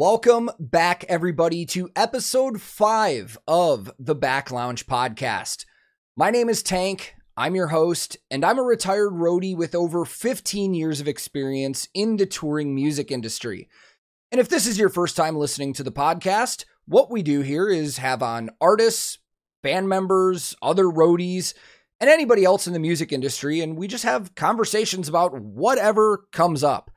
Welcome back, everybody, to episode five of the Back Lounge podcast. My name is Tank. I'm your host, and I'm a retired roadie with over 15 years of experience in the touring music industry. And if this is your first time listening to the podcast, what we do here is have on artists, band members, other roadies, and anybody else in the music industry, and we just have conversations about whatever comes up.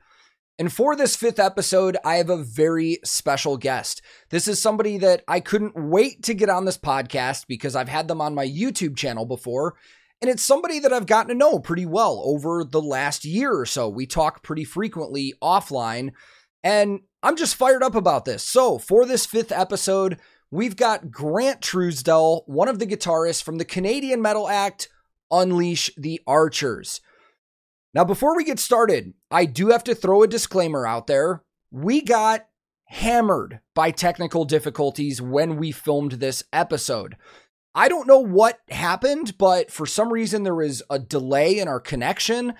And for this fifth episode, I have a very special guest. This is somebody that I couldn't wait to get on this podcast because I've had them on my YouTube channel before. And it's somebody that I've gotten to know pretty well over the last year or so. We talk pretty frequently offline, and I'm just fired up about this. So, for this fifth episode, we've got Grant Truesdell, one of the guitarists from the Canadian metal act Unleash the Archers. Now, before we get started, I do have to throw a disclaimer out there. We got hammered by technical difficulties when we filmed this episode. I don't know what happened, but for some reason there was a delay in our connection.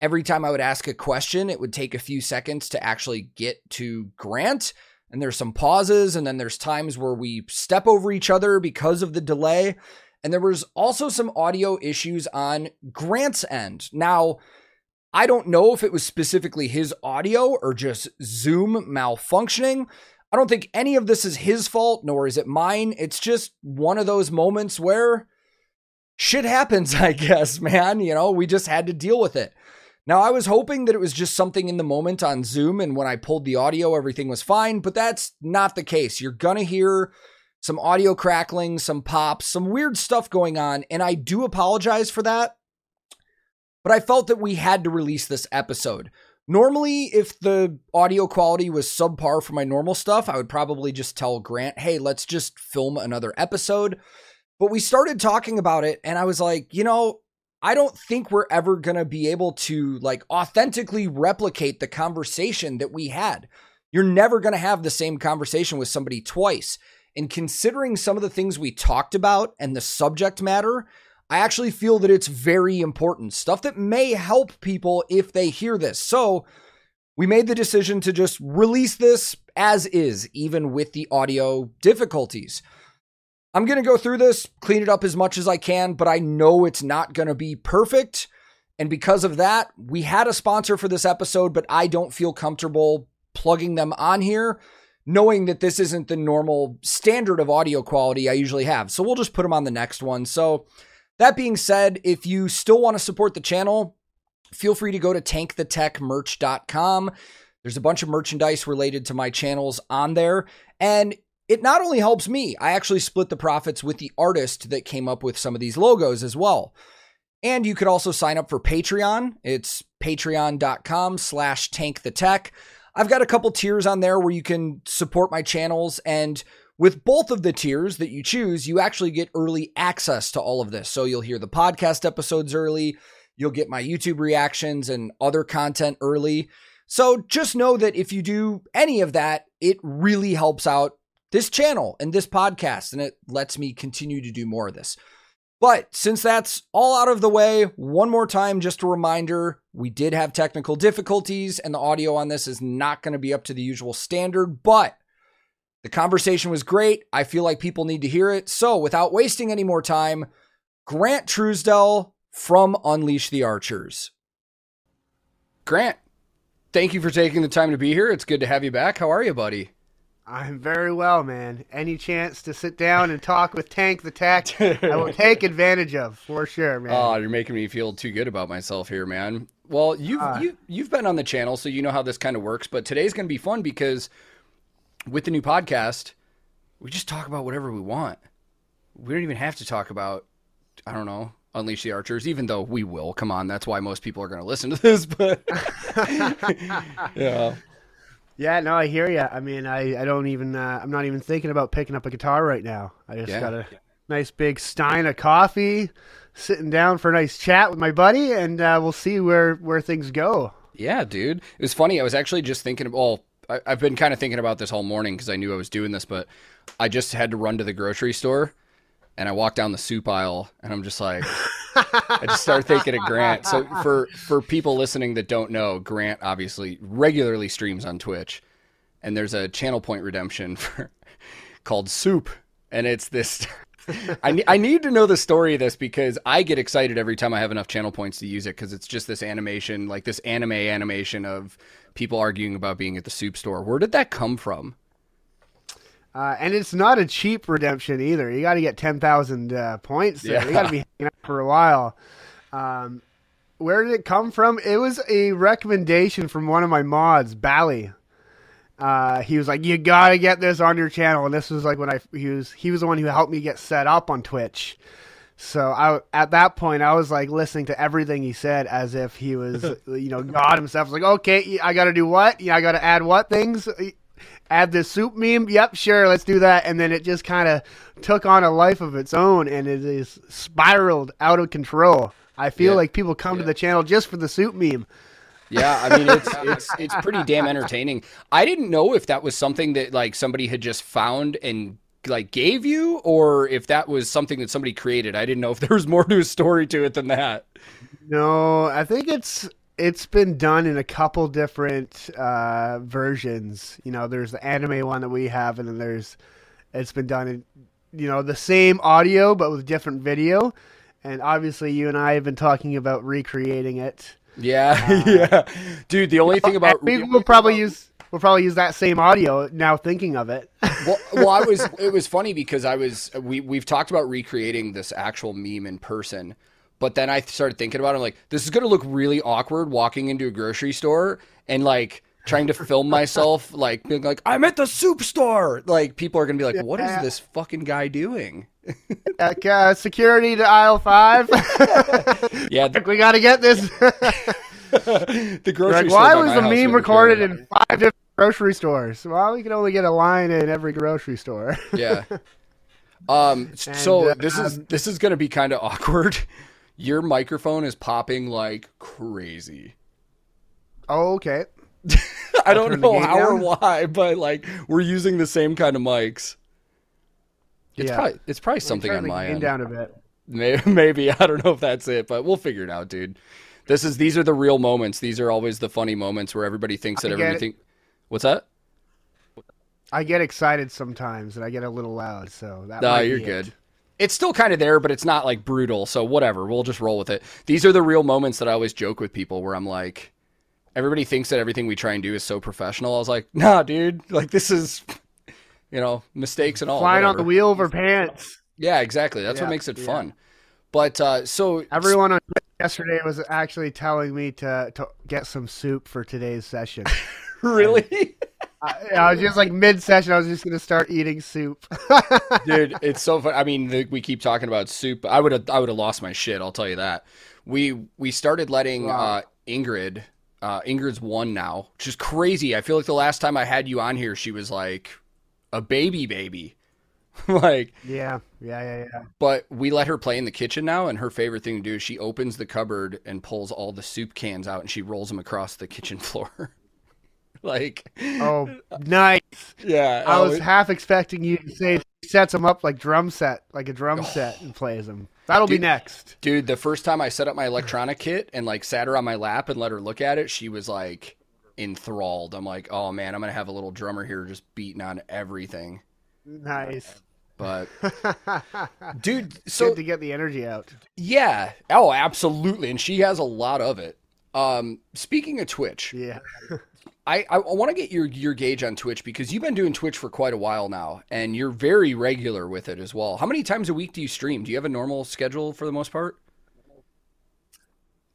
Every time I would ask a question, it would take a few seconds to actually get to Grant. And there's some pauses, and then there's times where we step over each other because of the delay. And there was also some audio issues on Grant's end. Now, I don't know if it was specifically his audio or just Zoom malfunctioning. I don't think any of this is his fault, nor is it mine. It's just one of those moments where shit happens, I guess, man. You know, we just had to deal with it. Now, I was hoping that it was just something in the moment on Zoom, and when I pulled the audio, everything was fine, but that's not the case. You're gonna hear some audio crackling, some pops, some weird stuff going on, and I do apologize for that but I felt that we had to release this episode. Normally, if the audio quality was subpar for my normal stuff, I would probably just tell Grant, hey, let's just film another episode. But we started talking about it, and I was like, you know, I don't think we're ever going to be able to like authentically replicate the conversation that we had. You're never going to have the same conversation with somebody twice. And considering some of the things we talked about and the subject matter, I actually feel that it's very important. Stuff that may help people if they hear this. So we made the decision to just release this as is, even with the audio difficulties. I'm going to go through this, clean it up as much as I can, but I know it's not going to be perfect. And because of that, we had a sponsor for this episode, but I don't feel comfortable plugging them on here, knowing that this isn't the normal standard of audio quality I usually have. So we'll just put them on the next one. So that being said, if you still want to support the channel, feel free to go to tankthetechmerch.com. There's a bunch of merchandise related to my channels on there. And it not only helps me, I actually split the profits with the artist that came up with some of these logos as well. And you could also sign up for Patreon. It's patreon.com slash tankthetech. I've got a couple tiers on there where you can support my channels and with both of the tiers that you choose, you actually get early access to all of this. So you'll hear the podcast episodes early, you'll get my YouTube reactions and other content early. So just know that if you do any of that, it really helps out this channel and this podcast, and it lets me continue to do more of this. But since that's all out of the way, one more time, just a reminder we did have technical difficulties, and the audio on this is not going to be up to the usual standard, but the conversation was great. I feel like people need to hear it. So, without wasting any more time, Grant Truesdell from Unleash the Archers. Grant, thank you for taking the time to be here. It's good to have you back. How are you, buddy? I'm very well, man. Any chance to sit down and talk with Tank the Tech, I will take advantage of for sure, man. Oh, you're making me feel too good about myself here, man. Well, you've uh, you, you've been on the channel, so you know how this kind of works. But today's going to be fun because with the new podcast, we just talk about whatever we want. We don't even have to talk about, I don't know, Unleash the Archers, even though we will. Come on, that's why most people are going to listen to this. But yeah, yeah, no, I hear you. I mean, I, I don't even, uh, I'm not even thinking about picking up a guitar right now. I just yeah. got a nice big stein of coffee, sitting down for a nice chat with my buddy, and uh, we'll see where where things go. Yeah, dude. It was funny. I was actually just thinking. About well, I, have been kind of thinking about this all morning because I knew I was doing this, but I just had to run to the grocery store and I walked down the soup aisle and I'm just like, I just started thinking of Grant. So for for people listening that don't know, Grant obviously regularly streams on Twitch, and there's a channel point redemption for, called Soup, and it's this. I, I need to know the story of this because I get excited every time I have enough channel points to use it because it's just this animation, like this anime animation of people arguing about being at the soup store. Where did that come from? Uh, and it's not a cheap redemption either. You got to get 10,000 uh, points there. Yeah. You got to be hanging out for a while. Um, where did it come from? It was a recommendation from one of my mods, Bally. Uh, he was like, "You gotta get this on your channel," and this was like when I he was he was the one who helped me get set up on Twitch. So I at that point I was like listening to everything he said as if he was you know God himself. Like, okay, I got to do what? Yeah, I got to add what things? Add the soup meme? Yep, sure, let's do that. And then it just kind of took on a life of its own, and it is spiraled out of control. I feel yeah. like people come yeah. to the channel just for the soup meme. Yeah, I mean it's it's it's pretty damn entertaining. I didn't know if that was something that like somebody had just found and like gave you or if that was something that somebody created. I didn't know if there was more to a story to it than that. No, I think it's it's been done in a couple different uh, versions. You know, there's the anime one that we have, and then there's it's been done in you know the same audio but with different video and obviously you and I have been talking about recreating it. Yeah, uh, yeah, dude. The only thing about we will probably use we'll probably use that same audio now. Thinking of it. well, well, I was. It was funny because I was. We we've talked about recreating this actual meme in person, but then I started thinking about it. I'm like, this is going to look really awkward walking into a grocery store and like trying to film myself, like being like, I'm at the soup store. Like people are going to be like, what is this fucking guy doing? uh, security to aisle five. yeah, we got to get this. the grocery like, Why was the meme recorded in five different grocery stores? Well, we can only get a line in every grocery store. yeah. Um. And, so uh, this is this is going to be kind of awkward. Your microphone is popping like crazy. Oh, okay. I don't know how down. or why, but like we're using the same kind of mics. It's yeah. probably it's probably something on my end. Down a bit. Maybe, maybe I don't know if that's it, but we'll figure it out, dude. This is these are the real moments. These are always the funny moments where everybody thinks that everything. What's that? I get excited sometimes and I get a little loud, so that. No, you're good. It. It's still kind of there, but it's not like brutal. So whatever, we'll just roll with it. These are the real moments that I always joke with people where I'm like, everybody thinks that everything we try and do is so professional. I was like, nah, dude, like this is you know, mistakes and all. Flying whatever. on the wheel over pants. Yeah, exactly. That's yeah, what makes it yeah. fun. But uh, so everyone on yesterday was actually telling me to to get some soup for today's session. really? I, I, was just like mid session. I was just gonna start eating soup. Dude, it's so fun. I mean, the, we keep talking about soup. I would have I would have lost my shit. I'll tell you that. We we started letting wow. uh, Ingrid. Uh, Ingrid's one now, which is crazy. I feel like the last time I had you on here, she was like a baby baby. like yeah, yeah, yeah, yeah. But we let her play in the kitchen now, and her favorite thing to do is she opens the cupboard and pulls all the soup cans out, and she rolls them across the kitchen floor. like oh, nice. Yeah, I was half expecting you to say sets them up like drum set, like a drum oh. set, and plays them. That'll dude, be next, dude. The first time I set up my electronic kit and like sat her on my lap and let her look at it, she was like enthralled. I'm like, oh man, I'm gonna have a little drummer here just beating on everything. Nice. But dude, so Good to get the energy out. Yeah. Oh, absolutely. And she has a lot of it. Um, speaking of Twitch, yeah. I, I want to get your your gauge on Twitch because you've been doing Twitch for quite a while now, and you're very regular with it as well. How many times a week do you stream? Do you have a normal schedule for the most part?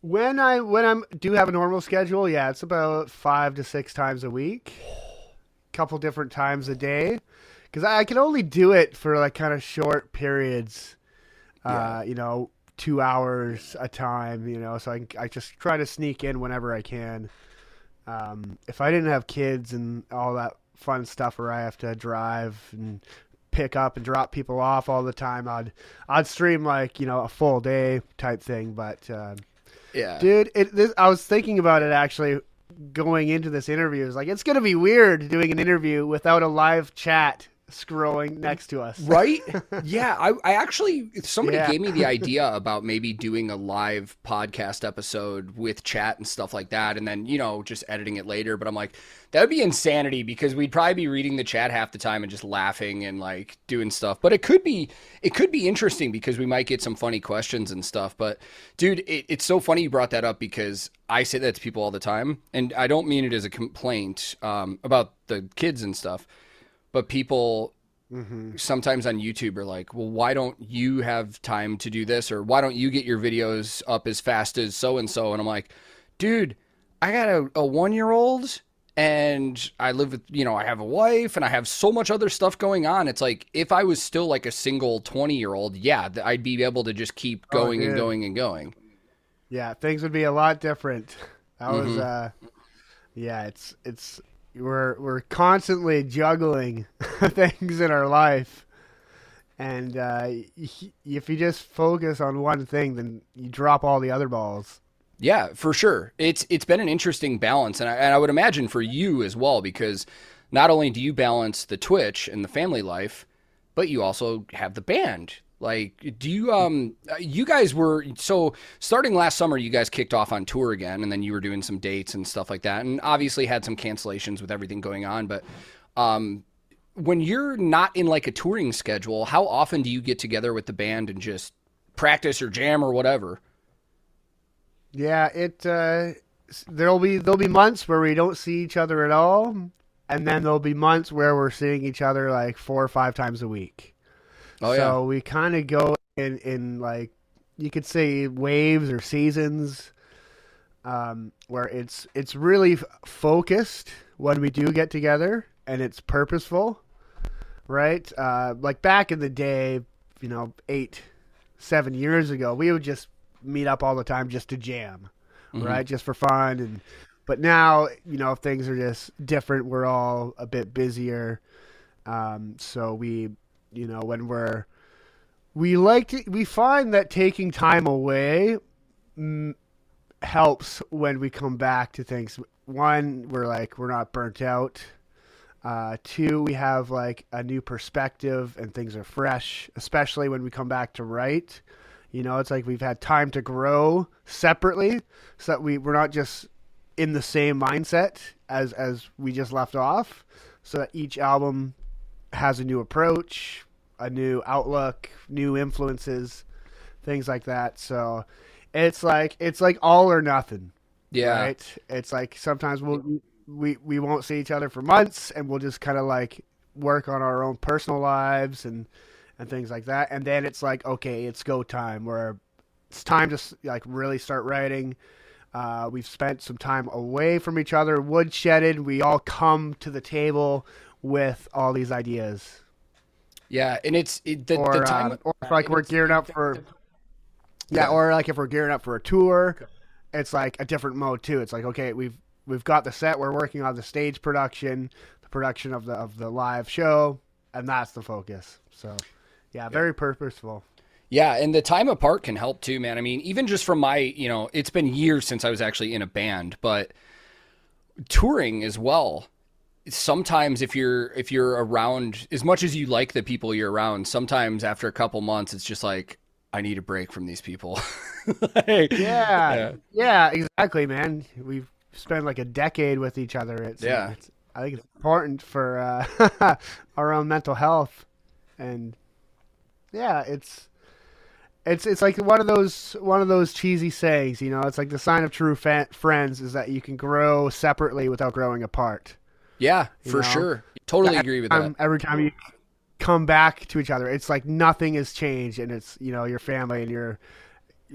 When I when I'm do have a normal schedule, yeah, it's about five to six times a week, a couple different times a day, because I can only do it for like kind of short periods, uh, yeah. uh, you know, two hours a time, you know. So I I just try to sneak in whenever I can. Um, if I didn't have kids and all that fun stuff where I have to drive and pick up and drop people off all the time, I'd I'd stream like you know a full day type thing, but. Uh, yeah, dude. It, this, I was thinking about it actually going into this interview. It's like it's gonna be weird doing an interview without a live chat scrolling next to us. Right? Yeah. I, I actually, somebody yeah. gave me the idea about maybe doing a live podcast episode with chat and stuff like that. And then, you know, just editing it later. But I'm like, that would be insanity because we'd probably be reading the chat half the time and just laughing and like doing stuff. But it could be, it could be interesting because we might get some funny questions and stuff. But dude, it, it's so funny you brought that up because I say that to people all the time. And I don't mean it as a complaint um, about the kids and stuff but people mm-hmm. sometimes on YouTube are like, well, why don't you have time to do this? Or why don't you get your videos up as fast as so and so? And I'm like, dude, I got a, a one year old and I live with, you know, I have a wife and I have so much other stuff going on. It's like, if I was still like a single 20 year old, yeah, I'd be able to just keep oh, going oh, and going and going. Yeah, things would be a lot different. That mm-hmm. was, uh, yeah, it's, it's, we're we're constantly juggling things in our life, and uh, if you just focus on one thing, then you drop all the other balls. Yeah, for sure. It's it's been an interesting balance, and I, and I would imagine for you as well, because not only do you balance the Twitch and the family life, but you also have the band like, do you um you guys were so starting last summer you guys kicked off on tour again and then you were doing some dates and stuff like that and obviously had some cancellations with everything going on, but um when you're not in like a touring schedule, how often do you get together with the band and just practice or jam or whatever? Yeah, it uh there'll be there'll be months where we don't see each other at all and then there'll be months where we're seeing each other like four or five times a week. Oh, so yeah. we kind of go in, in like, you could say waves or seasons um, where it's it's really focused when we do get together and it's purposeful, right? Uh, like back in the day, you know, eight, seven years ago, we would just meet up all the time just to jam, mm-hmm. right? Just for fun. And but now, you know, things are just different. We're all a bit busier, um, so we you know, when we're we like to, we find that taking time away mm, helps when we come back to things. One, we're like we're not burnt out. Uh, two, we have like a new perspective and things are fresh, especially when we come back to write. You know, it's like we've had time to grow separately, so that we we're not just in the same mindset as as we just left off. So that each album has a new approach, a new outlook, new influences, things like that. So it's like it's like all or nothing. Yeah. Right? It's like sometimes we'll we we won't see each other for months and we'll just kind of like work on our own personal lives and and things like that. And then it's like okay, it's go time where it's time to like really start writing. Uh, we've spent some time away from each other, woodshedded. We all come to the table with all these ideas. Yeah, and it's it, the, or, the time, uh, or like we're gearing up for, yeah, or like if we're gearing up for a tour, it's like a different mode too. It's like okay, we've we've got the set, we're working on the stage production, the production of the of the live show, and that's the focus. So, yeah, very yeah. purposeful. Yeah, and the time apart can help too, man. I mean, even just from my, you know, it's been years since I was actually in a band, but touring as well sometimes if you're if you're around as much as you like the people you're around sometimes after a couple months it's just like i need a break from these people. Like, yeah, yeah, yeah exactly man. We've spent like a decade with each other. It's yeah. it's, i think it's important for uh, our own mental health. And yeah it's it's it's like one of those one of those cheesy sayings you know? It's like the sign of true fa- friends is that you can grow separately without growing apart yeah, for know? sure. Totally agree with that. Every time you come back to each other, it's like nothing has changed, and it's you know your family, and you're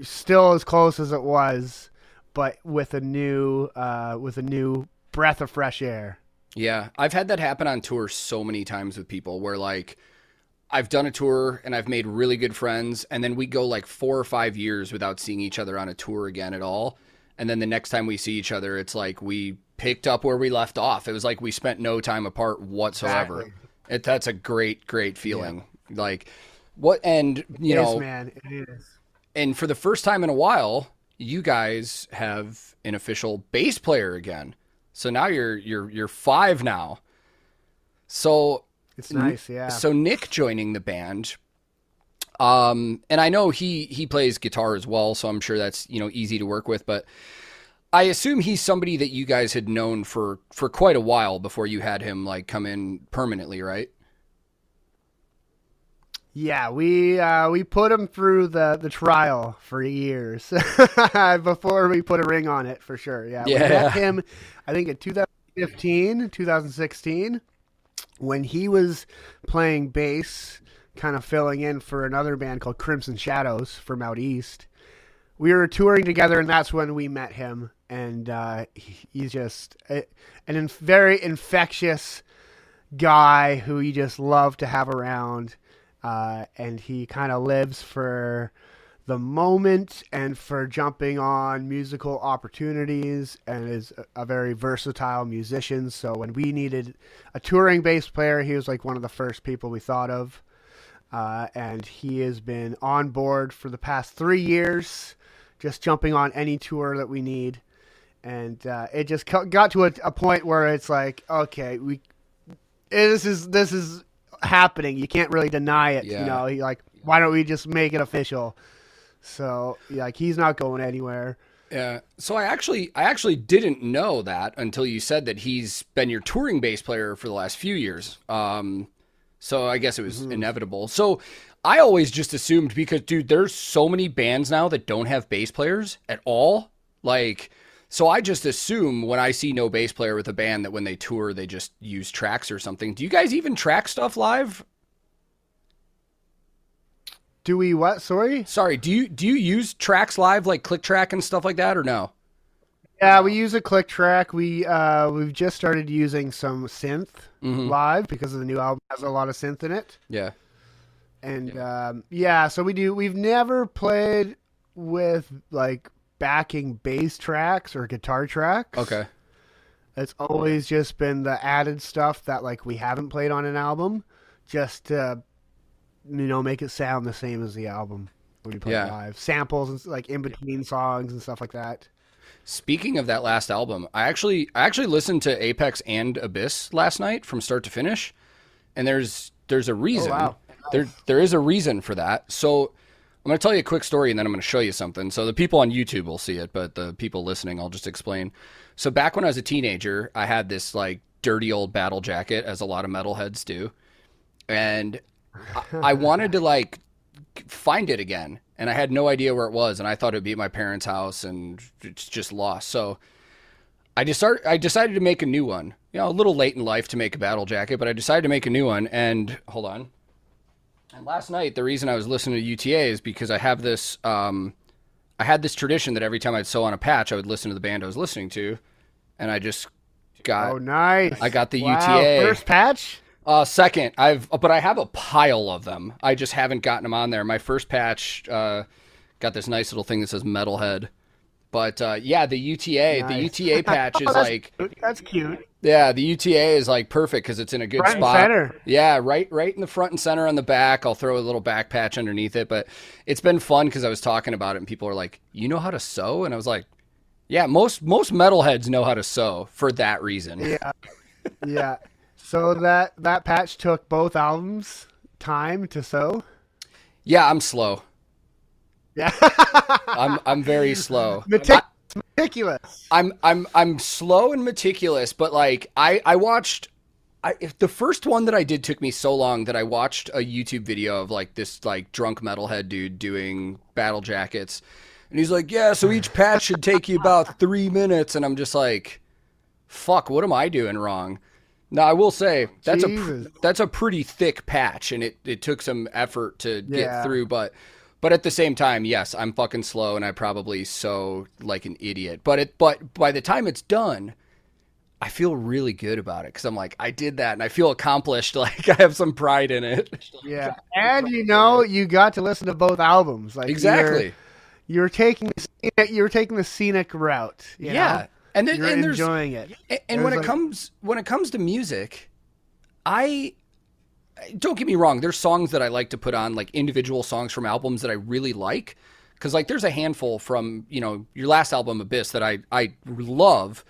still as close as it was, but with a new uh, with a new breath of fresh air. Yeah, I've had that happen on tour so many times with people where like I've done a tour and I've made really good friends, and then we go like four or five years without seeing each other on a tour again at all. And then the next time we see each other, it's like we picked up where we left off. It was like we spent no time apart whatsoever. Exactly. It, that's a great, great feeling. Yeah. Like what, and you it know, is, man, it is. And for the first time in a while, you guys have an official bass player again. So now you're you're you're five now. So It's nice, yeah. So Nick joining the band. Um, and I know he he plays guitar as well, so I'm sure that's you know easy to work with. But I assume he's somebody that you guys had known for for quite a while before you had him like come in permanently, right? Yeah, we uh, we put him through the, the trial for years before we put a ring on it for sure. Yeah, yeah. we met him, I think in 2015, 2016, when he was playing bass, kind of filling in for another band called Crimson Shadows from out east. We were touring together, and that's when we met him. And uh, he, he's just a, an inf- very infectious guy who you just love to have around uh, and he kind of lives for the moment and for jumping on musical opportunities and is a, a very versatile musician. So when we needed a touring bass player, he was like one of the first people we thought of. Uh, and he has been on board for the past three years, just jumping on any tour that we need. And uh, it just got to a, a point where it's like, okay, we this is this is happening. You can't really deny it. Yeah. You know, he, like why don't we just make it official? So like he's not going anywhere. Yeah. So I actually I actually didn't know that until you said that he's been your touring bass player for the last few years. Um so I guess it was mm-hmm. inevitable. So I always just assumed because dude, there's so many bands now that don't have bass players at all. Like so I just assume when I see no bass player with a band that when they tour they just use tracks or something. Do you guys even track stuff live? Do we what? Sorry? Sorry, do you do you use tracks live like click track and stuff like that or no? Yeah, we use a click track. We uh we've just started using some synth mm-hmm. live because of the new album has a lot of synth in it. Yeah. And yeah. um yeah, so we do we've never played with like backing bass tracks or guitar tracks. Okay. It's always just been the added stuff that like we haven't played on an album, just to you know make it sound the same as the album when you play yeah. live. Samples and like in between songs and stuff like that. Speaking of that last album, I actually I actually listened to Apex and Abyss last night from start to finish, and there's there's a reason. Oh, wow. There there is a reason for that. So I'm going to tell you a quick story and then I'm going to show you something. So the people on YouTube will see it, but the people listening, I'll just explain. So back when I was a teenager, I had this like dirty old battle jacket, as a lot of metalheads do, and I, wanted to like find it again, and I had no idea where it was, and I thought it'd be at my parents' house, and it's just lost. So I just start, I decided to make a new one. You know, a little late in life to make a battle jacket, but I decided to make a new one. And hold on, and last night, the reason I was listening to UTA is because I have this, um, I had this tradition that every time I'd sew on a patch, I would listen to the band I was listening to, and I just got. Oh, nice! I got the wow. UTA first patch. Uh, second, I've but I have a pile of them. I just haven't gotten them on there. My first patch uh, got this nice little thing that says Metalhead. But uh, yeah, the UTA, nice. the UTA patch is oh, that's like cute. that's cute. Yeah, the UTA is like perfect because it's in a good front spot. center. Yeah, right, right in the front and center on the back. I'll throw a little back patch underneath it, but it's been fun because I was talking about it and people are like, "You know how to sew?" And I was like, "Yeah, most most metalheads know how to sew for that reason." Yeah, yeah. So that that patch took both albums time to sew. Yeah, I'm slow. Yeah, I'm I'm very slow. Metic- meticulous. I'm I'm I'm slow and meticulous, but like I I watched I, the first one that I did took me so long that I watched a YouTube video of like this like drunk metalhead dude doing battle jackets, and he's like, "Yeah, so each patch should take you about three minutes," and I'm just like, "Fuck, what am I doing wrong?" Now I will say that's Jesus. a that's a pretty thick patch, and it it took some effort to get through, but but at the same time, yes, I'm fucking slow and I probably so like an idiot. But it but by the time it's done, I feel really good about it because I'm like, I did that and I feel accomplished. Like I have some pride in it. Yeah, and you know, you got to listen to both albums. Like exactly, you're, you're taking you're taking the scenic route. yeah, know? and then, you're and enjoying it. And, and when like, it comes when it comes to music, I don't get me wrong, there's songs that I like to put on, like individual songs from albums that I really like. Cause like there's a handful from, you know, your last album, Abyss, that I, I love.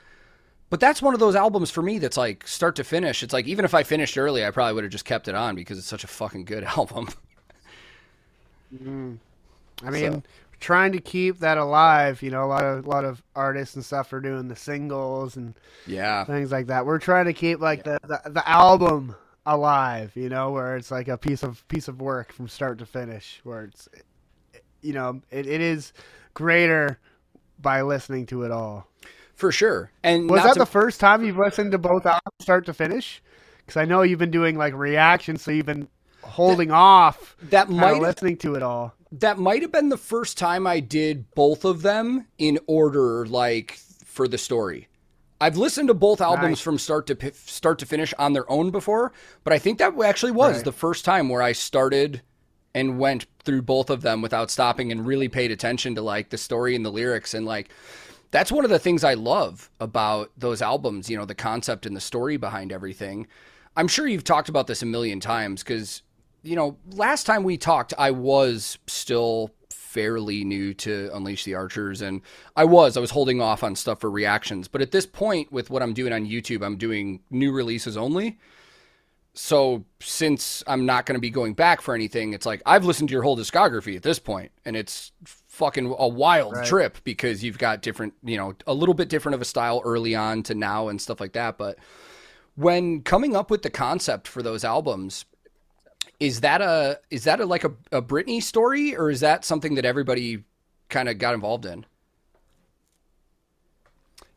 But that's one of those albums for me that's like start to finish. It's like even if I finished early, I probably would have just kept it on because it's such a fucking good album. mm. I mean, so. trying to keep that alive. You know, a lot of a lot of artists and stuff are doing the singles and yeah things like that. We're trying to keep like yeah. the, the the album alive. You know, where it's like a piece of piece of work from start to finish. Where it's you know it, it is greater by listening to it all for sure. And was that to... the first time you've listened to both albums start to finish? Because I know you've been doing like reactions, so you've been holding that, off. That might listening to it all. That might have been the first time I did both of them in order, like for the story. I've listened to both albums nice. from start to start to finish on their own before, but I think that actually was right. the first time where I started and went through both of them without stopping and really paid attention to like the story and the lyrics and like that's one of the things I love about those albums, you know, the concept and the story behind everything. I'm sure you've talked about this a million times because, you know, last time we talked, I was still fairly new to Unleash the Archers and I was I was holding off on stuff for reactions but at this point with what I'm doing on YouTube I'm doing new releases only so since I'm not going to be going back for anything it's like I've listened to your whole discography at this point and it's fucking a wild right. trip because you've got different, you know, a little bit different of a style early on to now and stuff like that. But when coming up with the concept for those albums, is that a is that a like a, a Brittney story or is that something that everybody kind of got involved in?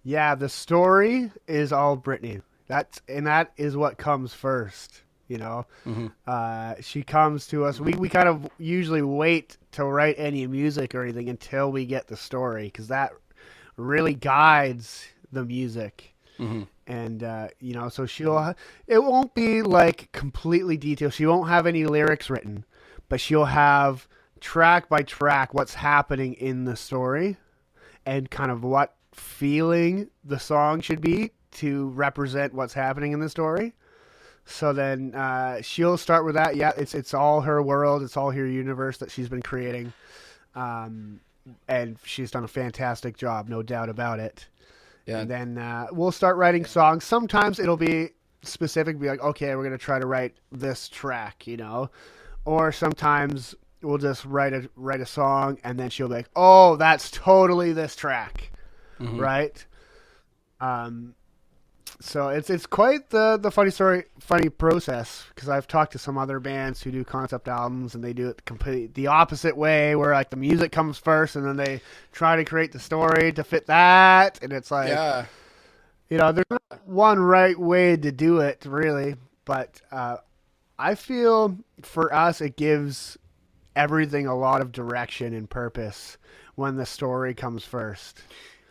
Yeah, the story is all Brittney. That's and that is what comes first. You know, mm-hmm. uh, she comes to us. We we kind of usually wait to write any music or anything until we get the story because that really guides the music. Mm-hmm. And uh, you know, so she'll it won't be like completely detailed. She won't have any lyrics written, but she'll have track by track what's happening in the story and kind of what feeling the song should be to represent what's happening in the story. So then uh, she'll start with that. Yeah, it's it's all her world. It's all her universe that she's been creating, um, and she's done a fantastic job, no doubt about it. Yeah. And then uh, we'll start writing songs. Sometimes it'll be specific, be like, okay, we're gonna try to write this track, you know, or sometimes we'll just write a write a song, and then she'll be like, oh, that's totally this track, mm-hmm. right? Um, so it's it's quite the the funny story, funny process because I've talked to some other bands who do concept albums and they do it complete the opposite way, where like the music comes first and then they try to create the story to fit that, and it's like, yeah. you know, there's not one right way to do it really, but uh, I feel for us it gives everything a lot of direction and purpose when the story comes first.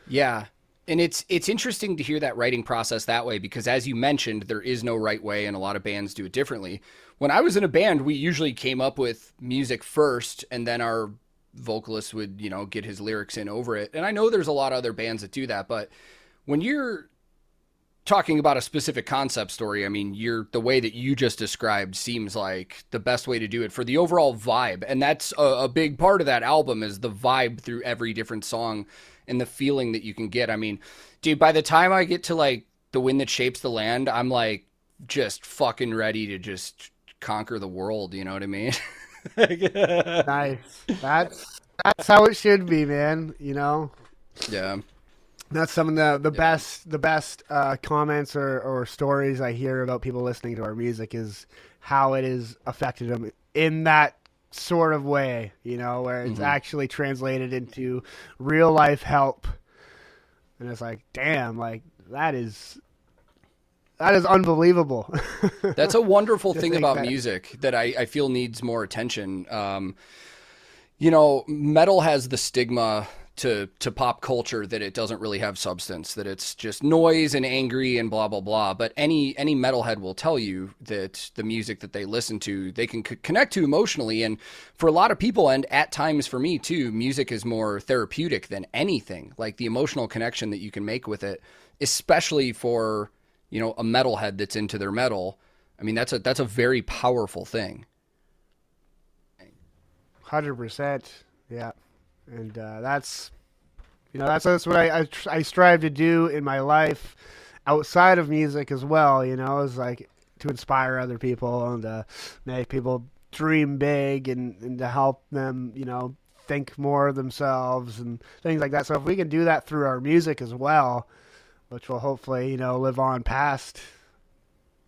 Yeah, and it's it's interesting to hear that writing process that way because as you mentioned there is no right way and a lot of bands do it differently. When i was in a band we usually came up with music first and then our vocalist would you know get his lyrics in over it. And i know there's a lot of other bands that do that but when you're talking about a specific concept story i mean you're the way that you just described seems like the best way to do it for the overall vibe. And that's a, a big part of that album is the vibe through every different song and the feeling that you can get. I mean, dude, by the time I get to like the wind that shapes the land, I'm like just fucking ready to just conquer the world. You know what I mean? nice. That's that's how it should be, man. You know. Yeah. That's some of the the yeah. best the best uh, comments or, or stories I hear about people listening to our music is how it has affected them in that sort of way, you know, where it's mm-hmm. actually translated into real life help. And it's like, damn, like that is that is unbelievable. That's a wonderful thing about that. music that I, I feel needs more attention. Um, you know, metal has the stigma to to pop culture that it doesn't really have substance that it's just noise and angry and blah blah blah. But any any metalhead will tell you that the music that they listen to they can c- connect to emotionally. And for a lot of people and at times for me too music is more therapeutic than anything. Like the emotional connection that you can make with it especially for you know a metalhead that's into their metal i mean that's a that's a very powerful thing. 100% yeah and uh, that's you know that's that's what I, I, I strive to do in my life outside of music as well. You know, is like to inspire other people and to make people dream big and, and to help them, you know, think more of themselves and things like that. So if we can do that through our music as well, which will hopefully, you know, live on past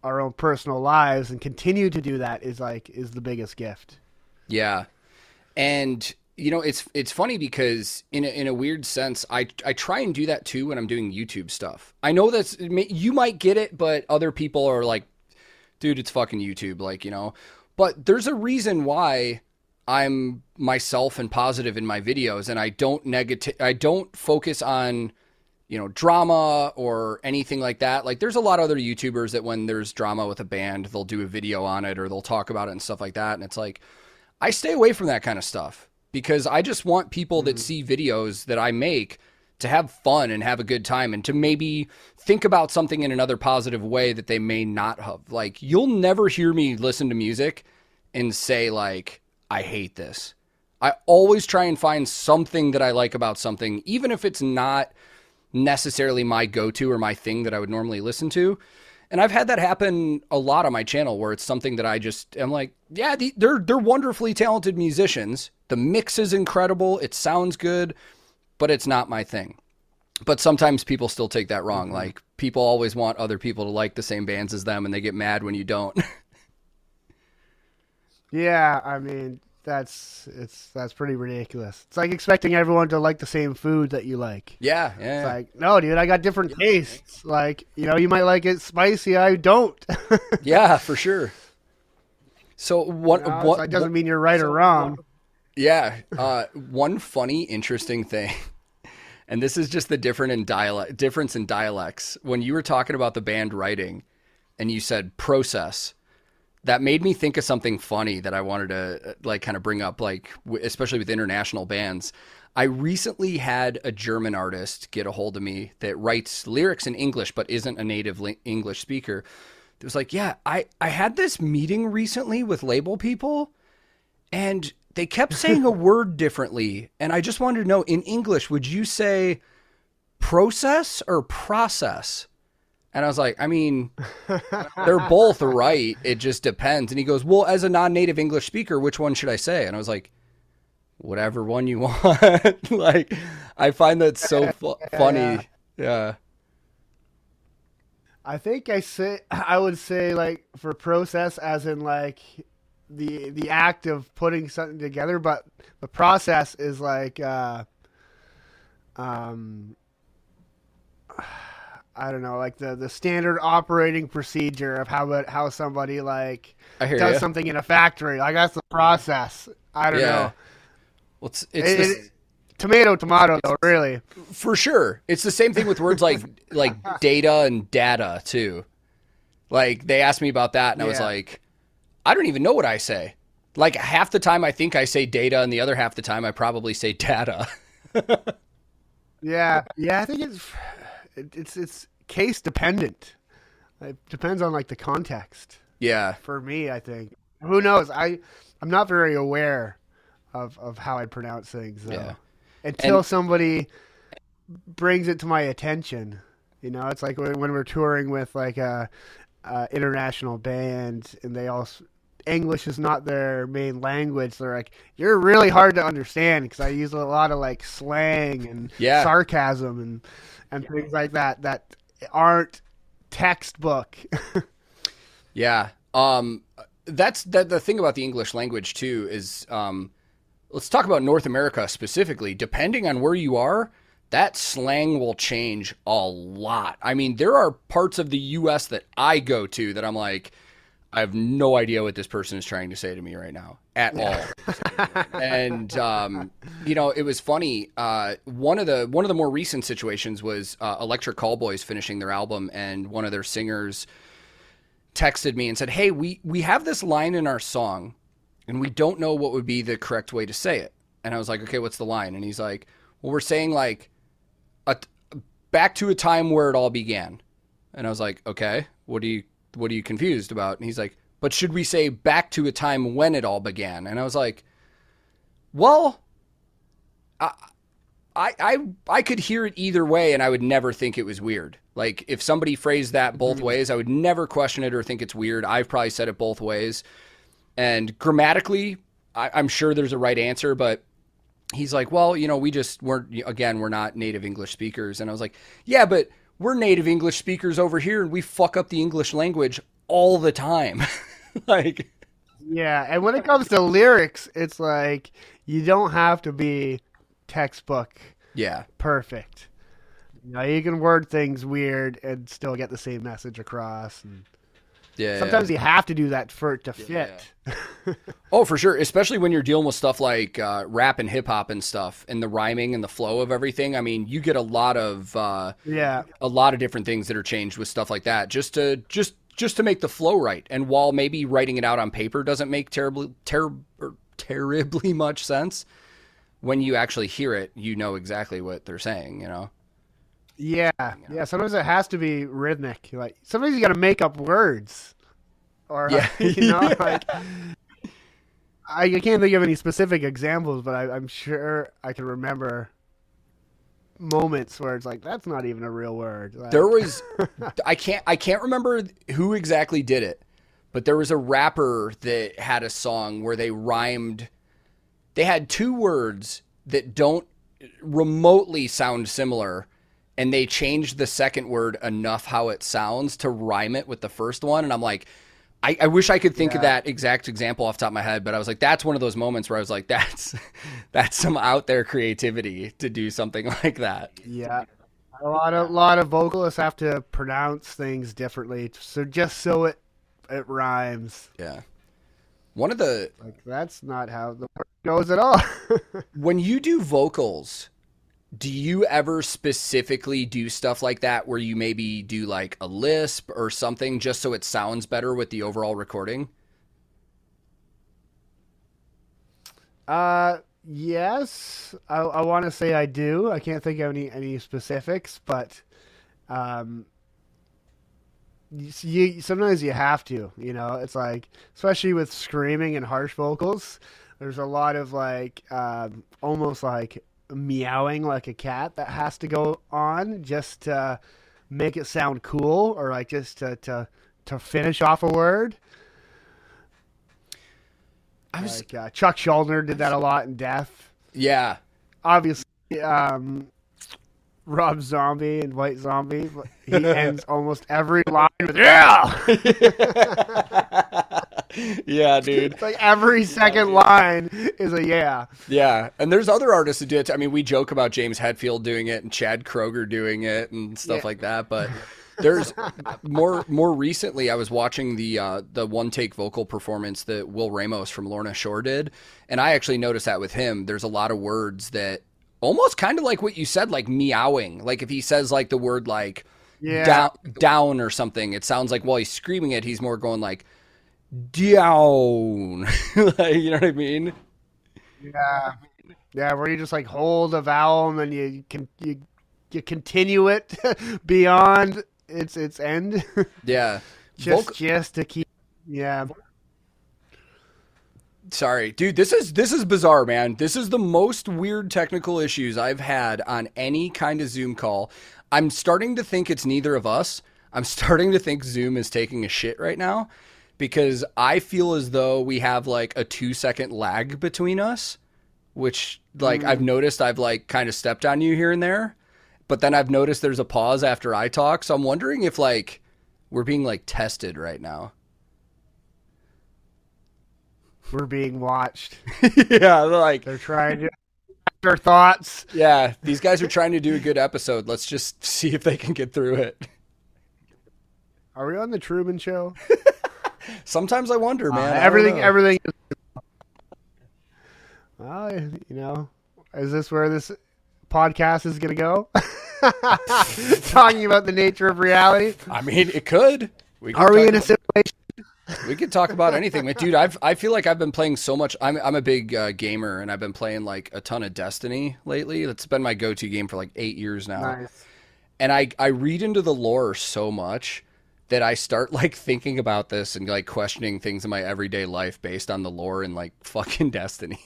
our own personal lives and continue to do that is like is the biggest gift. Yeah. And you know, it's it's funny because in a, in a weird sense, I I try and do that too when I'm doing YouTube stuff. I know that's you might get it, but other people are like, dude, it's fucking YouTube, like you know. But there's a reason why I'm myself and positive in my videos, and I don't negative. I don't focus on you know drama or anything like that. Like there's a lot of other YouTubers that when there's drama with a band, they'll do a video on it or they'll talk about it and stuff like that. And it's like I stay away from that kind of stuff because I just want people mm-hmm. that see videos that I make to have fun and have a good time and to maybe think about something in another positive way that they may not have. Like you'll never hear me listen to music and say like I hate this. I always try and find something that I like about something even if it's not necessarily my go-to or my thing that I would normally listen to. And I've had that happen a lot on my channel where it's something that I just am like, yeah, they're they're wonderfully talented musicians. The mix is incredible. It sounds good, but it's not my thing. But sometimes people still take that wrong. Mm-hmm. Like people always want other people to like the same bands as them and they get mad when you don't. yeah, I mean, that's it's that's pretty ridiculous. It's like expecting everyone to like the same food that you like. Yeah, yeah. It's like, no, dude, I got different yeah. tastes. Like, you know, you might like it spicy, I don't. yeah, for sure. So what? You know, what so doesn't what, mean you're right so or wrong. Yeah. Uh, one funny, interesting thing, and this is just the different in dialect difference in dialects. When you were talking about the band writing, and you said process that made me think of something funny that I wanted to uh, like kind of bring up, like especially with international bands. I recently had a German artist get a hold of me that writes lyrics in English but isn't a native English speaker. It was like, yeah, I I had this meeting recently with label people, and they kept saying a word differently, and I just wanted to know in English, would you say process or process? And I was like, I mean, they're both right. It just depends. And he goes, Well, as a non native English speaker, which one should I say? And I was like, Whatever one you want. like, I find that so fu- funny. Yeah. yeah. I think I say I would say like for process as in like the the act of putting something together, but the process is like uh um I don't know, like the, the standard operating procedure of how it, how somebody like does you. something in a factory. Like that's the process. I don't yeah. know. Well, it's, it's it, this, it, tomato, tomato, though. Really, for sure. It's the same thing with words like like data and data too. Like they asked me about that, and yeah. I was like, I don't even know what I say. Like half the time I think I say data, and the other half the time I probably say data. yeah, yeah. I think it's it's it's case dependent. It depends on like the context. Yeah. For me, I think. Who knows? I I'm not very aware of of how I pronounce things though. Yeah. Until and, somebody brings it to my attention. You know, it's like when, when we're touring with like a, a international band and they all English is not their main language. They're like, you're really hard to understand because I use a lot of like slang and yeah. sarcasm and and things like that that aren't textbook. yeah. Um, that's that. The thing about the English language too is, um, let's talk about North America specifically. Depending on where you are, that slang will change a lot. I mean, there are parts of the U.S. that I go to that I'm like, I have no idea what this person is trying to say to me right now at all. and um, you know, it was funny. Uh, one of the one of the more recent situations was uh, Electric Callboys finishing their album, and one of their singers texted me and said, "Hey, we we have this line in our song, and we don't know what would be the correct way to say it." And I was like, "Okay, what's the line?" And he's like, "Well, we're saying like a, back to a time where it all began." And I was like, "Okay, what do you?" What are you confused about? And he's like, but should we say back to a time when it all began? And I was like, well, I, I, I, I could hear it either way, and I would never think it was weird. Like if somebody phrased that both mm-hmm. ways, I would never question it or think it's weird. I've probably said it both ways. And grammatically, I, I'm sure there's a right answer, but he's like, well, you know, we just weren't, again, we're not native English speakers. And I was like, yeah, but we're native English speakers over here and we fuck up the English language all the time. like, yeah. And when it comes to lyrics, it's like, you don't have to be textbook yeah perfect you know you can word things weird and still get the same message across and yeah sometimes yeah. you have to do that for it to fit yeah. oh for sure especially when you're dealing with stuff like uh, rap and hip-hop and stuff and the rhyming and the flow of everything i mean you get a lot of uh, yeah a lot of different things that are changed with stuff like that just to just just to make the flow right and while maybe writing it out on paper doesn't make terribly ter- terribly much sense when you actually hear it, you know exactly what they're saying, you know? Yeah. Yeah. Sometimes it has to be rhythmic. Like sometimes you got to make up words. Or, yeah. you know, yeah. like, I, I can't think of any specific examples, but I, I'm sure I can remember moments where it's like that's not even a real word. Like, there was I can't I can't remember who exactly did it, but there was a rapper that had a song where they rhymed they had two words that don't remotely sound similar and they changed the second word enough how it sounds to rhyme it with the first one. And i'm like i, I wish i could think yeah. of that exact example off top of my head but i was like that's one of those moments where i was like that's that's some out there creativity to do something like that. Yeah. A lot of lot of vocalists have to pronounce things differently so just so it it rhymes. Yeah. One of the like that's not how the word goes at all. when you do vocals, do you ever specifically do stuff like that where you maybe do like a lisp or something just so it sounds better with the overall recording? Uh yes. I I want to say I do. I can't think of any any specifics, but um you sometimes you have to you know it's like especially with screaming and harsh vocals there's a lot of like um, almost like meowing like a cat that has to go on just to make it sound cool or like just to to, to finish off a word I was like, uh, Chuck Schuldiner did that a lot in Death. Yeah, obviously, um, Rob Zombie and White Zombie. He ends almost every line with "Yeah." yeah, dude. It's like every second line is a yeah. Yeah, and there's other artists who do it. I mean, we joke about James Hetfield doing it and Chad Kroeger doing it and stuff yeah. like that, but. There's more more recently. I was watching the uh, the one take vocal performance that Will Ramos from Lorna Shore did, and I actually noticed that with him. There's a lot of words that almost kind of like what you said, like meowing. Like if he says like the word like yeah. down, down or something, it sounds like while he's screaming it, he's more going like down. like, you know what I mean? Yeah, yeah. Where you just like hold a vowel and then you can you you continue it beyond its its end. Yeah, just Voc- just to keep. Yeah, Sorry, dude. This is this is bizarre, man. This is the most weird technical issues I've had on any kind of Zoom call. I'm starting to think it's neither of us. I'm starting to think Zoom is taking a shit right now because I feel as though we have like a 2 second lag between us, which like mm. I've noticed I've like kind of stepped on you here and there, but then I've noticed there's a pause after I talk. So I'm wondering if like we're being like tested right now we're being watched. yeah, like they're trying to their thoughts. Yeah, these guys are trying to do a good episode. Let's just see if they can get through it. Are we on the Truman Show? Sometimes I wonder, uh, man. Uh, everything, everything. Well, you know, is this where this podcast is going to go? Talking about the nature of reality. I mean, it could. We Are we in a situation we could talk about anything, dude, I've I feel like I've been playing so much. I'm I'm a big uh, gamer, and I've been playing like a ton of Destiny lately. That's been my go-to game for like eight years now. Nice. And I I read into the lore so much that I start like thinking about this and like questioning things in my everyday life based on the lore and like fucking Destiny.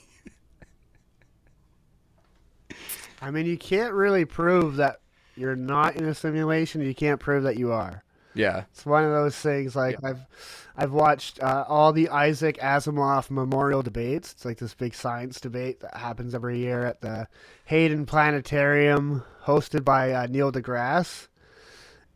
I mean, you can't really prove that you're not in a simulation. You can't prove that you are. Yeah, it's one of those things. Like yeah. I've I've watched uh, all the Isaac Asimov memorial debates. It's like this big science debate that happens every year at the Hayden Planetarium, hosted by uh, Neil deGrasse,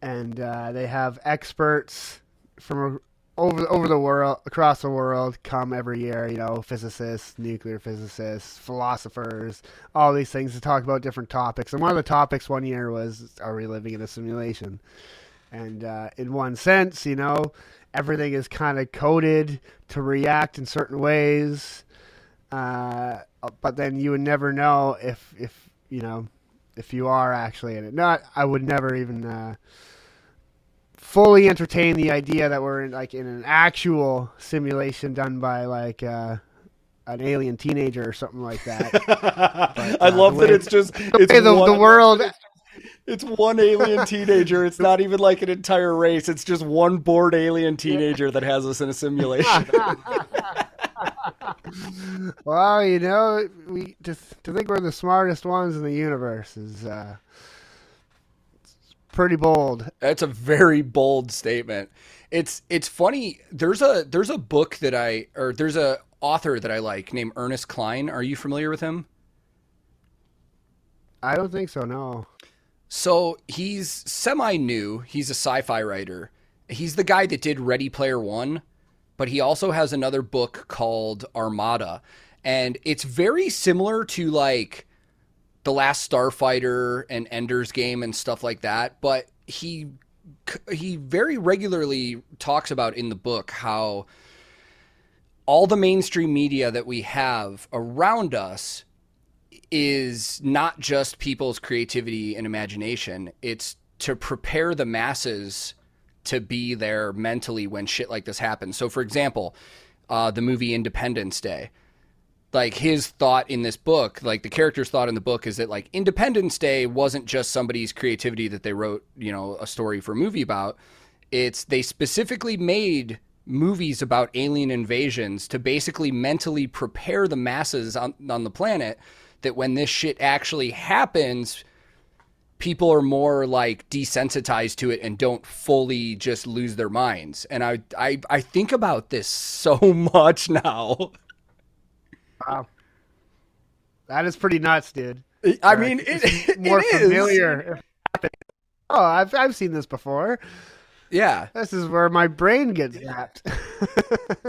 and uh, they have experts from over over the world, across the world, come every year. You know, physicists, nuclear physicists, philosophers, all these things to talk about different topics. And one of the topics one year was, "Are we living in a simulation?" And uh, in one sense, you know, everything is kind of coded to react in certain ways. Uh, but then you would never know if if you know if you are actually in it. Not, I would never even. Uh, fully entertain the idea that we're in like in an actual simulation done by like uh, an alien teenager or something like that. but, I uh, love that it's just it's the, one, the world. It's one alien teenager. It's not even like an entire race. It's just one bored alien teenager that has us in a simulation. well, you know, we to, to think we're the smartest ones in the universe is uh, pretty bold. That's a very bold statement. It's it's funny. There's a there's a book that I or there's a author that I like named Ernest Cline. Are you familiar with him? I don't think so. No. So he's semi new. He's a sci-fi writer. He's the guy that did Ready Player One, but he also has another book called Armada, and it's very similar to like the Last Starfighter and Ender's Game and stuff like that. But he he very regularly talks about in the book how all the mainstream media that we have around us is not just people's creativity and imagination. It's to prepare the masses to be there mentally when shit like this happens. So, for example, uh, the movie Independence Day like his thought in this book, like the character's thought in the book is that like Independence Day wasn't just somebody's creativity that they wrote, you know, a story for a movie about. It's they specifically made movies about alien invasions to basically mentally prepare the masses on, on the planet that when this shit actually happens, people are more like desensitized to it and don't fully just lose their minds. And I I, I think about this so much now. Wow. That is pretty nuts, dude. I mean, it, it more it familiar. Oh, I've I've seen this before. Yeah. This is where my brain gets zapped.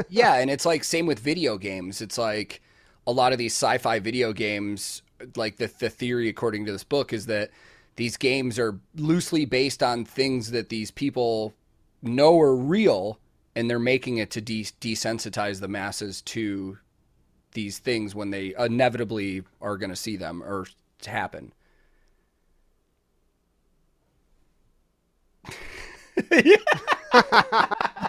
yeah, and it's like same with video games. It's like a lot of these sci-fi video games like the the theory according to this book is that these games are loosely based on things that these people know are real and they're making it to de- desensitize the masses to these things when they inevitably are going to see them or happen.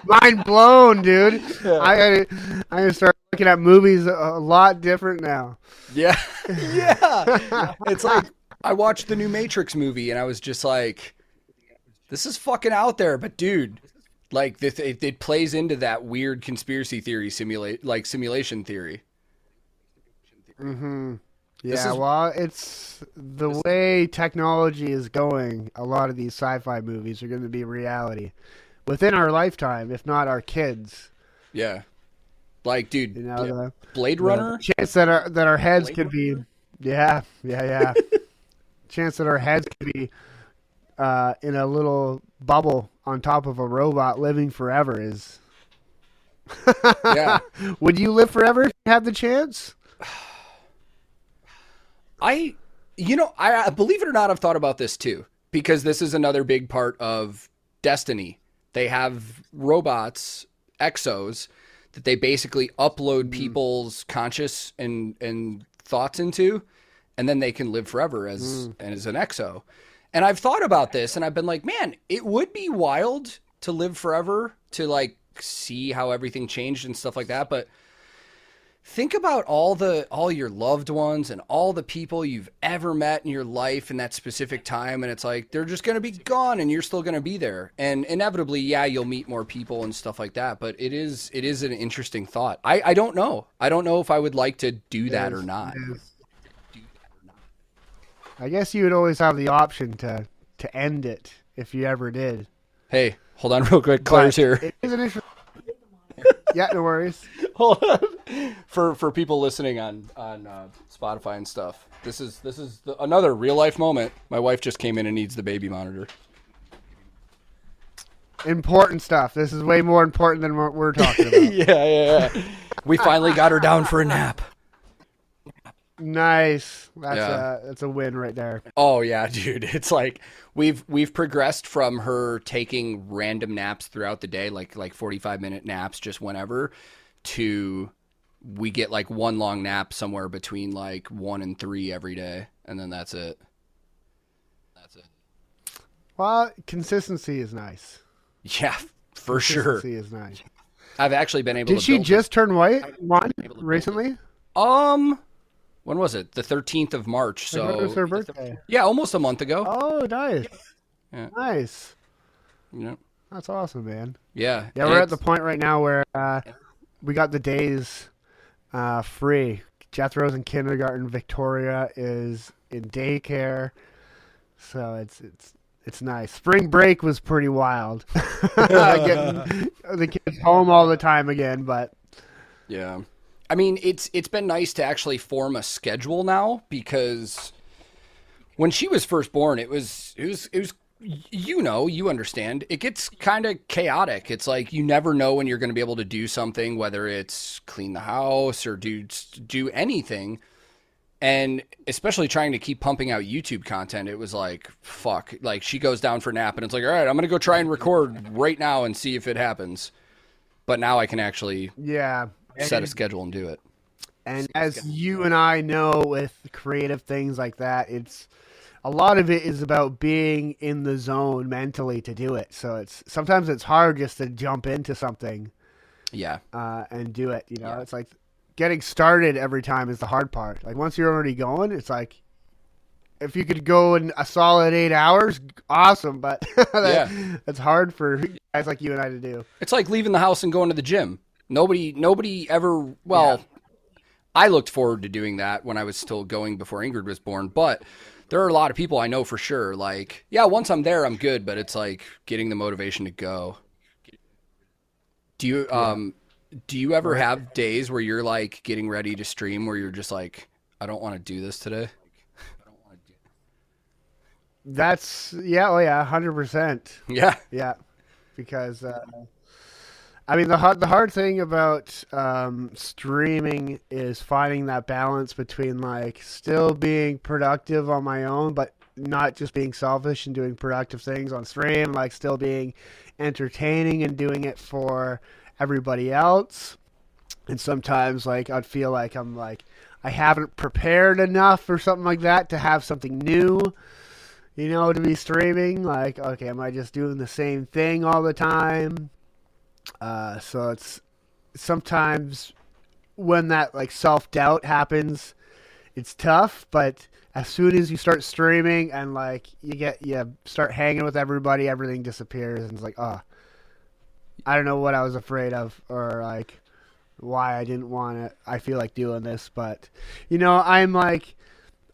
Mind blown, dude. Yeah. I I gotta start looking at movies a lot different now. Yeah, yeah. it's like I watched the new Matrix movie and I was just like, "This is fucking out there," but dude, like it, it plays into that weird conspiracy theory simulate like simulation theory. Mm-hmm. Yeah, is, well, it's the way technology is going. A lot of these sci-fi movies are going to be reality within our lifetime, if not our kids. Yeah, like, dude, you know, the, Blade Runner. chance that our that our heads Blade could Runner? be, yeah, yeah, yeah. chance that our heads could be uh, in a little bubble on top of a robot living forever is. yeah. Would you live forever? If you have the chance? I, you know, I believe it or not, I've thought about this too because this is another big part of Destiny. They have robots, exos, that they basically upload mm. people's conscious and and thoughts into, and then they can live forever as mm. as an exo. And I've thought about this, and I've been like, man, it would be wild to live forever to like see how everything changed and stuff like that, but think about all the all your loved ones and all the people you've ever met in your life in that specific time and it's like they're just going to be gone and you're still going to be there and inevitably yeah you'll meet more people and stuff like that but it is it is an interesting thought i i don't know i don't know if i would like to do that or not i guess you would always have the option to to end it if you ever did. Hey, hold on real quick. Claire's here. It is an issue. yeah, no worries. Hold on. For for people listening on on uh, Spotify and stuff, this is this is the, another real life moment. My wife just came in and needs the baby monitor. Important stuff. This is way more important than what we're talking about. yeah, yeah, yeah. We finally got her down for a nap. Nice. That's yeah. a that's a win right there. Oh yeah, dude. It's like we've we've progressed from her taking random naps throughout the day, like like 45 minute naps just whenever to we get like one long nap somewhere between like 1 and 3 every day and then that's it. That's it. Well, consistency is nice. Yeah, for sure. Consistency is nice. I've actually been able to Did she just turn white one recently? Um when was it? The 13th of March. So it was her birthday. Yeah, almost a month ago. Oh, nice. Yeah. Nice. Yeah. That's awesome, man. Yeah. Yeah, we're at the point right now where uh, we got the days uh, free. Jethro's in kindergarten. Victoria is in daycare. So it's it's it's nice. Spring break was pretty wild. Getting the kids home all the time again, but yeah. I mean, it's it's been nice to actually form a schedule now because when she was first born, it was it was it was you know, you understand. It gets kind of chaotic. It's like you never know when you're going to be able to do something, whether it's clean the house or do do anything. And especially trying to keep pumping out YouTube content, it was like fuck. Like she goes down for a nap, and it's like, all right, I'm going to go try and record right now and see if it happens. But now I can actually yeah set a schedule and do it. And as you and I know with creative things like that, it's a lot of it is about being in the zone mentally to do it. So it's sometimes it's hard just to jump into something. Yeah. Uh, and do it. You know, yeah. it's like getting started every time is the hard part. Like once you're already going, it's like if you could go in a solid eight hours, awesome. But that, yeah, it's hard for guys like you and I to do. It's like leaving the house and going to the gym. Nobody, nobody ever. Well, yeah. I looked forward to doing that when I was still going before Ingrid was born, but there are a lot of people I know for sure. Like, yeah, once I'm there, I'm good, but it's like getting the motivation to go. Do you yeah. um do you ever have days where you're like getting ready to stream where you're just like, I don't want to do this today? That's yeah, oh yeah, hundred percent. Yeah, yeah, because uh, I mean, the hard, the hard thing about um, streaming is finding that balance between like still being productive on my own, but not just being selfish and doing productive things on stream, like still being entertaining and doing it for everybody else. And sometimes, like, I'd feel like I'm like I haven't prepared enough or something like that to have something new, you know, to be streaming. Like, okay, am I just doing the same thing all the time? Uh, so it's sometimes when that like self doubt happens, it's tough. But as soon as you start streaming and like you get you start hanging with everybody, everything disappears and it's like, oh, I don't know what I was afraid of or like why I didn't want to. I feel like doing this, but you know, I'm like.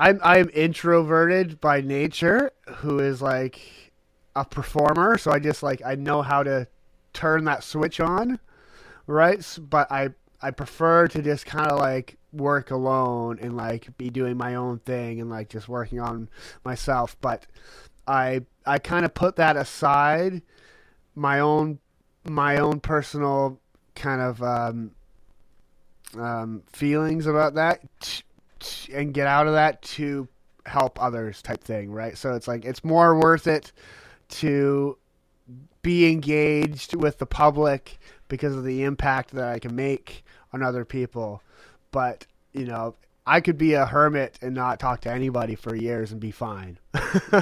I'm I'm introverted by nature, who is like a performer. So I just like I know how to turn that switch on, right? But I I prefer to just kind of like work alone and like be doing my own thing and like just working on myself. But I I kind of put that aside, my own my own personal kind of um, um, feelings about that, and get out of that to help others type thing, right? So it's like it's more worth it to be engaged with the public because of the impact that I can make on other people. But, you know, I could be a hermit and not talk to anybody for years and be fine.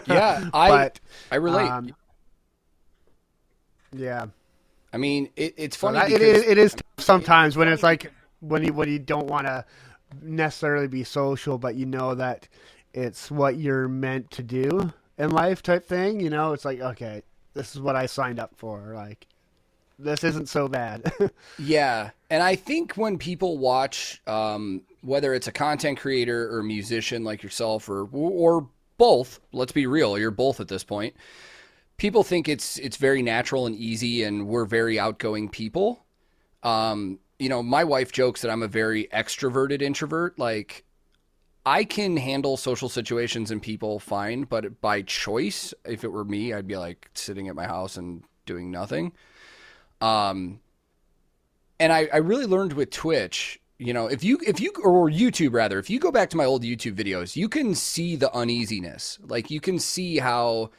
yeah, I but, I relate. Um, yeah. I mean, it, it's funny. because... it, is, it is sometimes when it's like when you when you don't want to necessarily be social, but you know that it's what you're meant to do in life, type thing. You know, it's like okay, this is what I signed up for. Like, this isn't so bad. yeah, and I think when people watch, um, whether it's a content creator or musician like yourself, or or both. Let's be real, you're both at this point. People think it's it's very natural and easy, and we're very outgoing people. Um, you know, my wife jokes that I'm a very extroverted introvert. Like, I can handle social situations and people fine, but by choice, if it were me, I'd be like sitting at my house and doing nothing. Um, and I, I really learned with Twitch you know if you if you or youtube rather if you go back to my old youtube videos you can see the uneasiness. Like you can see how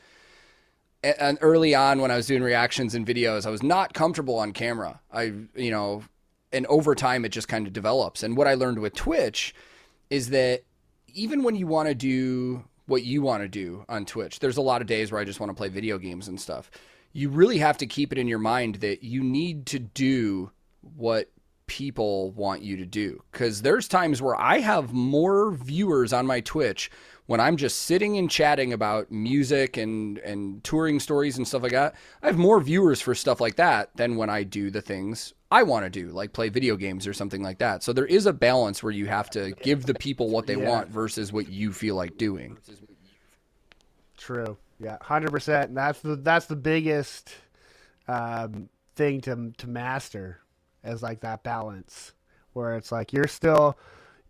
and early on when i was doing reactions and videos i was not comfortable on camera. I you know and over time it just kind of develops. And what i learned with twitch is that even when you want to do what you want to do on twitch there's a lot of days where i just want to play video games and stuff you really have to keep it in your mind that you need to do what people want you to do. Because there's times where I have more viewers on my Twitch when I'm just sitting and chatting about music and, and touring stories and stuff like that. I have more viewers for stuff like that than when I do the things I want to do, like play video games or something like that. So there is a balance where you have to give the people what they yeah. want versus what you feel like doing. True. Yeah, hundred percent. That's the that's the biggest um, thing to to master as like that balance where it's like you're still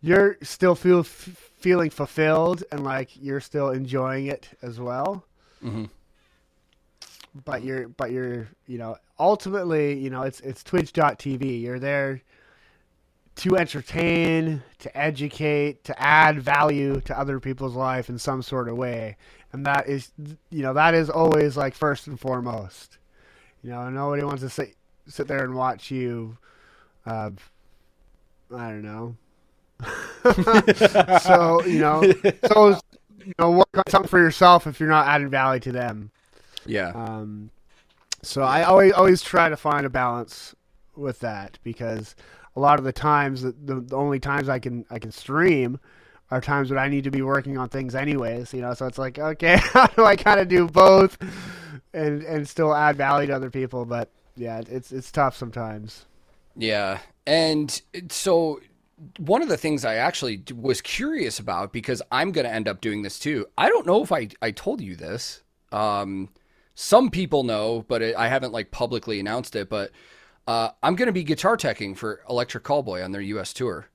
you're still feel f- feeling fulfilled and like you're still enjoying it as well. Mm-hmm. But you're but you're you know ultimately you know it's it's Twitch.tv. You're there to entertain, to educate, to add value to other people's life in some sort of way, and that is you know that is always like first and foremost. You know, nobody wants to sit sit there and watch you uh, I don't know. so you know, so you know, work on something for yourself if you're not adding value to them. Yeah. Um. So I always always try to find a balance with that because a lot of the times the, the only times I can I can stream are times when I need to be working on things anyways. You know, so it's like okay, how do I kind of do both and and still add value to other people? But yeah, it's it's tough sometimes. Yeah. And so one of the things I actually was curious about because I'm going to end up doing this too. I don't know if I, I told you this. Um, some people know, but it, I haven't like publicly announced it. But uh, I'm going to be guitar teching for Electric Callboy on their U.S. tour,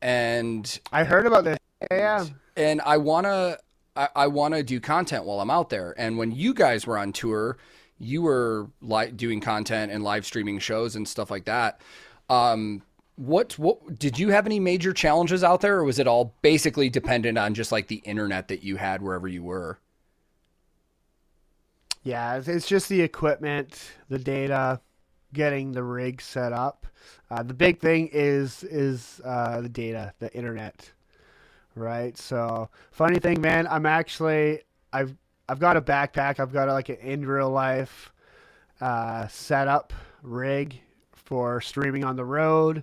and I heard about this. Yeah, and I wanna I, I want to do content while I'm out there. And when you guys were on tour, you were like doing content and live streaming shows and stuff like that. Um, what what did you have any major challenges out there, or was it all basically dependent on just like the internet that you had wherever you were? Yeah, it's just the equipment, the data, getting the rig set up. Uh, the big thing is is uh, the data, the internet, right? So, funny thing, man, I'm actually I've I've got a backpack. I've got like an in real life uh, setup rig for streaming on the road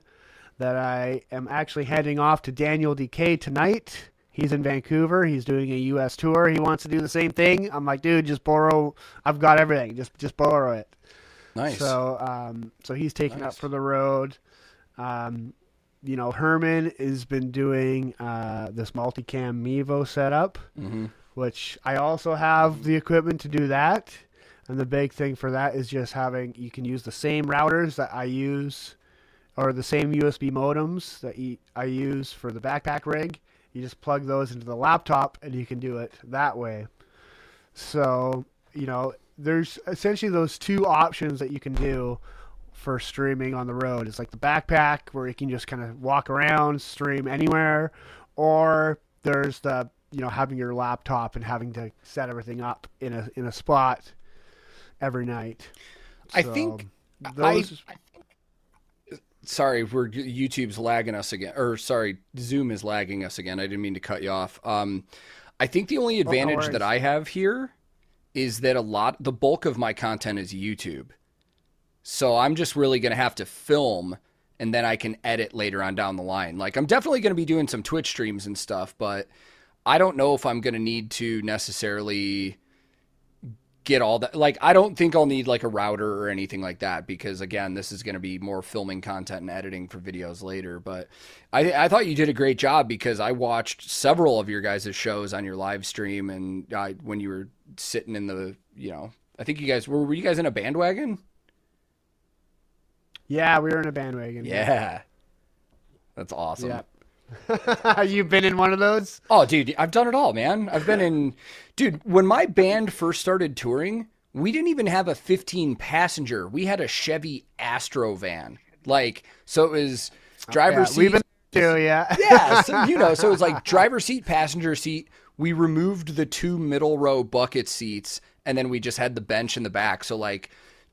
that I am actually heading off to Daniel DK tonight. He's in Vancouver. He's doing a U.S. tour. He wants to do the same thing. I'm like, dude, just borrow. I've got everything. Just just borrow it. Nice. So um, so he's taking nice. up for the road. Um, you know, Herman has been doing uh, this multicam Mevo setup. Mm-hmm which I also have the equipment to do that. And the big thing for that is just having you can use the same routers that I use or the same USB modems that I use for the backpack rig. You just plug those into the laptop and you can do it that way. So, you know, there's essentially those two options that you can do for streaming on the road. It's like the backpack where you can just kind of walk around, stream anywhere, or there's the you know having your laptop and having to set everything up in a in a spot every night. So I think those. I, I, sorry, we're YouTube's lagging us again, or sorry, Zoom is lagging us again. I didn't mean to cut you off. Um, I think the only advantage oh, that I have here is that a lot, the bulk of my content is YouTube. So I'm just really going to have to film and then I can edit later on down the line. Like I'm definitely going to be doing some Twitch streams and stuff, but I don't know if I'm going to need to necessarily get all that. Like, I don't think I'll need like a router or anything like that because again, this is going to be more filming content and editing for videos later. But I, I thought you did a great job because I watched several of your guys' shows on your live stream and uh, when you were sitting in the, you know, I think you guys were, were you guys in a bandwagon? Yeah, we were in a bandwagon. Yeah. That's awesome. Yeah. You've been in one of those? Oh, dude, I've done it all, man. I've been in, dude. When my band first started touring, we didn't even have a 15 passenger. We had a Chevy Astro van. Like, so it was driver yeah, seat. We've been too, yeah. yeah, so you know, so it was like driver seat, passenger seat. We removed the two middle row bucket seats, and then we just had the bench in the back. So like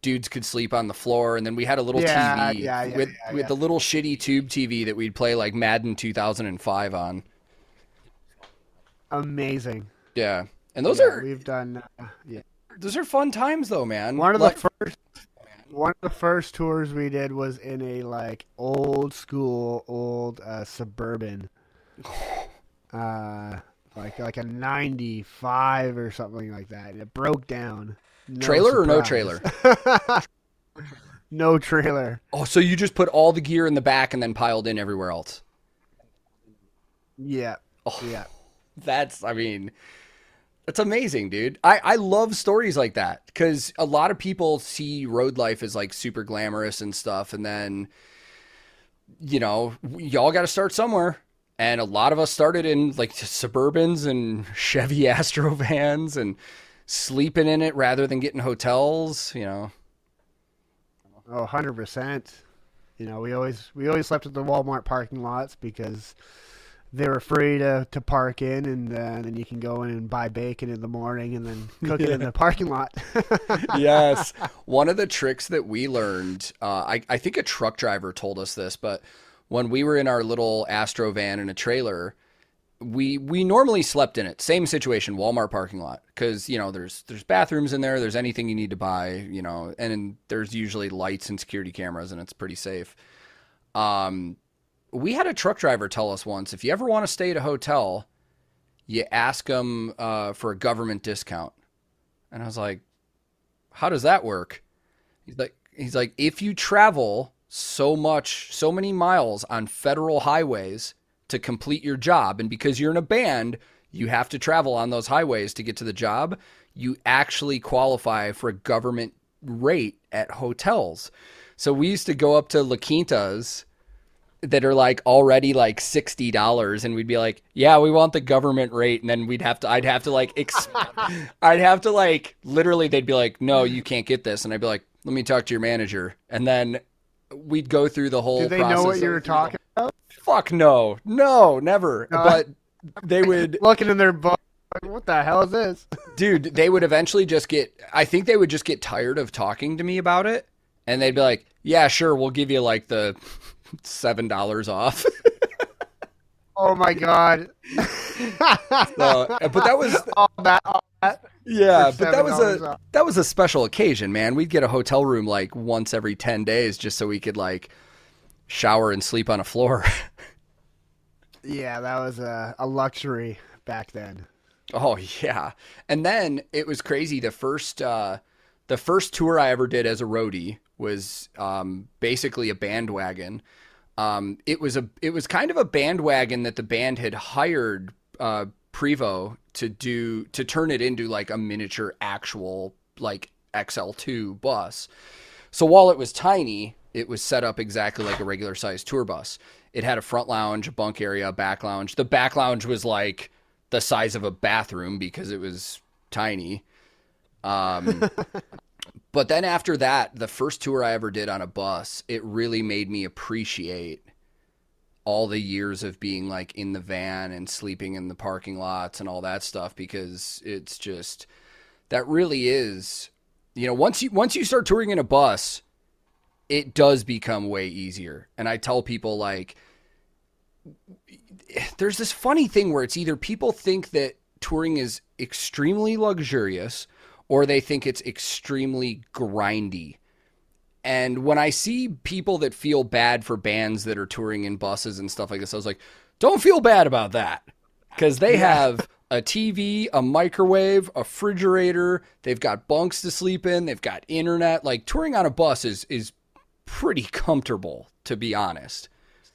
dudes could sleep on the floor, and then we had a little Yeah, TV yeah, yeah, with with the little shitty tube TV that we'd play like Madden 2005 on. Amazing. Yeah, and those are we've done. Uh, yeah. those are fun times though, man. One of Like- the first one of the first tours we did was in a like old school old uh, suburban uh like like a 95 or something like that and it broke down No trailer or no trailer? no trailer Oh, so you just put all the gear in the back and then piled in everywhere else. yeah Oh. yeah That's, I mean, that's amazing, dude. I, I love stories like that because a lot of people see road life as like super glamorous and stuff. And then, you know, y'all got to start somewhere. And a lot of us started in like Suburbans and Chevy Astro vans and sleeping in it rather than getting hotels, you know. oh 100% you know we always we always slept at the Walmart parking lots because they were free to, to park in and uh, then you can go in and buy bacon in the morning and then cook it in the parking lot yes. One of the tricks that we learned, uh, I, I think a truck driver told us this, but when we were in our little Astro van in a trailer, we we normally slept in it. Same situation, Walmart parking lot, because you know there's there's bathrooms in there. There's anything you need to buy, you know, and there's usually lights and security cameras, and it's pretty safe. Um, we had a truck driver tell us once, if you ever want to stay at a hotel, you ask them uh, for a government discount, and I was like, how does that work? He's like, he's like, if you travel so much, so many miles on federal highways to complete your job, and because you're in a band, you have to travel on those highways to get to the job, you actually qualify for a government rate at hotels. So we used to go up to La Quintas that are like already like sixty dollars, and we'd be like, "Yeah, we want the government rate," and then we'd have to, I'd have to like, ex- I'd have to like, literally, they'd be like, "No, you can't get this," and I'd be like, "Let me talk to your manager," and then we'd go through the whole. Did they process know what you of- were talking Fuck no, no, never. No. But they would, Looking in their book, like, what the hell is this? dude. They would eventually just get. I think they would just get tired of talking to me about it, and they'd be like, "Yeah, sure, we'll give you like the seven dollars off." Oh my god! So, but that was all that, all that. Yeah, but that was a off. that was a special occasion, man. We'd get a hotel room like once every ten days just so we could like shower and sleep on a floor. Yeah, that was a, a luxury back then. oh yeah, and then it was crazy. The first uh, the first tour I ever did as a roadie was um, basically a bandwagon. Um, it was a it was kind of a bandwagon that the band had hired uh, Prevost to do to turn it into like a miniature actual like XL2 bus. So while it was tiny, it was set up exactly like a regular sized tour bus. It had a front lounge, a bunk area, a back lounge. The back lounge was like the size of a bathroom because it was tiny. Um, but then after that, the first tour I ever did on a bus, it really made me appreciate all the years of being like in the van and sleeping in the parking lots and all that stuff because it's just that really is you know once you once you start touring in a bus it does become way easier and i tell people like there's this funny thing where it's either people think that touring is extremely luxurious or they think it's extremely grindy and when I see people that feel bad for bands that are touring in buses and stuff like this, I was like, don't feel bad about that. Because they have a TV, a microwave, a refrigerator. They've got bunks to sleep in. They've got internet. Like touring on a bus is is pretty comfortable, to be honest.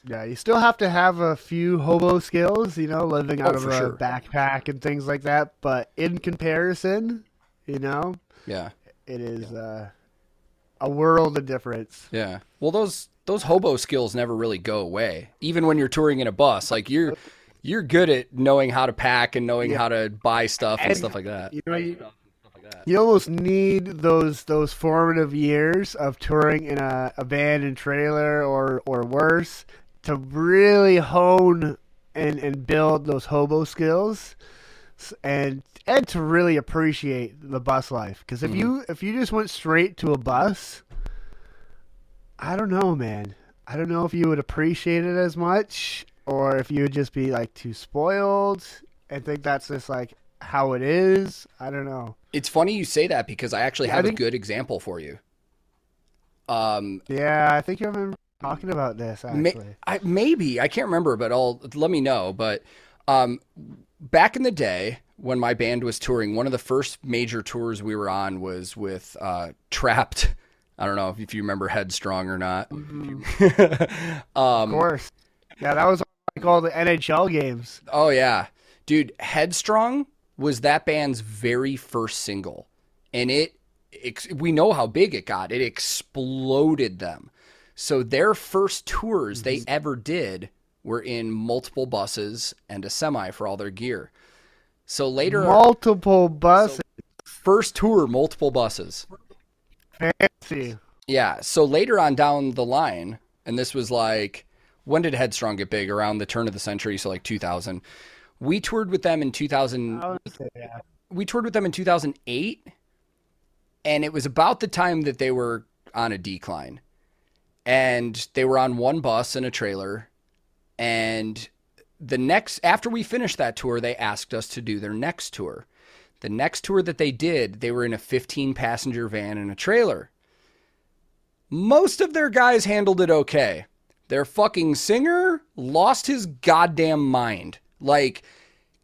Yeah, you still have to have a few hobo skills, you know, living out Oh, of a sure. backpack and things like that. But in comparison, you know, Yeah. it is uh, a world of difference. Yeah. Well, those those hobo skills never really go away. Even when you're touring in a bus, like you're you're good at knowing how to pack and knowing Yeah. how to buy stuff and, And- stuff like that. You know, you, you almost need those those formative years of touring in a abandoned trailer or or worse to really hone and and build those hobo skills and and to really appreciate the bus life. Because if mm-hmm. you if you just went straight to a bus i don't know man. I don't know if you would appreciate it as much or if you would just be like too spoiled and think that's just like how it is i don't know It's funny you say that because I actually Yeah, I have think- a good example for you. Um, yeah i think i remember talking about this May, actually I, maybe I can't remember, but I'll let me know. But um, back in the day when my band was touring, one of the first major tours we were on was with uh, Trapt. I don't know if you remember Headstrong or not. of um, course yeah that was like all the nhl games oh yeah, dude, Headstrong was that band's very first single, and it, ex- we know how big it got. It exploded them. So their first tours they mm-hmm. ever did were in multiple buses and a semi for all their gear. So later, multiple buses first tour, multiple buses. fancy Yeah. So later on down the line, and this was like, when did Headstrong get big? Around the turn of the century, so like 2000. We toured with them in 2000. Say that. We toured with them in 2008, and it was about the time that they were on a decline, and they were on one bus and a trailer, and the next after we finished that tour, they asked us to do their next tour. The next tour that they did, they were in a 15 passenger van and a trailer. Most of their guys handled it okay. Their fucking singer lost his goddamn mind. Like,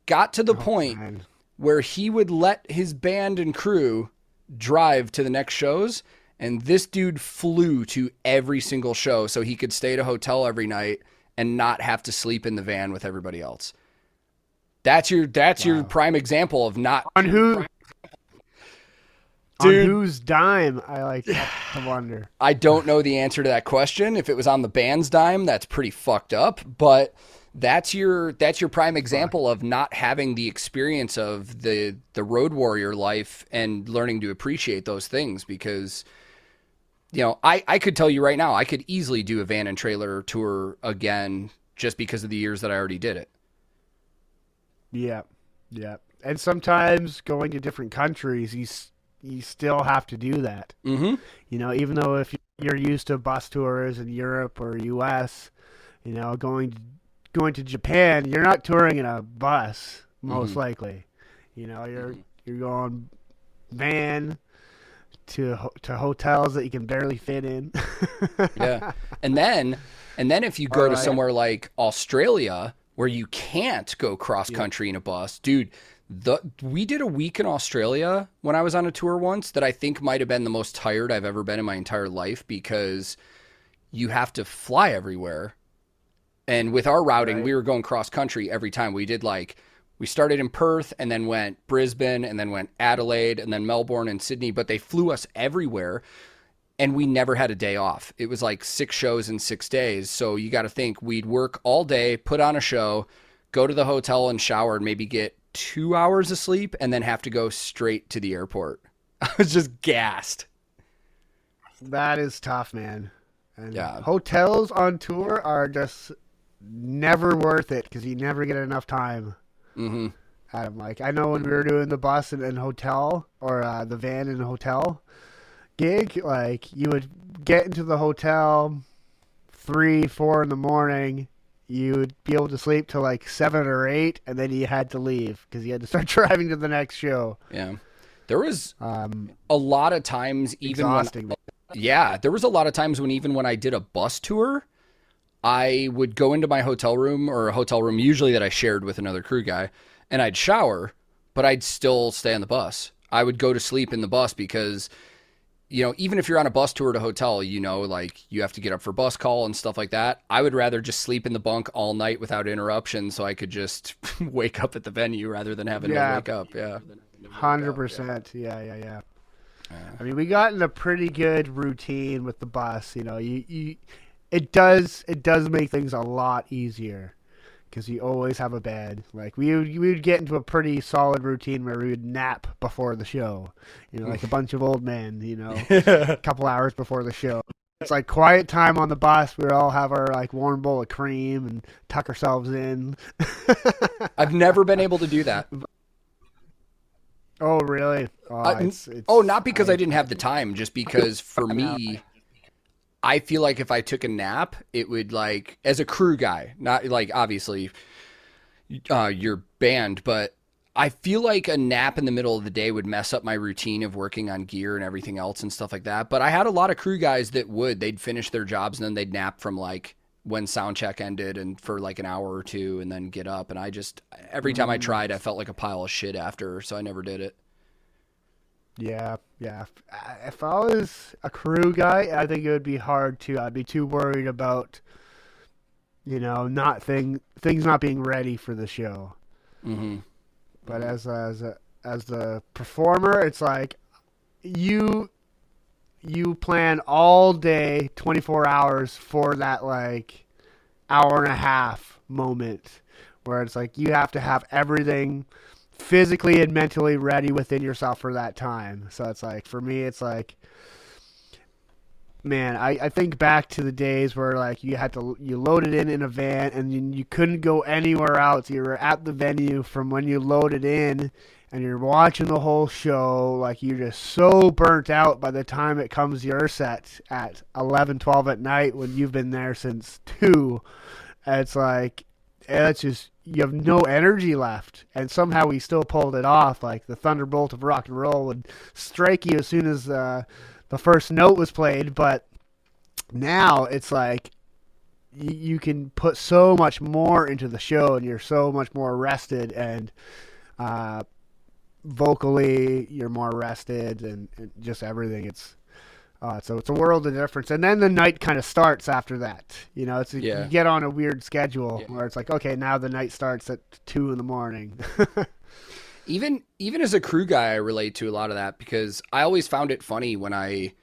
got to the oh, point Man. where he would let his band and crew drive to the next shows. And this dude flew to every single show so he could stay at a hotel every night and not have to sleep in the van with everybody else. That's your that's your prime example of not On who? Dude. On whose dime? I like to wonder. I don't know the answer to that question. If it was on the band's dime, that's pretty fucked up. But that's your that's your prime example of not having the experience of the the road warrior life and learning to appreciate those things because you know I I could tell you right now I could easily do a van and trailer tour again just because of the years that I already did it. Yeah, yeah. And sometimes going to different countries, you you still have to do that. Mm-hmm. You know, even though if you're used to bus tours in Europe or U.S., you know, going going to Japan, you're not touring in a bus most Mhm. likely. You know, you're you're going van to to hotels that you can barely fit in. Yeah. And then and then if you go to somewhere like Australia where you can't go cross country in a bus, dude, the we did a week in Australia when I was on a tour once that I think might have been the most tired I've ever been in my entire life because you have to fly everywhere. And with our routing, Right. we were going cross country every time. We did like we started in Perth and then went Brisbane and then went Adelaide and then Melbourne and Sydney, but they flew us everywhere and we never had a day off. It was like six shows in six days. So you got to think we'd work all day, put on a show, go to the hotel and shower, and maybe get two hours of sleep, and then have to go straight to the airport. I was just gassed. That is tough, man. And Yeah. hotels on tour are just never worth it because you never get enough time. hmm at 'em. Like I know when we were doing the bus and, and hotel or uh, the van and hotel gig, like you would get into the hotel three, four in the morning. You would be able to sleep till like seven or eight, and then you had to leave because you had to start driving to the next show. Yeah. There was Um, a lot of times, even when. Yeah, there was a lot of times when even when I did a bus tour, I would go into my hotel room or a hotel room usually that I shared with another crew guy, and I'd shower, but I'd still stay on the bus. I would go to sleep in the bus because you know, even if you're on a bus tour to hotel, you know, like you have to get up for bus call and stuff like that. I would rather just sleep in the bunk all night without interruption so I could just wake up at the venue rather than having yeah. to wake up. Yeah. 100%. Yeah, yeah, yeah. yeah. I mean, we got in a pretty good routine with the bus, you know. You you it does it does make things a lot easier because you always have a bed. Like we would, we would get into a pretty solid routine where we would nap before the show, you know, like a bunch of old men, you know, a couple hours before the show. It's like quiet time on the bus. We all have our like warm bowl of cream and tuck ourselves in. I've never been able to do that. Oh really? Oh, uh, it's, it's, oh not because I, I, didn't have the time, just because for me, I feel like if I took a nap, it would like as a crew guy, not like obviously uh, your band, but I feel like a nap in the middle of the day would mess up my routine of working on gear and everything else and stuff like that. But I had a lot of crew guys that would they'd finish their jobs and then they'd nap from like when sound check ended and for like an hour or two and then get up and I just every time I mm. tried I felt like a pile of shit after so I never did it. Yeah, yeah. If I was a crew guy, I think it would be hard to. I'd be too worried about, you know, not thing things not being ready for the show. Mm-hmm. But as as a, as the performer, it's like you you plan all day, twenty four hours for that like hour and a half moment where it's like you have to have everything physically and mentally ready within yourself for that time. So it's like for me, it's like, man, I, I think back to the days where like you had to you loaded in in a van and you, you couldn't go anywhere else. You were at the venue from when you loaded in. And you're watching the whole show, like you're just so burnt out by the time it comes your set at 11, 12 at night when you've been there since 2. It's like, it's just you have no energy left, and somehow he still pulled it off. Like the thunderbolt of rock and roll would strike you as soon as uh, the first note was played. But now it's like you can put so much more into the show, and you're so much more rested, and uh, vocally you're more rested, and, and just everything. It's uh, so it's a world of difference. And then the night kind of starts after that. You know, it's yeah. you get on a weird schedule yeah. where it's like, okay, now the night starts at two in the morning. even even as a crew guy, I relate to a lot of that because I always found it funny when I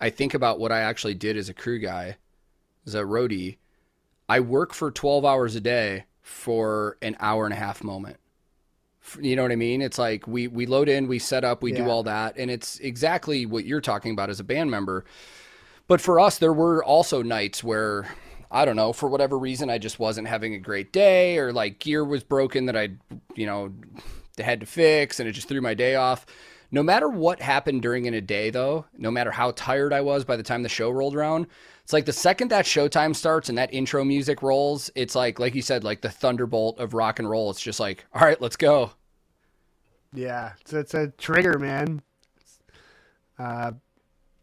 I think about what I actually did as a crew guy, as a roadie. I work for twelve hours a day for an hour and a half moment. You know what I mean? It's like we we load in, we set up, we yeah. do all that, and it's exactly what you're talking about as a band member. But for us, there were also nights where I don't know, for whatever reason, I just wasn't having a great day, or like gear was broken that I, you know, had to fix, and it just threw my day off. No matter what happened during in a day, though, no matter how tired I was by the time the show rolled around, it's like the second that showtime starts and that intro music rolls, it's like, like you said, like the thunderbolt of rock and roll. It's just like, all right, let's go. Yeah, it's, it's a trigger, man. Uh,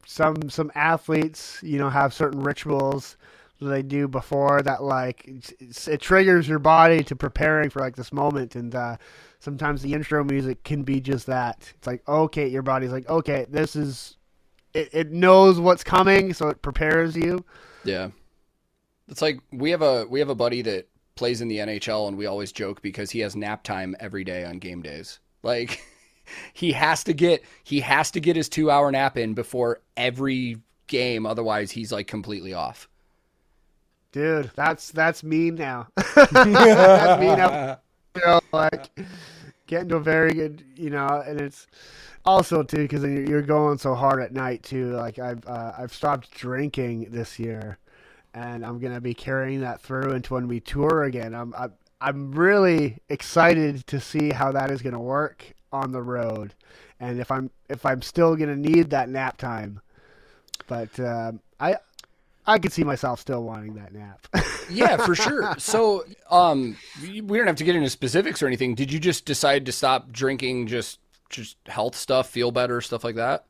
some some athletes, you know, have certain rituals that they do before that, like it, it triggers your body to preparing for like this moment, and uh, sometimes the intro music can be just that. It's like, okay, your body's like, okay, this is it, it knows what's coming, so it prepares you. Yeah. It's like we have a we have a buddy that plays in the NHL and we always joke because he has nap time every day on game days. Like he has to get he has to get his 2-hour nap in before every game otherwise he's like completely off. Dude, that's that's me now. that's me now. You know, like getting to a very good, you know, and it's also too because you're going so hard at night too. Like I've uh, I've stopped drinking this year, and I'm gonna be carrying that through into when we tour again. I'm I'm, I'm really excited to see how that is gonna work on the road, and if I'm if I'm still gonna need that nap time. But um, I I could see myself still wanting that nap. yeah, for sure. So, um, we don't have to get into specifics or anything. Did you just decide to stop drinking just just health stuff, feel better, stuff like that?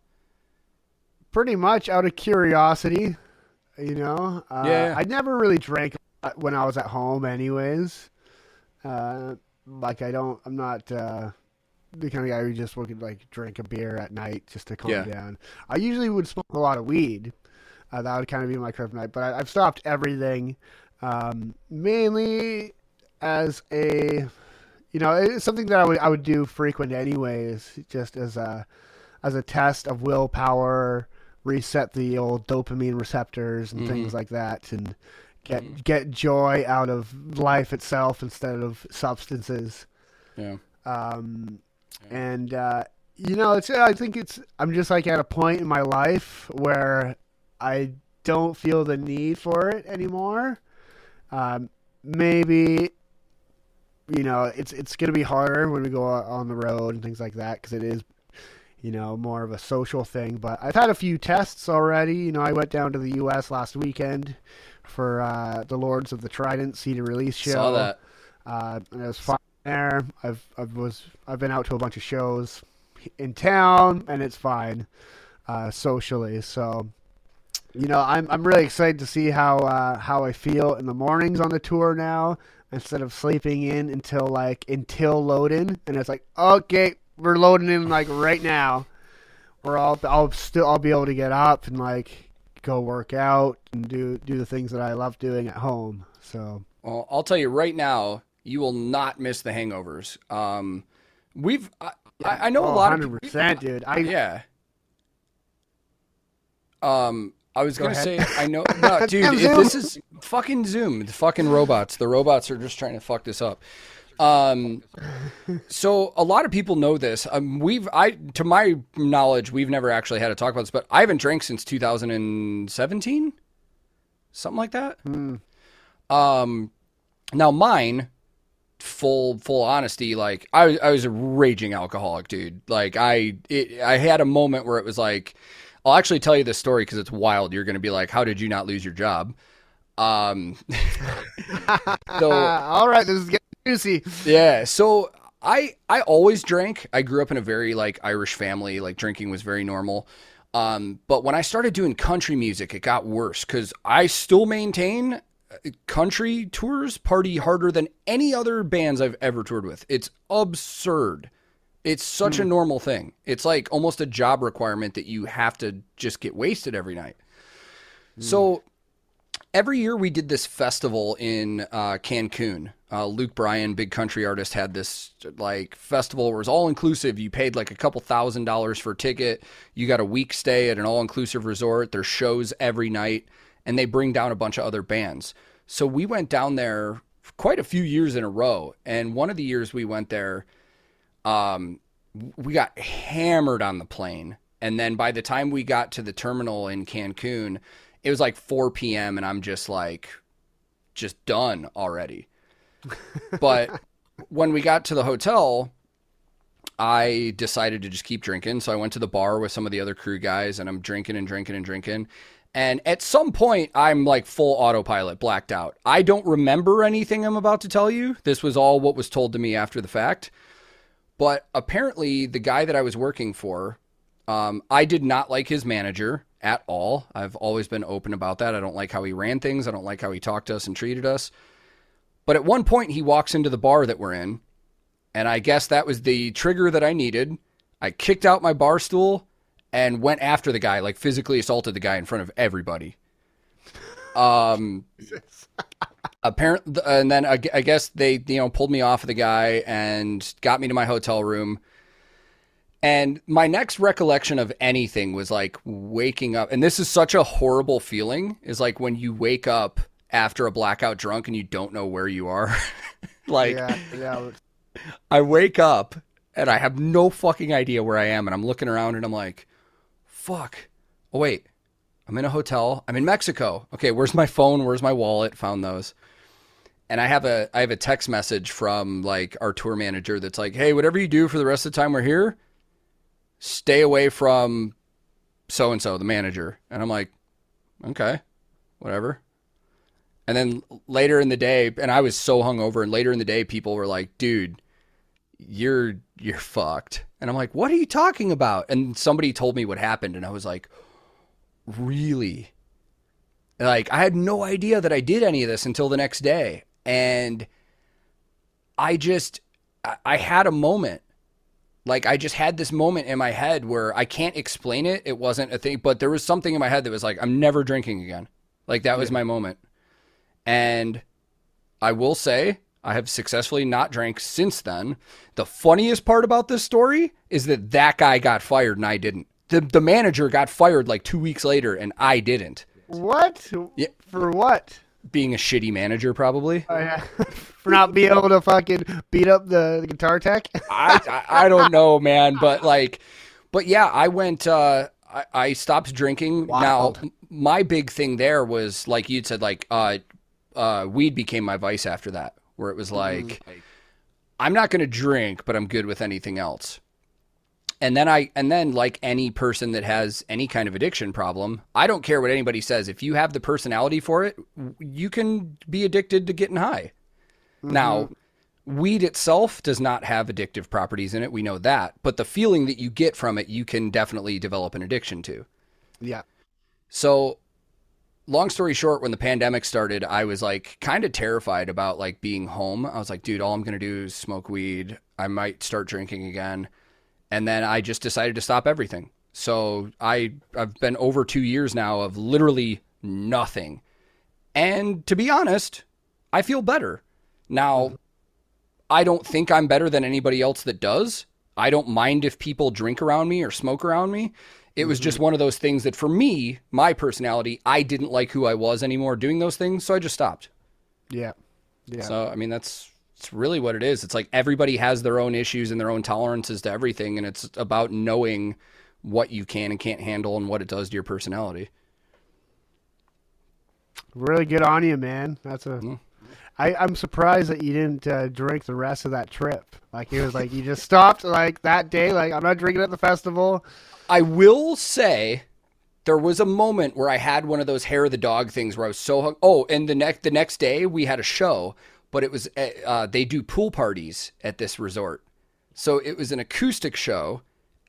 Pretty much out of curiosity, you know. Uh, yeah. I never really drank when I was at home, anyways. Uh, like I don't. I'm not uh, the kind of guy who just would like drink a beer at night just to calm Yeah. down. I usually would smoke a lot of weed. Uh, that would kind of be my kryptonite. But I, I've stopped everything, um, mainly as a, you know, it's something that I would I would do frequent anyways, just as a as a test of willpower, reset the old dopamine receptors and things like that, and get get joy out of life itself instead of substances. Yeah. Um, and uh, you know, it's I think it's I'm just like at a point in my life where I don't feel the need for it anymore. Um, maybe you know it's it's gonna be harder when we go out on the road and things like that because it is you know more of a social thing. But I've had a few tests already. You know, I went down to the U.S. last weekend for uh, the Lords of the Trident CD release show. Saw that. Uh, and it was fun there. I've I've was I've been out to a bunch of shows in town, and it's fine uh, socially. So, you know, I'm I'm really excited to see how uh, how I feel in the mornings on the tour now. Instead of sleeping in until like until loading, and it's like okay, we're loading in like right now. We're all I'll still I'll be able to get up and like go work out and do do the things that I love doing at home. So Well, I'll tell you right now, you will not miss the hangovers. Um, we've I, I I know a Oh, lot of 100%, dude. I yeah. Um, I was Go gonna say. I know, no, dude. If Zoom. this is fucking Zoom, the fucking robots. The robots are just trying to fuck this up. Um, so a lot of people know this. Um, we've I to my knowledge, we've never actually had a talk about this, but I haven't drank since 2017, something like that. Um, now mine, full full honesty, like I was I was a raging alcoholic, dude. Like I it, I had a moment where it was like, I'll actually tell you this story because it's wild. You're gonna be like, how did you not lose your job? Um, so all right, this is getting juicy. yeah, so I I always drank. I grew up in a very like Irish family. Like drinking was very normal. Um, but when I started doing country music, it got worse because I still maintain uh, country tours party harder than any other bands I've ever toured with. It's absurd. It's such a normal thing. It's like almost a job requirement that you have to just get wasted every night. So every year we did this festival in uh, Cancun. Uh, Luke Bryan, big country artist, had this like festival where it was all inclusive. You paid like a couple thousand dollars for a ticket. You got a week stay at an all inclusive resort. There's shows every night, and they bring down a bunch of other bands. So we went down there quite a few years in a row. And one of the years we went there, um, we got hammered on the plane. And then by the time we got to the terminal in Cancun, it was like 4 p.m. and I'm just like, just done already. but when we got to the hotel, I decided to just keep drinking. So I went to the bar with some of the other crew guys and I'm drinking and drinking and drinking. And at some point, I'm like full autopilot, blacked out. I don't remember anything I'm about to tell you. This was all what was told to me after the fact. But apparently, the guy that I was working for, um, I did not like his manager at all. I've always been open about that. I don't like how he ran things. I don't like how he talked to us and treated us. But at one point, he walks into the bar that we're in, and I guess that was the trigger that I needed. I kicked out my bar stool and went after the guy, like physically assaulted the guy in front of everybody. Um, apparently, and then I, I guess they, you know, pulled me off of the guy and got me to my hotel room. And my next recollection of anything was like waking up, and this is such a horrible feeling. Is like when you wake up after a blackout drunk and you don't know where you are. like yeah, yeah. I wake up and I have no fucking idea where I am, and I'm looking around and I'm like, fuck. Oh wait, I'm in a hotel. I'm in Mexico. Okay, where's my phone? Where's my wallet? Found those. And I have a I have a text message from like our tour manager that's like, hey, whatever you do for the rest of the time we're here, stay away from so and so, the manager. And I'm like, okay, whatever. And then later in the day, and I was so hungover, and later in the day, people were like, dude, you're you're fucked. And I'm like, what are you talking about? And somebody told me what happened, and I was like, really? Like, I had no idea that I did any of this until the next day. And I just I had a moment. Like I just had this moment in my head where I can't explain it. It wasn't a thing, but there was something in my head that was like, I'm never drinking again. Like that was my moment. And I will say, I have successfully not drank since then. The funniest part about this story is that that guy got fired and I didn't. The the manager got fired like 2 weeks later and I didn't. What? Yeah. For what? Being a shitty manager probably. Oh, yeah. For not being able to fucking beat up the, the guitar tech? I, I I don't know, man, but like but yeah, I went uh I, I stopped drinking. Wild. Now my big thing there was like you'd said like uh uh weed became my vice after that where it was like I'm not going to drink, but I'm good with anything else. And then I and then like any person that has any kind of addiction problem, I don't care what anybody says. If you have the personality for it, you can be addicted to getting high. Mm-hmm. Now, weed itself does not have addictive properties in it. We know that, but the feeling that you get from it, you can definitely develop an addiction to. Yeah. So, long story short, when the pandemic started, I was like kind of terrified about like being home. I was like, dude, all I'm going to do is smoke weed. I might start drinking again. And then I just decided to stop everything. So, I I've been over 2 years now of literally nothing. And to be honest, I feel better. Now, I don't think I'm better than anybody else that does. I don't mind if people drink around me or smoke around me. It was just mm-hmm. one of those things that for me, my personality, I didn't like who I was anymore doing those things, so I just stopped. Yeah. Yeah. So, I mean, that's it's really what it is. It's like everybody has their own issues and their own tolerances to everything, and it's about knowing what you can and can't handle and what it does to your personality. Really good on you, man. That's a. Mm. I, I'm surprised that you didn't uh, drink the rest of that trip. Like it was like you just stopped like that day. Like I'm not drinking at the festival. I will say there was a moment where I had one of those hair of the dog things where I was so hung. Oh, and the next the next day we had a show, but it was uh, uh, they do pool parties at this resort, so it was an acoustic show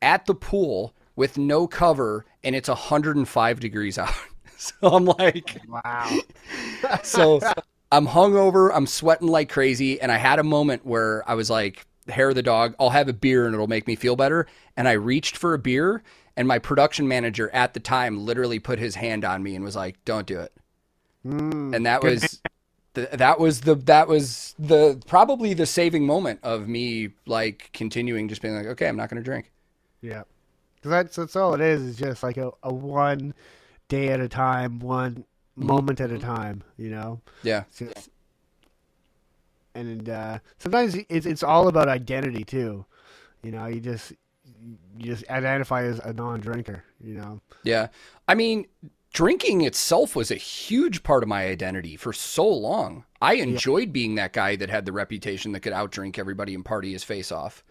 at the pool with no cover, and it's 105 degrees out. so I'm like, Wow. so I'm hungover, I'm sweating like crazy, and I had a moment where I was like, hair of the dog, I'll have a beer and it'll make me feel better. And I reached for a beer, and my production manager at the time literally put his hand on me and was like, "Don't do it." and that was th- that was the that was the probably the saving moment of me like continuing just being like, "Okay, I'm not going to drink." yeah because that's that's all it is. Is just like a, a one day at a time, one moment at a time. You know. Yeah. Just- and uh, sometimes it's it's all about identity too. You know, you just you just identify as a non-drinker. You know. Yeah. I mean, drinking itself was a huge part of my identity for so long. I enjoyed being that guy that had the reputation that could outdrink everybody and party his face off.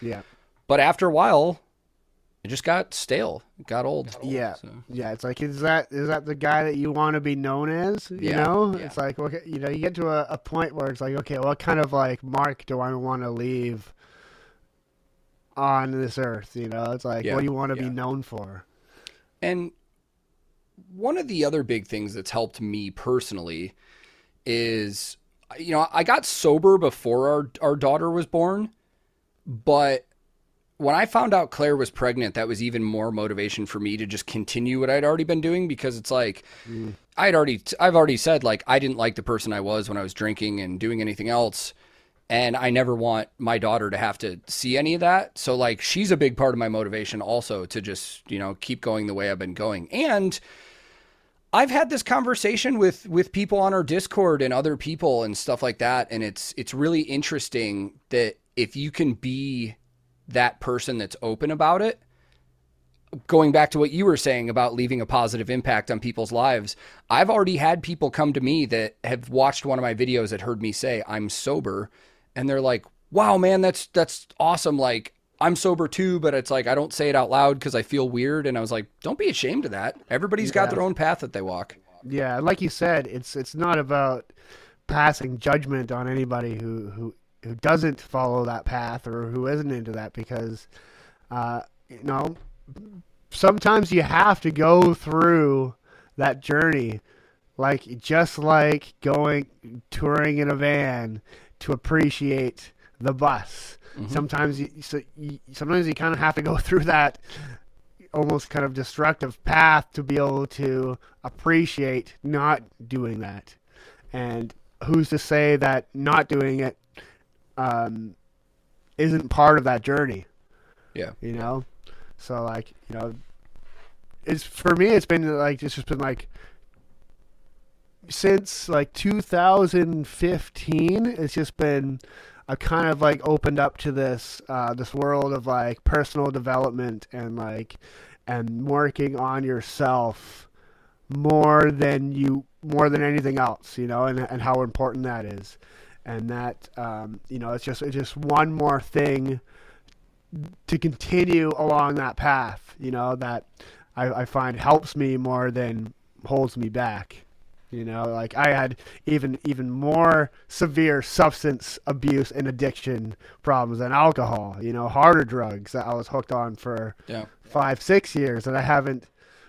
Yeah. But after a while, it just got stale. It got old. Yeah. So, Yeah, it's like is that is that the guy that you want to be known as? You Yeah, know, yeah. it's like okay, you know, you get to a, a point where it's like, okay, what kind of like mark do I want to leave on this earth? You know, it's like, Yeah, what do you want to yeah. be known for? And one of the other big things that's helped me personally is, you know, I got sober before our our daughter was born, but when I found out Claire was pregnant, that was even more motivation for me to just continue what I'd already been doing because it's like mm. I'd already I've already said like I didn't like the person I was when I was drinking and doing anything else. And I never want my daughter to have to see any of that. So like she's a big part of my motivation also to just, you know, keep going the way I've been going. And I've had this conversation with with people on our Discord and other people and stuff like that and it's it's really interesting that if you can be that person that's open about it going back to what you were saying about leaving a positive impact on people's lives I've already had people come to me that have watched one of my videos that heard me say I'm sober and they're like wow man that's that's awesome. Like I'm sober too but it's like I don't say it out loud cuz I feel weird. And I was like don't be ashamed of that. Everybody's got their own path that they walk. Yeah, like you said, it's it's not about passing judgment on anybody who who who doesn't follow that path or who isn't into that because uh, you know sometimes you have to go through that journey like just like going touring in a van to appreciate the bus. Mm-hmm. Sometimes you, so you, sometimes you kind of have to go through that almost kind of destructive path to be able to appreciate not doing that. And who's to say that not doing it um, isn't part of that journey? Yeah. You know? So, like, you know, it's for me, it's been like, it's just been like, since like 2015, it's just been I've kind of like opened up to this uh, this world of like personal development and like and working on yourself more than you more than anything else, you know, and and how important that is, and that um, you know it's just it's just one more thing to continue along that path, you know, that I, I find helps me more than holds me back. You know, like I had even even more severe substance abuse and addiction problems than alcohol. You know, harder drugs that I was hooked on for yeah. five six years that I haven't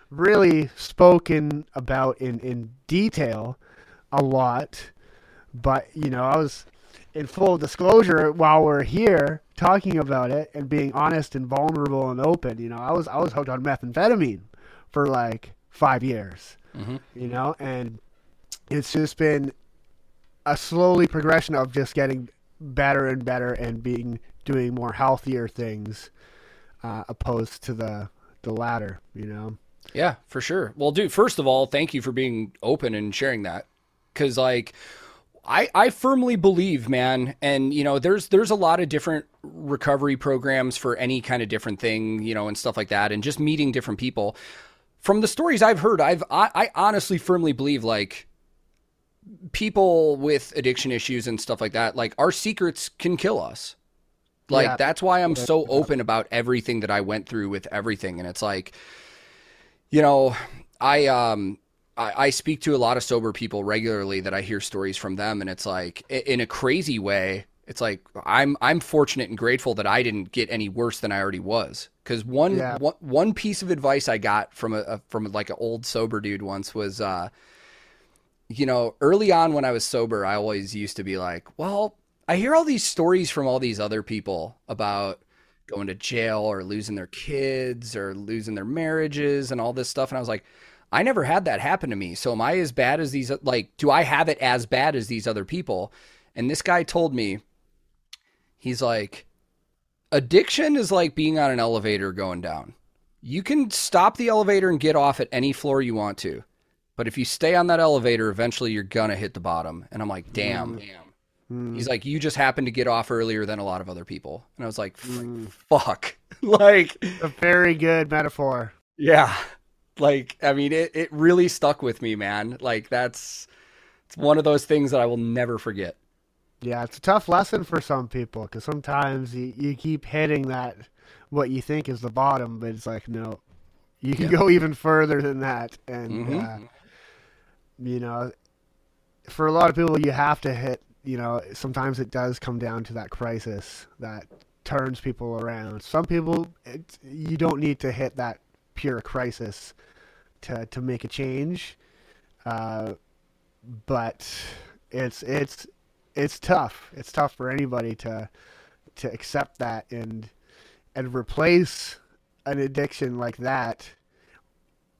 really spoken about in in detail a lot. But you know, I was in full disclosure while we're here talking about it and being honest and vulnerable and open. You know, I was I was hooked on methamphetamine for like five years. Mm-hmm. You know, and it's just been a slowly progression of just getting better and better and being doing more healthier things uh, opposed to the the latter you know? Yeah for sure. Well dude first of all thank you for being open and sharing that. Because like I, I firmly believe, man, and you know, there's there's a lot of different recovery programs for any kind of different thing, you know, and stuff like that, and just meeting different people. From the stories I've heard, I've I, I honestly firmly believe like people with addiction issues and stuff like that, like our secrets can kill us. Like yeah. that's why I'm so open about everything that I went through with everything. And it's like, you know, I um I, I speak to a lot of sober people regularly that I hear stories from them, and it's like in a crazy way. It's like I'm I'm fortunate and grateful that I didn't get any worse than I already was. Because one, yeah. one one piece of advice I got from a, a from like an old sober dude once was, uh, you know, early on when I was sober, I always used to be like, well, I hear all these stories from all these other people about going to jail or losing their kids or losing their marriages and all this stuff. And I was like, I never had that happen to me. So am I as bad as these? Like, do I have it as bad as these other people? And this guy told me, he's like, addiction is like being on an elevator going down. You can stop the elevator and get off at any floor you want to. But if you stay on that elevator, eventually you're gonna hit the bottom. And I'm like, damn. Mm. Mm. He's like, you just happened to get off earlier than a lot of other people. And I was like, mm. fuck. like a very good metaphor. Yeah. Like, I mean, it, it really stuck with me, man. Like that's it's one of those things that I will never forget. Yeah, it's a tough lesson for some people because sometimes you, you keep hitting that what you think is the bottom, but it's like no, you can yeah. go even further than that, and mm-hmm. uh, you know, for a lot of people, you have to hit. You know, sometimes it does come down to that crisis that turns people around. Some people, it, you don't need to hit that pure crisis to to make a change. Uh, but it's it's it's tough. It's tough for anybody to to accept that and and replace an addiction like that.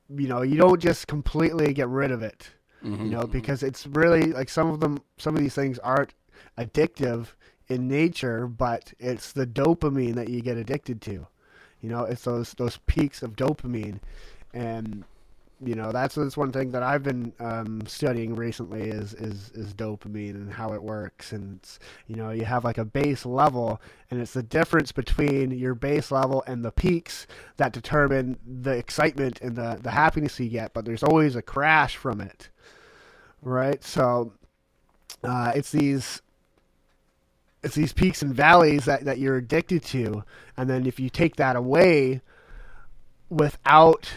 You know, you don't just completely get rid of it. Mm-hmm. You know, because it's really like some of them, some of these things aren't addictive in nature, but it's the dopamine that you get addicted to. You know, it's those those peaks of dopamine, and you know that's that's one thing that I've been um, studying recently is is is dopamine and how it works and you know you have like a base level and it's the difference between your base level and the peaks that determine the excitement and the the happiness you get but there's always a crash from it right so uh, it's these it's these peaks and valleys that, that you're addicted to and then if you take that away without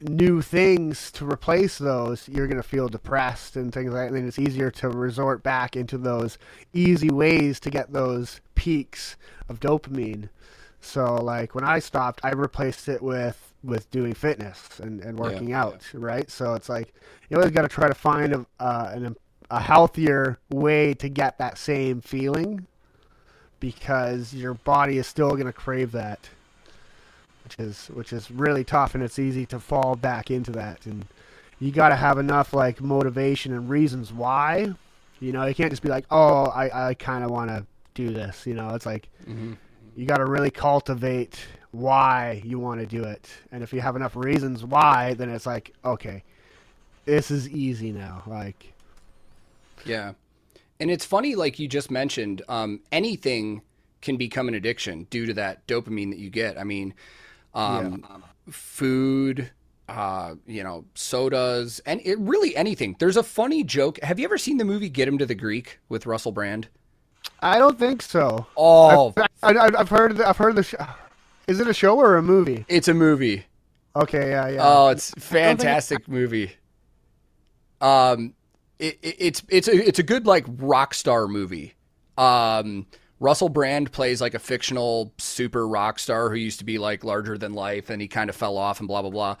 new things to replace those, you're going to feel depressed and things like that. And it's easier to resort back into those easy ways to get those peaks of dopamine. So, like when I stopped, I replaced it with with doing fitness and, and working yeah, out, yeah. right? So it's like you always got to try to find a, uh, an, a healthier way to get that same feeling because your body is still going to crave that, which is which is really tough, and it's easy to fall back into that. And you got to have enough like motivation and reasons why. You know, you can't just be like, oh, I I kind of want to do this. You know, it's like mm-hmm. you got to really cultivate why you want to do it, and if you have enough reasons why, then it's like, okay, this is easy now. Like, yeah. And it's funny, like you just mentioned, um, anything can become an addiction due to that dopamine that you get. I mean, um, yeah. food, uh, you know, sodas, and it really anything. There's a funny joke. Have you ever seen the movie Get Him to the Greek with Russell Brand? I don't think so. Oh, I've, I, have heard. I've heard the. Is it a show or a movie? It's a movie. Okay, yeah, yeah. Oh, it's fantastic movie. Um, it, it, it's it's a it's a good like rock star movie. Um, Russell Brand plays like a fictional super rock star who used to be like larger than life, and he kind of fell off and blah blah blah.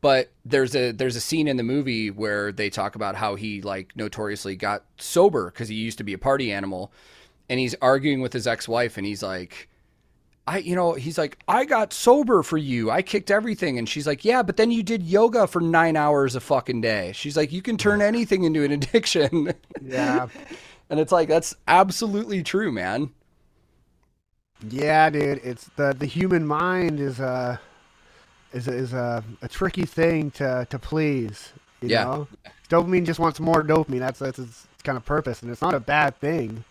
But there's a there's a scene in the movie where they talk about how he like notoriously got sober because he used to be a party animal, and he's arguing with his ex wife, and he's like, I, you know, he's like, I got sober for you. I kicked everything. And she's like, yeah, but then you did yoga for nine hours a fucking day. She's like, you can turn anything into an addiction. Yeah. and it's like, that's absolutely true, man. Yeah, dude. It's the, the human mind is a, is a, is a, a tricky thing to, to please. You yeah. know? Dopamine just wants more dopamine. That's, that's its kind of purpose. And it's not a bad thing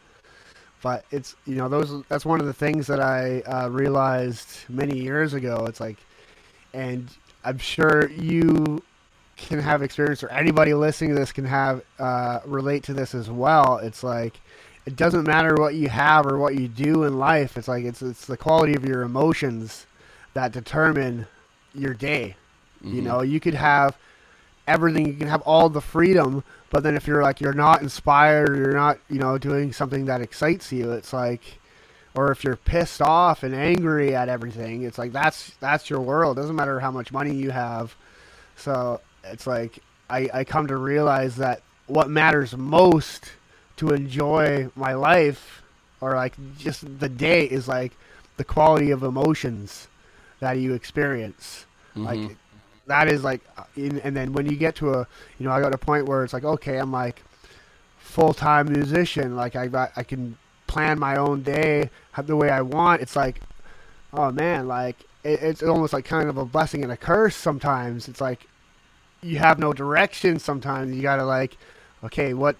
but it's you know those that's one of the things that I uh, realized many years ago. It's like, and I'm sure you can have experience, or anybody listening to this can have uh, relate to this as well. It's like it doesn't matter what you have or what you do in life. It's like it's it's the quality of your emotions that determine your day. Mm-hmm. You know, you could have everything, you can have all the freedom, but then if you're like you're not inspired, you're not you know doing something that excites you, it's like, or if you're pissed off and angry at everything, it's like that's that's your world. It doesn't matter how much money you have. So it's like I, I come to realize that what matters most to enjoy my life or like just the day is like the quality of emotions that you experience. Mm-hmm. Like that is like, and then when you get to a, you know, I got a point where it's like, okay, I'm like full time musician. Like I got, I can plan my own day the way I want. It's like, oh man, like it, it's almost like kind of a blessing and a curse sometimes. It's like you have no direction sometimes. You gotta like, okay, what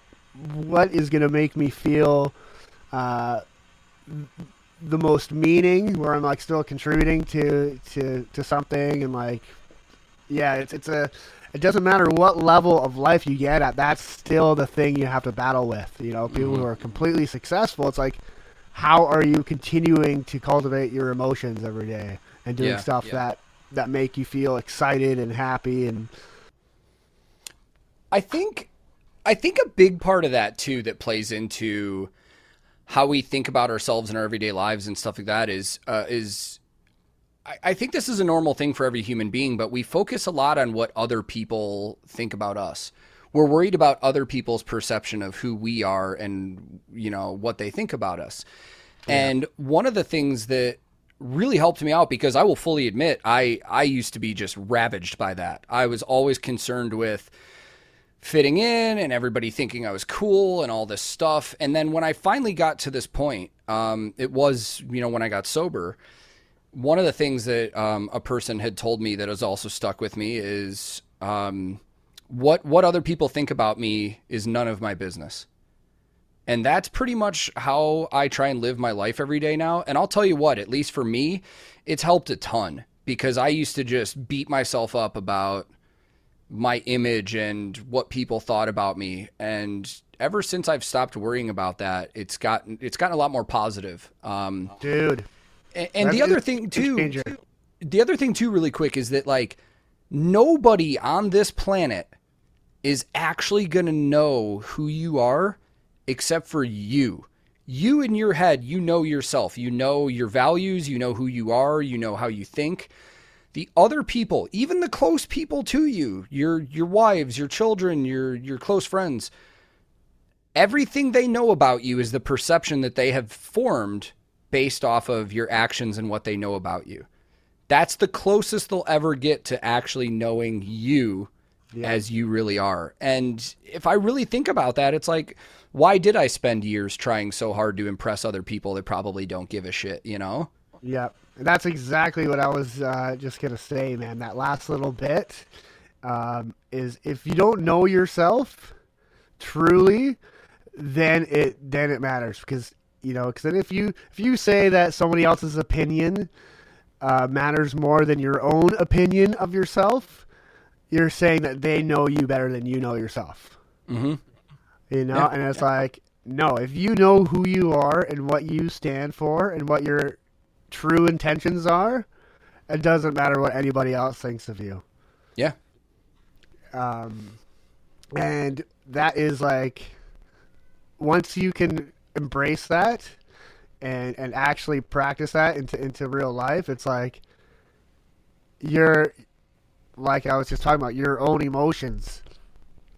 what is gonna make me feel uh, the most meaning, where I'm like still contributing to to to something and like yeah, it's it's a. It doesn't matter what level of life you get at. That's still the thing you have to battle with. You know, people mm-hmm. who are completely successful. It's like, how are you continuing to cultivate your emotions every day and doing yeah, stuff yeah. that that make you feel excited and happy and. I think, I think a big part of that too that plays into how we think about ourselves in our everyday lives and stuff like that is uh, is I, think this is a normal thing for every human being, but we focus a lot on what other people think about us. We're worried about other people's perception of who we are and, you know, what they think about us. Yeah. And one of the things that really helped me out because I will fully admit I I used to be just ravaged by that. I was always concerned with fitting in and everybody thinking I was cool and all this stuff. And then when I finally got to this point, um, it was you know when I got sober one of the things that um, a person had told me that has also stuck with me is um, what what other people think about me is none of my business. And that's pretty much how I try and live my life every day now. And I'll tell you what, at least for me, it's helped a ton because I used to just beat myself up about my image and what people thought about me. And ever since I've stopped worrying about that, it's gotten it's gotten a lot more positive. Um, Dude, and, and the other thing too, the other thing too, really quick, is that like nobody on this planet is actually going to know who you are except for you. You in your head, you know yourself. You know your values. You know who you are. You know how you think. The other people, even the close people to you, your your wives, your children, your your close friends, everything they know about you is the perception that they have formed based off of your actions and what they know about you. That's the closest they'll ever get to actually knowing you yeah. as you really are. And if I really think about that, it's like, why did I spend years trying so hard to impress other people that probably don't give a shit, you know? Yeah. That's exactly what I was uh, just going to say, man. That last little bit um, is if you don't know yourself truly, then it then it matters because you know because then if you if you say that somebody else's opinion uh, matters more than your own opinion of yourself, you're saying that they know you better than you know yourself. Mm-hmm. You know, yeah. and it's like no, if you know who you are and what you stand for and what your true intentions are, it doesn't matter what anybody else thinks of you. Yeah. Um, and that is like once you can embrace that and and actually practice that into into real life, it's like you're like I was just talking about your own emotions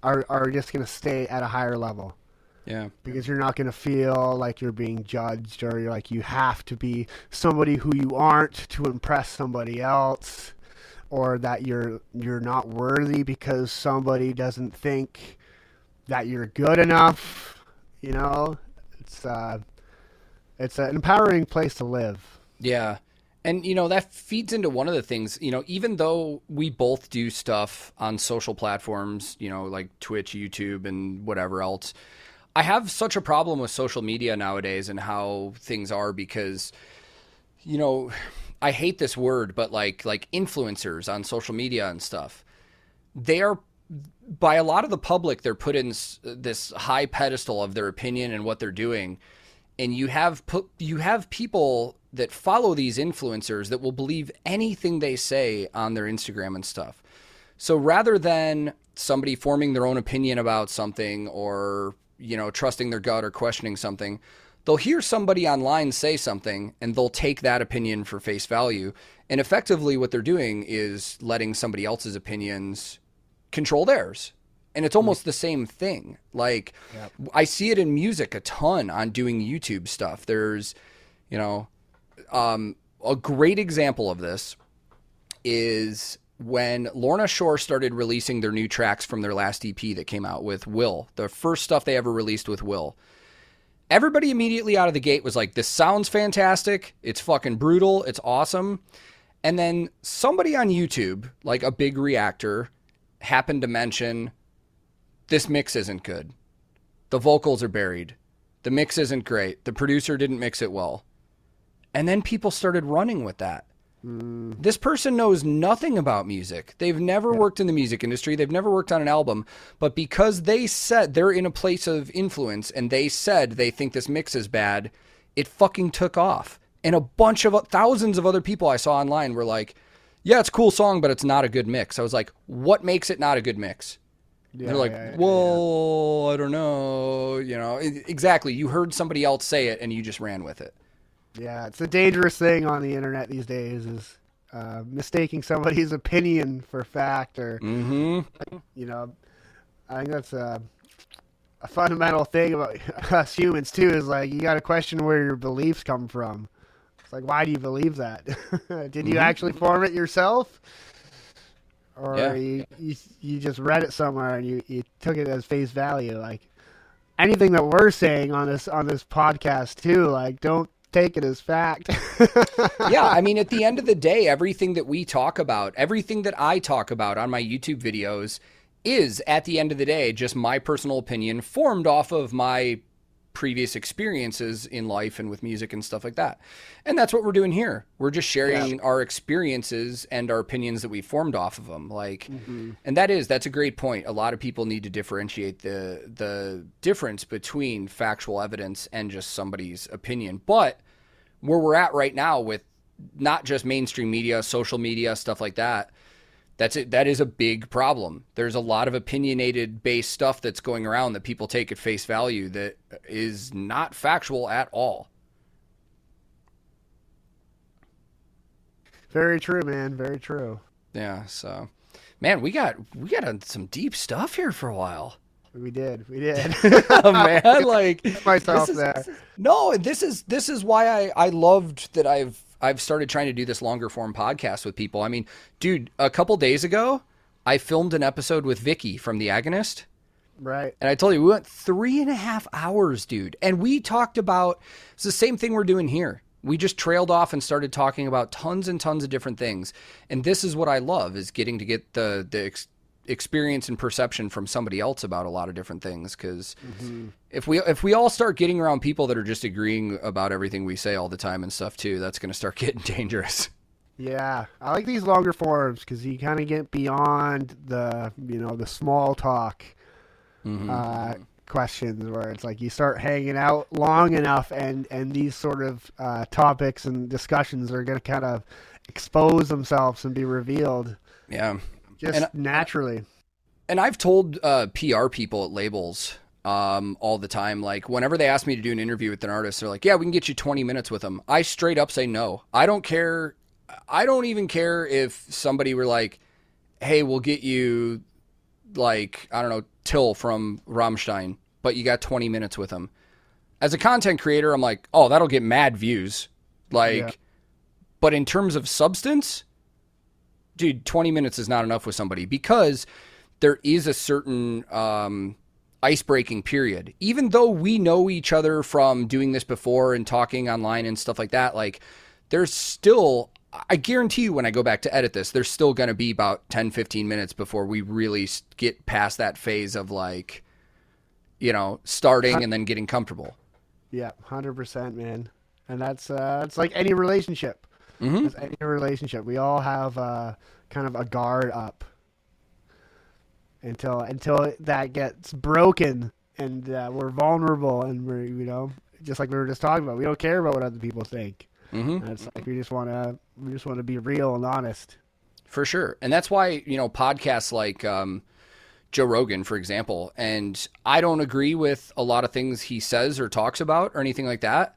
are are just going to stay at a higher level. Yeah. Because you're not going to feel like you're being judged or you're like you have to be somebody who you aren't to impress somebody else or that you're you're not worthy because somebody doesn't think that you're good enough, you know? It's uh it's an empowering place to live. Yeah. And you know that feeds into one of the things, you know, even though we both do stuff on social platforms, you know, like Twitch, YouTube and whatever else, I have such a problem with social media nowadays and how things are because, you know, I hate this word, but like like influencers on social media and stuff, they are by a lot of the public they're put in this high pedestal of their opinion and what they're doing, and you have put you have people that follow these influencers that will believe anything they say on their Instagram and stuff. So rather than somebody forming their own opinion about something or you know, trusting their gut or questioning something, they'll hear somebody online say something and they'll take that opinion for face value. And effectively, what they're doing is letting somebody else's opinions control theirs. And it's almost the same thing. Like, yep. I see it in music a ton on doing YouTube stuff. There's, you know, um, a great example of this is when Lorna Shore started releasing their new tracks from their last EP that came out with Will, the first stuff they ever released with Will, everybody immediately out of the gate was like, This sounds fantastic. It's fucking brutal. It's awesome. And then somebody on YouTube, like a big reactor, happened to mention this mix isn't good. The vocals are buried. The mix isn't great. The producer didn't mix it well. And then people started running with that. Mm. This person knows nothing about music. They've never yeah. worked in the music industry. They've never worked on an album. But because they said they're in a place of influence and they said they think this mix is bad, it fucking took off. And a bunch of thousands of other people I saw online were like, yeah, it's a cool song, but it's not a good mix. I was like, what makes it not a good mix? Yeah, they're like, yeah, well, I don't know. You know, exactly. You heard somebody else say it and you just ran with it. Yeah, it's a dangerous thing on the internet these days is uh, mistaking somebody's opinion for fact or mm-hmm. you know I think that's a, a fundamental thing about us humans too is like you got to question where your beliefs come from. It's like why do you believe that? Did you mm-hmm. actually form it yourself? Or yeah. you, you you just read it somewhere and you, you took it as face value like anything that we're saying on this on this podcast too like don't take it as fact. yeah, I mean, at the end of the day, everything that we talk about, everything that I talk about on my YouTube videos is, at the end of the day, just my personal opinion formed off of my previous experiences in life and with music and stuff like that. And that's what we're doing here. We're just sharing yeah. our experiences and our opinions that we formed off of them. Like mm-hmm. and that is that's a great point. A lot of people need to differentiate the the difference between factual evidence and just somebody's opinion. But where we're at right now with not just mainstream media, social media, stuff like that, that's it. That is a big problem. There's a lot of opinionated based stuff that's going around that people take at face value that is not factual at all. Very true, man. Very true. Yeah. So, man, we got we got on some deep stuff here for a while. We did. We did. oh, man, like myself is, there. No, this is this is why I I loved that I've I've started trying to do this longer form podcast with people. I mean, dude, a couple days ago, I filmed an episode with Vicky from The Agonist. Right. And I told you we went three and a half hours, dude. And we talked about it's the same thing we're doing here. We just trailed off and started talking about tons and tons of different things. And this is what I love is getting to get the the experience and perception from somebody else about a lot of different things because mm-hmm. if we if we all start getting around people that are just agreeing about everything we say all the time and stuff too that's going to start getting dangerous yeah i like these longer forms because you kind of get beyond the you know the small talk mm-hmm. uh, questions where it's like you start hanging out long enough and and these sort of uh, topics and discussions are going to kind of expose themselves and be revealed yeah just and, naturally. And I've told uh, PR people at labels um, all the time, like whenever they ask me to do an interview with an artist, they're like, "Yeah, we can get you 20 minutes with them." I straight up say no. I don't care. I don't even care if somebody were like, "Hey, we'll get you like I don't know Till from Rammstein, but you got 20 minutes with them." As a content creator, I'm like, "Oh, that'll get mad views." Like, yeah. but in terms of substance, dude, 20 minutes is not enough with somebody because there is a certain um, ice breaking period. Even though we know each other from doing this before and talking online and stuff like that, like there's still, I guarantee you when I go back to edit this, there's still going to be about 10, 15 minutes before we really get past that phase of like, you know, starting and then getting comfortable. Yeah, 100%, man. And that's, uh, it's like any relationship Mm-hmm. As any relationship, we all have uh, kind of a guard up until until that gets broken and uh, we're vulnerable and we're you know just like we were just talking about. We don't care about what other people think. Mm-hmm. It's like we just want to we just want to be real and honest. For sure, and that's why you know podcasts like. Um, Joe Rogan, for example, and I don't agree with a lot of things he says or talks about or anything like that.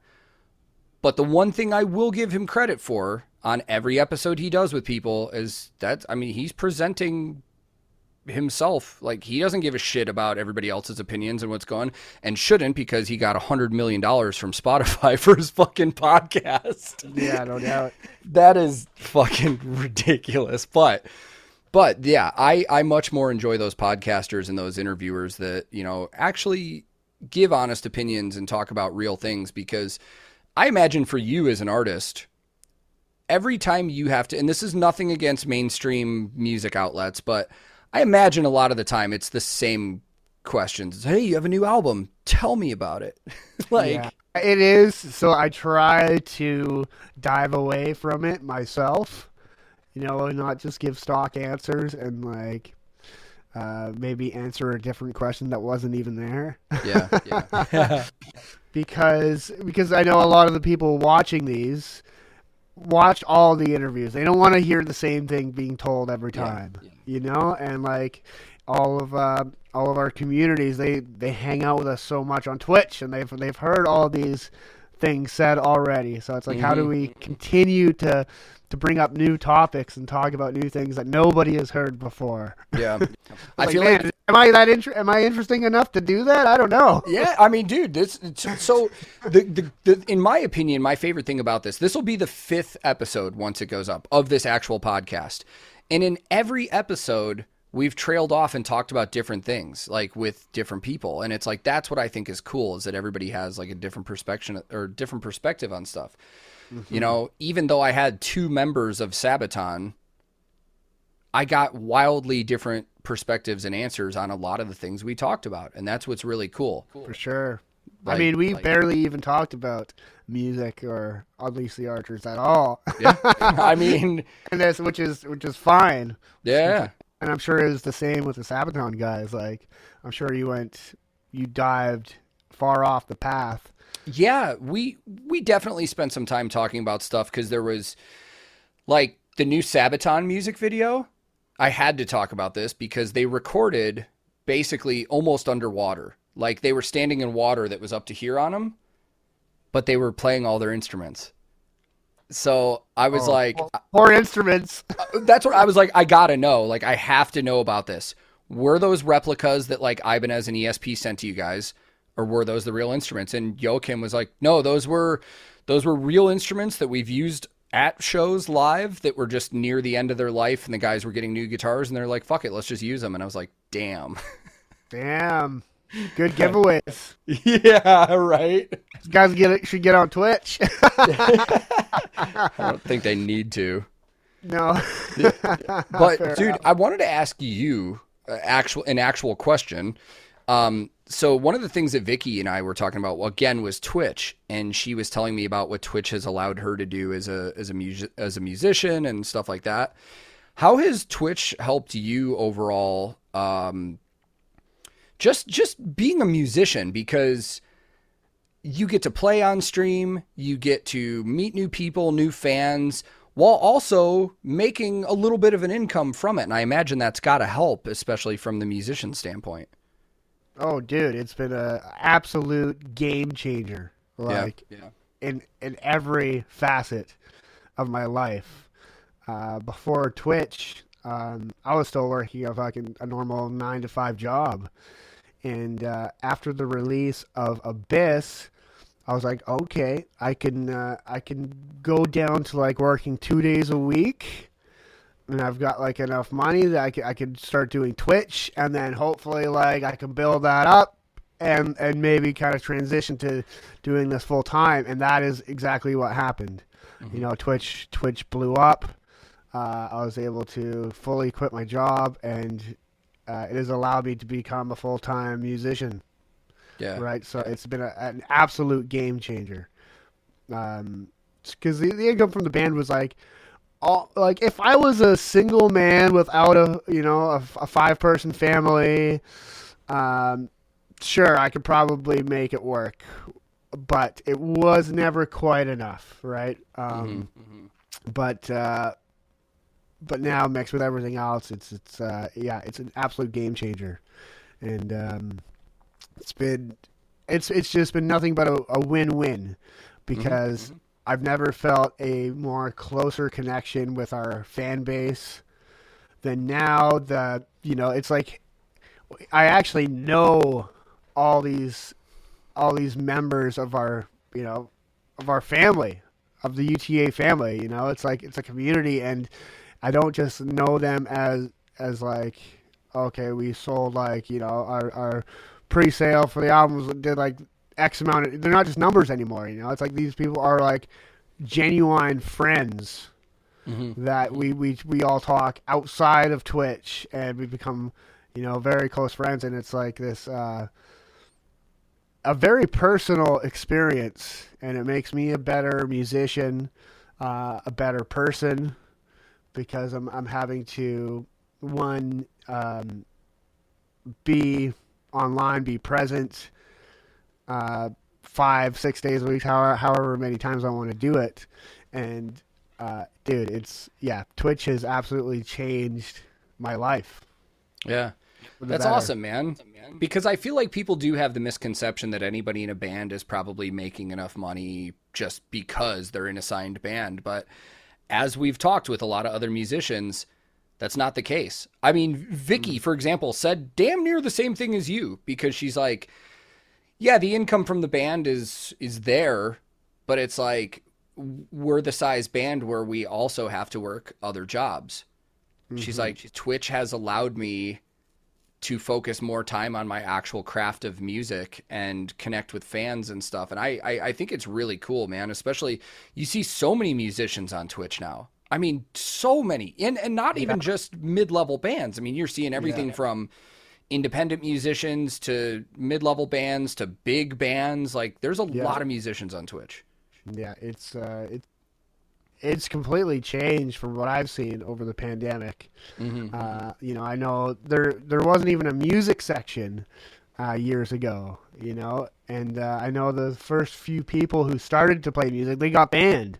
But the one thing I will give him credit for on every episode he does with people is that I mean he's presenting himself like he doesn't give a shit about everybody else's opinions and what's going and shouldn't because he got a hundred million dollars from Spotify for his fucking podcast. Yeah, no doubt. that is fucking ridiculous. But but yeah, I I much more enjoy those podcasters and those interviewers that, you know, actually give honest opinions and talk about real things because I imagine for you as an artist, every time you have to, and this is nothing against mainstream music outlets, but I imagine a lot of the time it's the same questions. Hey, you have a new album. Tell me about it. like, yeah, it is. So I try to dive away from it myself, you know, and not just give stock answers and like, uh, maybe answer a different question that wasn't even there. Yeah, yeah. because because I know a lot of the people watching these watch all the interviews. They don't want to hear the same thing being told every time. Yeah, yeah. You know, and like all of uh, all of our communities, they they hang out with us so much on Twitch, and they've they've heard all these things said already. So it's like, mm-hmm. how do mm-hmm. we continue to to bring up new topics and talk about new things that nobody has heard before. Yeah, I feel man, like am I that inter- am I interesting enough to do that? I don't know. Yeah, I mean, dude, this so the, the, the in my opinion, my favorite thing about this, this will be the fifth episode once it goes up of this actual podcast, and in every episode. We've trailed off and talked about different things, like with different people, and it's like that's what I think is cool is that everybody has like a different perspective or different perspective on stuff. Mm-hmm. You know, even though I had two members of Sabaton, I got wildly different perspectives and answers on a lot of the things we talked about, and that's what's really cool. For sure. Like, I mean, we like, barely even talked about music or Unleash the Archers at all. yeah, I mean, and this, which is which is fine. Yeah, and I'm sure it was the same with the Sabaton guys. Like, I'm sure you went, you dived far off the path yeah, we we definitely spent some time talking about stuff because there was like the new Sabaton music video. I had to talk about this because they recorded basically almost underwater. Like they were standing in water that was up to here on them, but they were playing all their instruments. So I was oh, like, more instruments. Uh, that's what I was like. I gotta know. Like I have to know about this. were those replicas that like Ibanez and ESP sent to you guys, or were those the real instruments? And Joakim was like, no, those were those were real instruments that we've used at shows live that were just near the end of their life, and the guys were getting new guitars, and they're like, fuck it, let's just use them. And I was like, damn, damn. Good giveaways. yeah, right. These guys get it, should get on Twitch. I don't think they need to. No. but dude, enough. I wanted to ask you uh, actual an actual question. Um, so one of the things that Vicky and I were talking about again was Twitch, and she was telling me about what Twitch has allowed her to do as a as a music as a musician and stuff like that. How has Twitch helped you overall? Um, just just being a musician because you get to play on stream, you get to meet new people, new fans, while also making a little bit of an income from it. And I imagine that's got to help, especially from the musician standpoint. Oh, dude, it's been a absolute game changer. Like yeah, yeah. in in every facet of my life. Uh, before Twitch, um, I was still working a fucking a normal nine to five job, and uh, after the release of Abyss, I was like, okay, I can uh, I can go down to like working two days a week, and I've got like enough money that I could, I can start doing Twitch, and then hopefully like I can build that up, and and maybe kind of transition to doing this full time, and that is exactly what happened. Mm-hmm. You know, Twitch Twitch blew up. Uh, I was able to fully quit my job, and uh, it has allowed me to become a full time musician. Yeah. Right. So it's been a, an absolute game changer. Um, because the, the income from the band was like, all like if I was a single man without a you know a, a five person family, um, sure I could probably make it work, but it was never quite enough, right? Um, mm-hmm, mm-hmm. But uh, but now mixed with everything else, it's it's uh, yeah, it's an absolute game changer, and um, it's been it's it's just been nothing but a, a win-win because mm-hmm. I've never felt a more closer connection with our fan base than now that you know it's like I actually know all these all these members of our you know of our family of the UTA family you know? It's like it's a community and I don't just know them as as like okay we sold like you know our our pre-sale for the albums did like X amount. Of, they're not just numbers anymore. You know, it's like these people are like genuine friends mm-hmm. that we, we we all talk outside of Twitch, and we become you know very close friends. And it's like this uh, a very personal experience, and it makes me a better musician, uh, a better person, because I'm I'm having to one um, be online, be present, uh, five, six days a week, however, however many times I want to do it. And, uh, dude, it's, yeah, Twitch has absolutely changed my life. Yeah. That's awesome, man. Because I feel like people do have the misconception that anybody in a band is probably making enough money just because they're in a signed band. But as we've talked with a lot of other musicians, that's not the case. I mean, Vicky, hmm. for example, said damn near the same thing as you because she's like, yeah, the income from the band is is there, but it's like we're the size band where we also have to work other jobs. Mm-hmm. She's like, Twitch has allowed me to focus more time on my actual craft of music and connect with fans and stuff. And I, I, I think it's really cool, man. Especially you see so many musicians on Twitch now. I mean, so many, and and not even just mid level bands. I mean, you're seeing everything yeah. from independent musicians to mid level bands to big bands. Like, there's a yeah. lot of musicians on Twitch. Yeah, it's uh, it, it's completely changed from what I've seen over the pandemic. Mm-hmm. Uh, you know, I know there there wasn't even a music section uh, years ago. You know, and uh, I know the first few people who started to play music they got banned.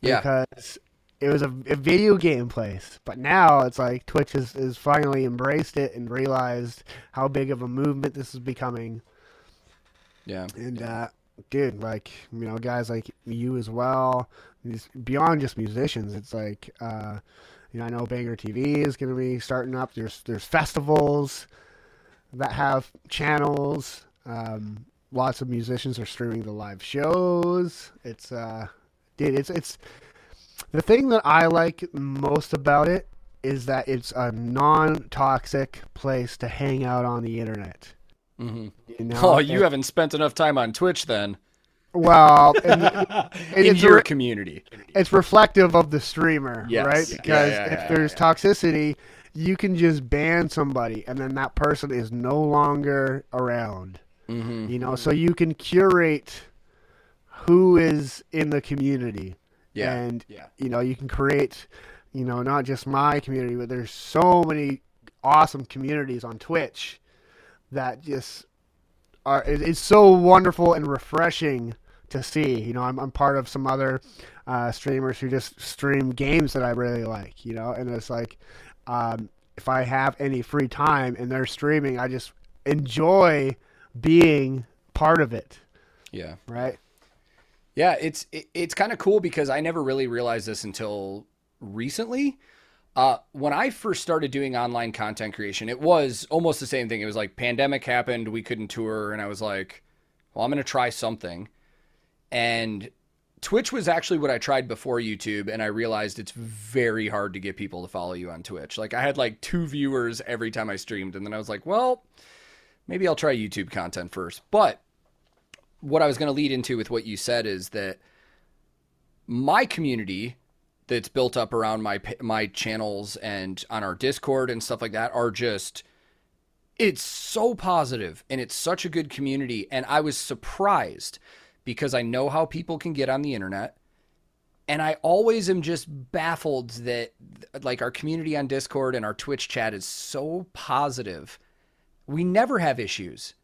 Yeah. Because it was a, a, video game place. But now it's like Twitch has, has finally embraced it and realized how big of a movement this is becoming. Yeah. And uh, dude, like you know, guys like you as well. Beyond just musicians, it's like uh, You know, I know Banger TV is going to be starting up. There's there's festivals that have channels. Um, lots of musicians are streaming the live shows. It's uh, dude, it's it's the thing that I like most about it is that it's a non-toxic place to hang out on the internet. Mm-hmm. You know? Oh, you and, haven't spent enough time on Twitch then. Well, and, in your re- community, it's reflective of the streamer, yes. right? Because yeah, yeah, yeah, if there's toxicity, you can just ban somebody, and then that person is no longer around. Mm-hmm. You know, so you can curate who is in the community. Yeah. And yeah. you know, you can create, you know, not just my community, but there's so many awesome communities on Twitch that just are it's so wonderful and refreshing to see. You know, I'm I'm part of some other uh, streamers who just stream games that I really like. You know, and it's like um, if I have any free time and they're streaming, I just enjoy being part of it. Yeah. Right. Yeah, it's it, it's kind of cool because I never really realized this until recently. Uh, when I first started doing online content creation, it was almost the same thing. It was like pandemic happened, we couldn't tour, and I was like, "Well, I'm going to try something." And Twitch was actually what I tried before YouTube, and I realized it's very hard to get people to follow you on Twitch. Like I had like two viewers every time I streamed, and then I was like, "Well, maybe I'll try YouTube content first. But what I was going to lead into with what you said is that my community that's built up around my my channels and on our Discord and stuff like that are just it's so positive and it's such a good community. And I was surprised because I know how people can get on the internet. And I always am just baffled that like our community on Discord and our Twitch chat is so positive. We never have issues.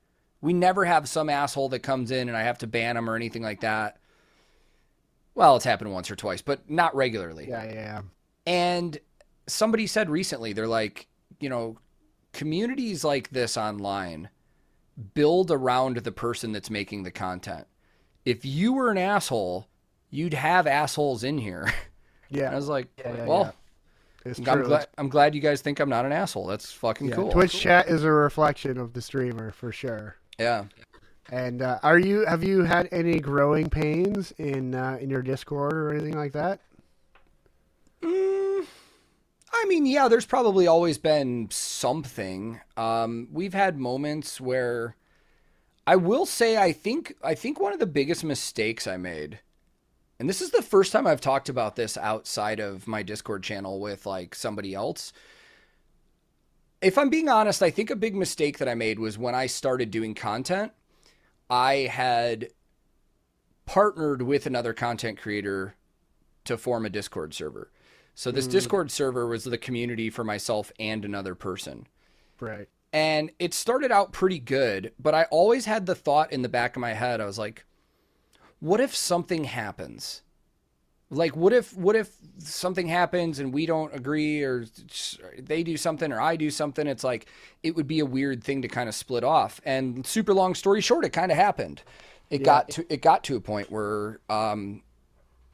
We never have some asshole that comes in and I have to ban him or anything like that. Well, it's happened once or twice, but not regularly. Yeah, yeah. And somebody said recently, they're like, you know, communities like this online build around the person that's making the content. If you were an asshole, you'd have assholes in here. Yeah. And I was like, yeah, yeah, well, it's I'm true. glad. I'm glad you guys think I'm not an asshole. That's fucking yeah, cool. Twitch chat is a reflection of the streamer for sure. Yeah. And uh, are you? Have you had any growing pains in uh, in your Discord or anything like that? Mm, I mean, yeah. There's probably always been something. Um, we've had moments where I will say I think I think one of the biggest mistakes I made and this is the first time I've talked about this outside of my Discord channel with like somebody else. If I'm being honest, I think a big mistake that I made was when I started doing content, I had partnered with another content creator to form a Discord server. So this mm. Discord server was the community for myself and another person. Right. And it started out pretty good, but I always had the thought in the back of my head I was like, what if something happens? Like what if what if something happens and we don't agree or they do something or I do something it's like it would be a weird thing to kind of split off and super long story short it kind of happened. It yeah. got to it got to a point where um,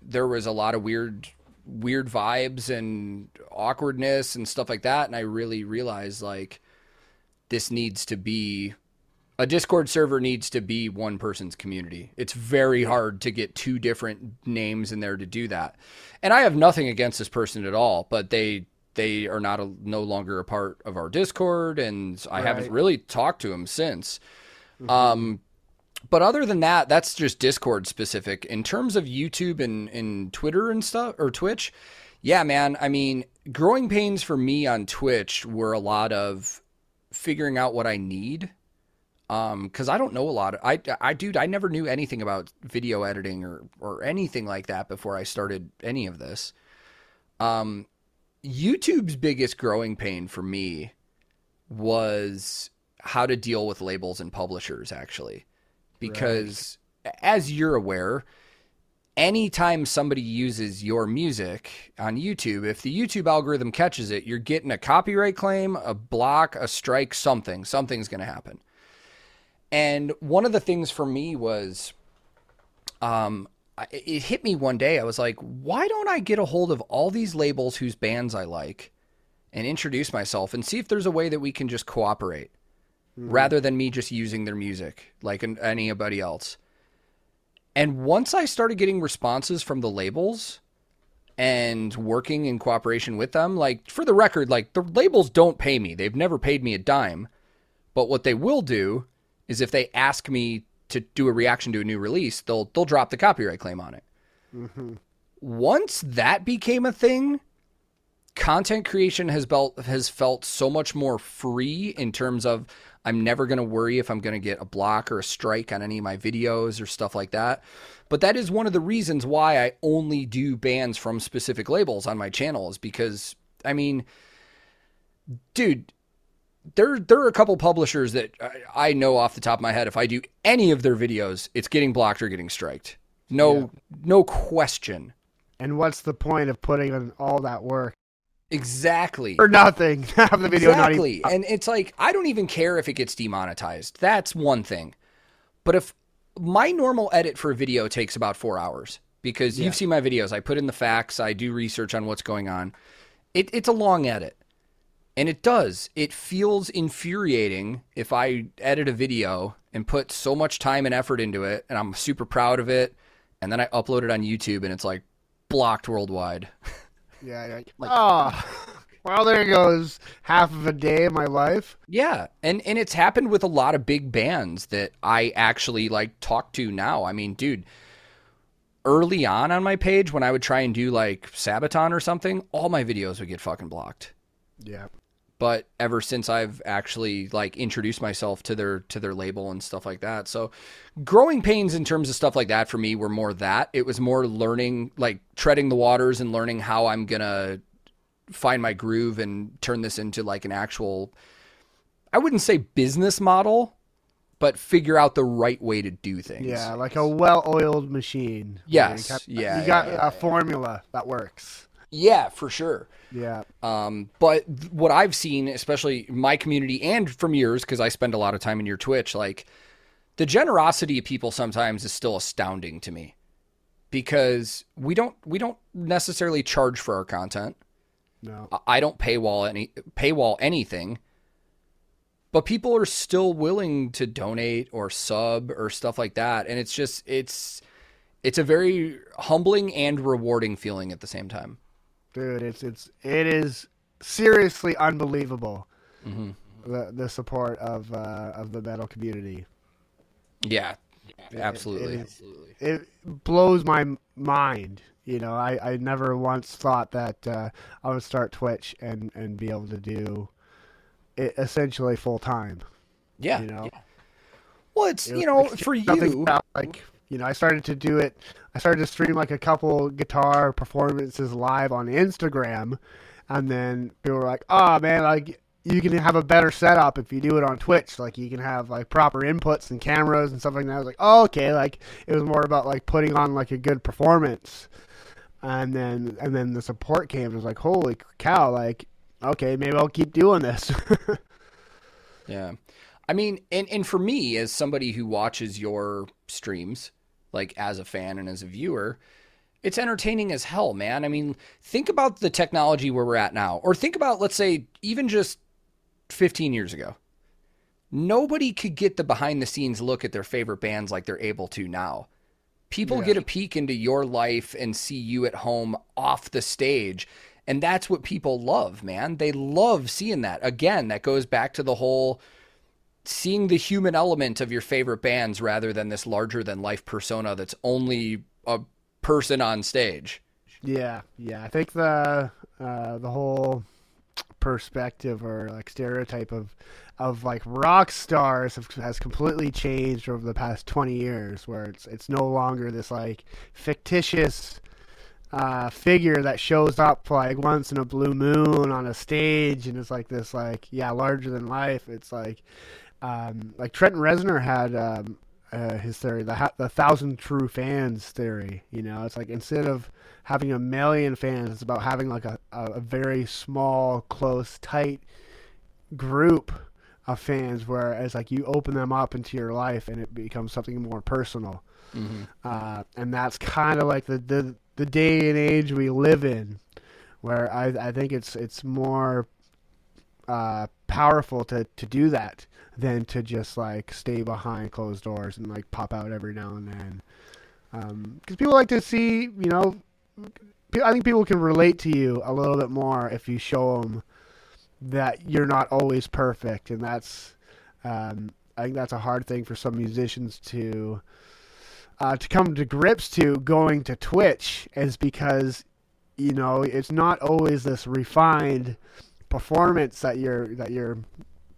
there was a lot of weird weird vibes and awkwardness and stuff like that and I really realized like this needs to be a Discord server needs to be one person's community. It's very hard to get two different names in there to do that. And I have nothing against this person at all, but they they are not a, no longer a part of our Discord, and I right. haven't really talked to him since. Mm-hmm. Um, but other than that, that's just Discord specific. In terms of YouTube and, and Twitter and stuff or Twitch, yeah, man. I mean, growing pains for me on Twitch were a lot of figuring out what I need um because i don't know a lot of, i i dude i never knew anything about video editing or or anything like that before i started any of this um youtube's biggest growing pain for me was how to deal with labels and publishers actually because right. as you're aware anytime somebody uses your music on YouTube, if the YouTube algorithm catches it, you're getting a copyright claim, a block, a strike, something. Something's going to happen. And one of the things for me was um, it hit me one day. I was like, why don't I get a hold of all these labels whose bands I like and introduce myself and see if there's a way that we can just cooperate mm-hmm. rather than me just using their music like anybody else. And once I started getting responses from the labels and working in cooperation with them, like for the record, like the labels don't pay me. They've never paid me a dime. But what they will do is if they ask me to do a reaction to a new release, they'll they'll drop the copyright claim on it. Mm-hmm. Once that became a thing, content creation has felt has felt so much more free in terms of I'm never going to worry if I'm going to get a block or a strike on any of my videos or stuff like that. But that is one of the reasons why I only do bands from specific labels on my channel is because I mean dude, there there are a couple publishers that I, I, know off the top of my head if I do any of their videos, it's getting blocked or getting striked. No yeah. no question. And what's the point of putting in all that work Exactly. For nothing. Have the video exactly. Even... And it's like I don't even care if it gets demonetized. That's one thing. But if my normal edit for a video takes about four hours because yeah. you've seen my videos. I put in the facts, I do research on what's going on. It, it's a long edit. And it does. It feels infuriating if I edit a video and put so much time and effort into it and I'm super proud of it. And then I upload it on YouTube and it's like blocked worldwide. Yeah, yeah. Like, oh, well, there goes half of a day of my life. Yeah, and and it's happened with a lot of big bands that I actually like talk to now. I mean, dude, early on on my page when I would try and do like Sabaton or something, all my videos would get fucking blocked. Yeah but ever since I've actually like introduced myself to their to their label and stuff like that. So growing pains in terms of stuff like that for me were more that. It was more learning like treading the waters and learning how I'm going to find my groove and turn this into like an actual I wouldn't say business model, but figure out the right way to do things. Yeah, like a well-oiled machine. Yes. You yeah. You got yeah, yeah, a formula that works. Yeah, for sure. Yeah. Um, but th- what I've seen, especially my community and from yours, because I spend a lot of time in your Twitch, like the generosity of people sometimes is still astounding to me because we don't we don't necessarily charge for our content. No. I don't paywall any paywall anything. But people are still willing to donate or sub or stuff like that. And it's just it's it's a very humbling and rewarding feeling at the same time dude. It's it's it is seriously unbelievable. Mm-hmm. The the support of uh, of the metal community. Yeah, absolutely. It, it, it, blows my mind. You know, I, I never once thought that uh, I would start Twitch and, and be able to do it essentially full time. Yeah. You know. Yeah. Well, it's you know for you like you know, I started to do it. I started to stream like a couple guitar performances live on Instagram, and then people were like, "Oh man, like you can have a better setup if you do it on Twitch. Like you can have like proper inputs and cameras and stuff like that." I was like, "Oh, okay." Like it was more about like putting on like a good performance, and then and then the support came. It was like, "Holy cow!" Like, okay, maybe I'll keep doing this. yeah. I mean, and, and for me, as somebody who watches your streams, like as a fan and as a viewer, it's entertaining as hell, man. I mean, think about the technology where we're at now, or think about, let's say, even just 15 years ago. Nobody could get the behind the scenes look at their favorite bands like they're able to now. People yeah. get a peek into your life and see you at home off the stage. And that's what people love, man. They love seeing that. Again, that goes back to the whole seeing the human element of your favorite bands rather than this larger than life persona that's only a person on stage. Yeah, yeah. I think the uh, the whole perspective or like stereotype of of like rock stars have, has completely changed over the past 20 years where it's it's no longer this like fictitious uh, figure that shows up like once in a blue moon on a stage and it's like this like yeah larger than life it's like um, like Trent Reznor had um, uh, his theory, the the thousand true fans theory. You know, it's like instead of having a million fans, it's about having like a, a very small, close, tight group of fans where it's like you open them up into your life and it becomes something more personal. mm-hmm. uh, and that's kind of like the, the the day and age we live in, where I I think it's it's more uh, powerful to to do that than to just like stay behind closed doors and like pop out every now and then. Because um, people like to see, you know, I think people can relate to you a little bit more if you show them that you're not always perfect, and that's um, I think that's a hard thing for some musicians to uh, to come to grips to going to Twitch is because you know it's not always this refined performance that you're that you're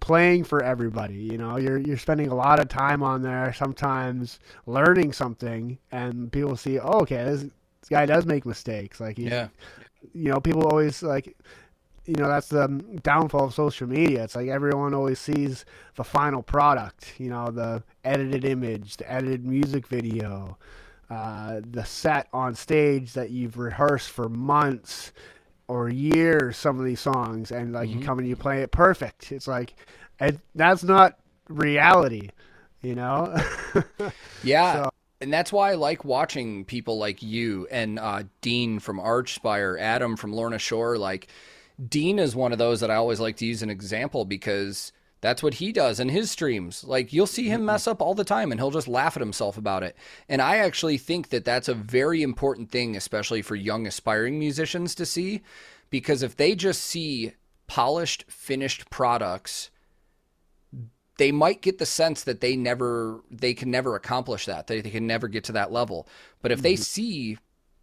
playing for everybody. You know, you're you're spending a lot of time on there, sometimes learning something, and people see, oh, okay, this, this guy does make mistakes. Like, yeah, you know, people always like you know that's the downfall of social media. It's like everyone always sees the final product. You know, the edited image, the edited music video, uh, the set on stage that you've rehearsed for months or years. Some of these songs, and like mm-hmm. you come and you play it perfect. It's like, and that's not reality. You know. yeah. So, and that's why I like watching people like you and uh, Dean from Archspire, Adam from Lorna Shore. Like, Dean is one of those that I always like to use an example because that's what he does in his streams. Like you'll see him mess up all the time and he'll just laugh at himself about it. And I actually think that that's a very important thing especially for young aspiring musicians to see because if they just see polished finished products they might get the sense that they never they can never accomplish that. They, they can never get to that level. But if mm-hmm. they see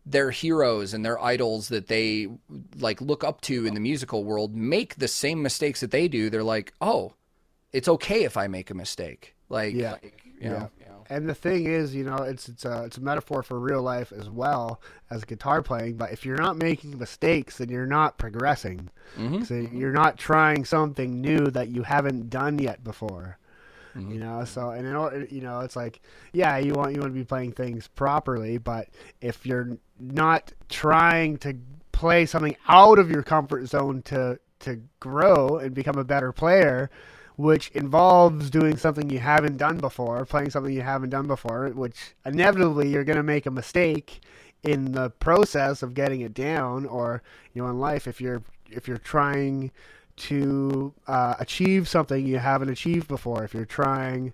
their heroes and their idols that they like look up to in the musical world make the same mistakes that they do, they're like, "Oh, it's okay if I make a mistake." Like, yeah, like, you know, yeah. And the thing is, you know, it's it's a it's a metaphor for real life as well as guitar playing. But if you're not making mistakes, then you're not progressing. Mm-hmm. So you're not trying something new that you haven't done yet before. Mm-hmm. You know, so and in order, you know, it's like, yeah, you want you want to be playing things properly, but if you're not trying to play something out of your comfort zone to to grow and become a better player, which involves doing something you haven't done before, playing something you haven't done before, which inevitably you're going to make a mistake in the process of getting it down or you know in life if you're if you're trying to uh, achieve something you haven't achieved before. If you're trying,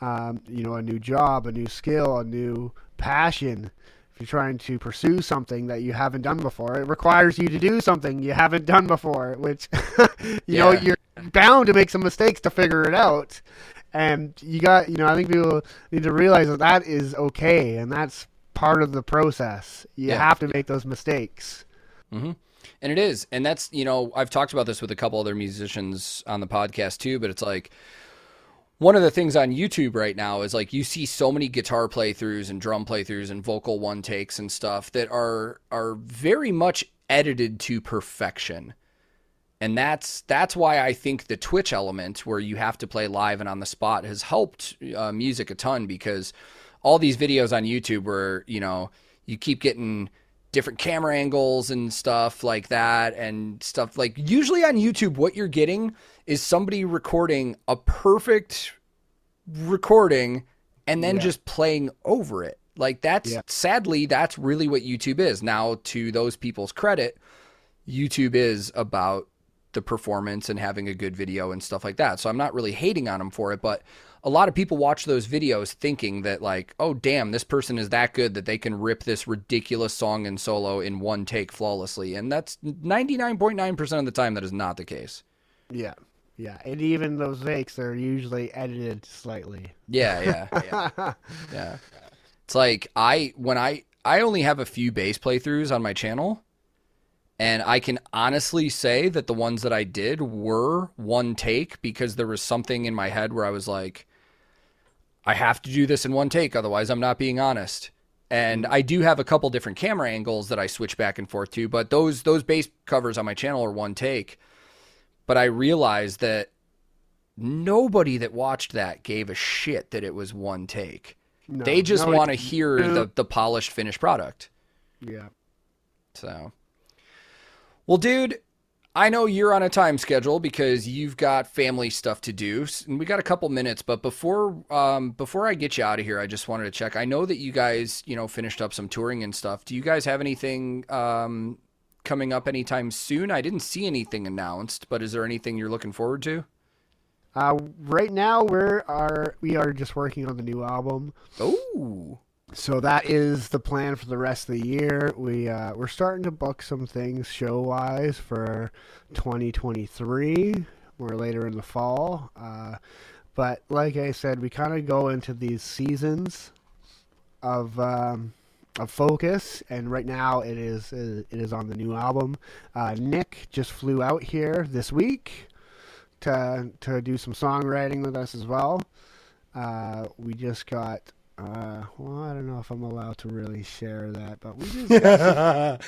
um, you know, a new job, a new skill, a new passion, if you're trying to pursue something that you haven't done before, it requires you to do something you haven't done before, which, you yeah. know, you're bound to make some mistakes to figure it out. And you got, you know, I think people need to realize that that is okay and that's part of the process. You yeah. have to make those mistakes. Mm-hmm. And it is. And that's, you know, I've talked about this with a couple other musicians on the podcast too, but it's like one of the things on YouTube right now is like you see so many guitar playthroughs and drum playthroughs and vocal one takes and stuff that are are very much edited to perfection. And that's that's why I think the Twitch element where you have to play live and on the spot has helped uh, music a ton because all these videos on YouTube where, you know, you keep getting different camera angles and stuff like that and stuff like usually on YouTube what you're getting is somebody recording a perfect recording and then yeah. just playing over it. Like that's yeah. sadly that's really what YouTube is. Now to those people's credit, YouTube is about the performance and having a good video and stuff like that. So I'm not really hating on them for it, but a lot of people watch those videos thinking that like, oh damn, this person is that good that they can rip this ridiculous song and solo in one take flawlessly, and that's 99.9% of the time that is not the case. Yeah. Yeah, and even those takes are usually edited slightly. Yeah, yeah, yeah. yeah. It's like I when I I only have a few bass playthroughs on my channel and I can honestly say that the ones that I did were one take because there was something in my head where I was like I have to do this in one take, otherwise, I'm not being honest. And I do have a couple different camera angles that I switch back and forth to, but those those bass covers on my channel are one take. But I realized that nobody that watched that gave a shit that it was one take. No, they just no, want to hear no. the the polished finished product. Yeah. So, well, dude, I know you're on a time schedule because you've got family stuff to do, and we got a couple minutes. But before um, before I get you out of here, I just wanted to check. I know that you guys, you know, finished up some touring and stuff. Do you guys have anything um, coming up anytime soon? I didn't see anything announced, but is there anything you're looking forward to? Uh, right now we're are we are just working on the new album. Oh. So that is the plan for the rest of the year. We uh, we're starting to book some things show wise for 2023, more later in the fall. Uh, but like I said, we kind of go into these seasons of um, of focus, and right now it is it is on the new album. Uh, Nick just flew out here this week to to do some songwriting with us as well. Uh, we just got uh, well, I don't know if I'm allowed to really share that, but we just some,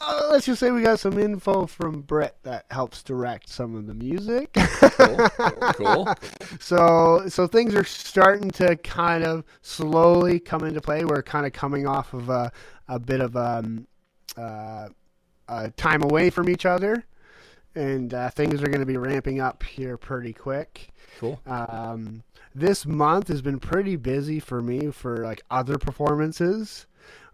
uh, let's just say we got some info from Brett that helps direct some of the music. cool, cool. So, so things are starting to kind of slowly come into play. We're kind of coming off of a, a bit of um, uh, a time away from each other, and uh, things are going to be ramping up here pretty quick. Cool. Um, this month has been pretty busy for me for like other performances.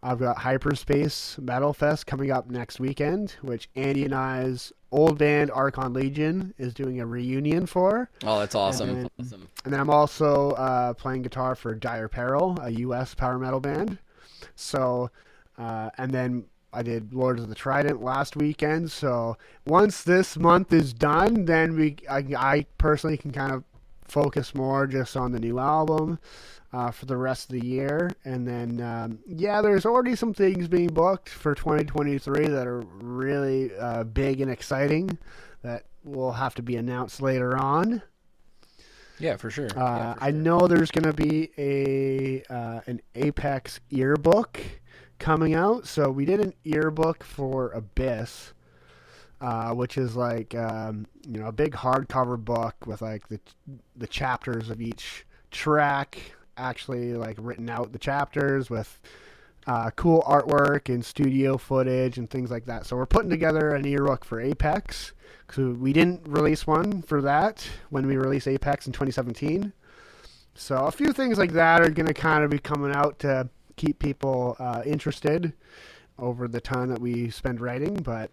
I've got Hyperspace Metal Fest coming up next weekend, which Andy and I's old band Archon Legion is doing a reunion for. Oh, that's awesome! And then, awesome. And then I'm also uh, playing guitar for Dire Peril, a U.S. power metal band. So, uh, and then I did Lords of the Trident last weekend. So once this month is done, then we I, I personally can kind of focus more just on the new album uh, for the rest of the year. And then, um, yeah, there's already some things being booked for 2023 that are really uh, big and exciting that will have to be announced later on. Yeah, for sure. Uh, yeah, for sure. I know there's going to be a uh, an Apex earbook coming out. So we did an earbook for Abyss uh, which is like um, you know a big hardcover book with like the the chapters of each track actually like written out the chapters with uh, cool artwork and studio footage and things like that. So we're putting together an earbook for Apex because we didn't release one for that when we released Apex in 2017. So a few things like that are going to kind of be coming out to keep people uh, interested over the time that we spend writing, but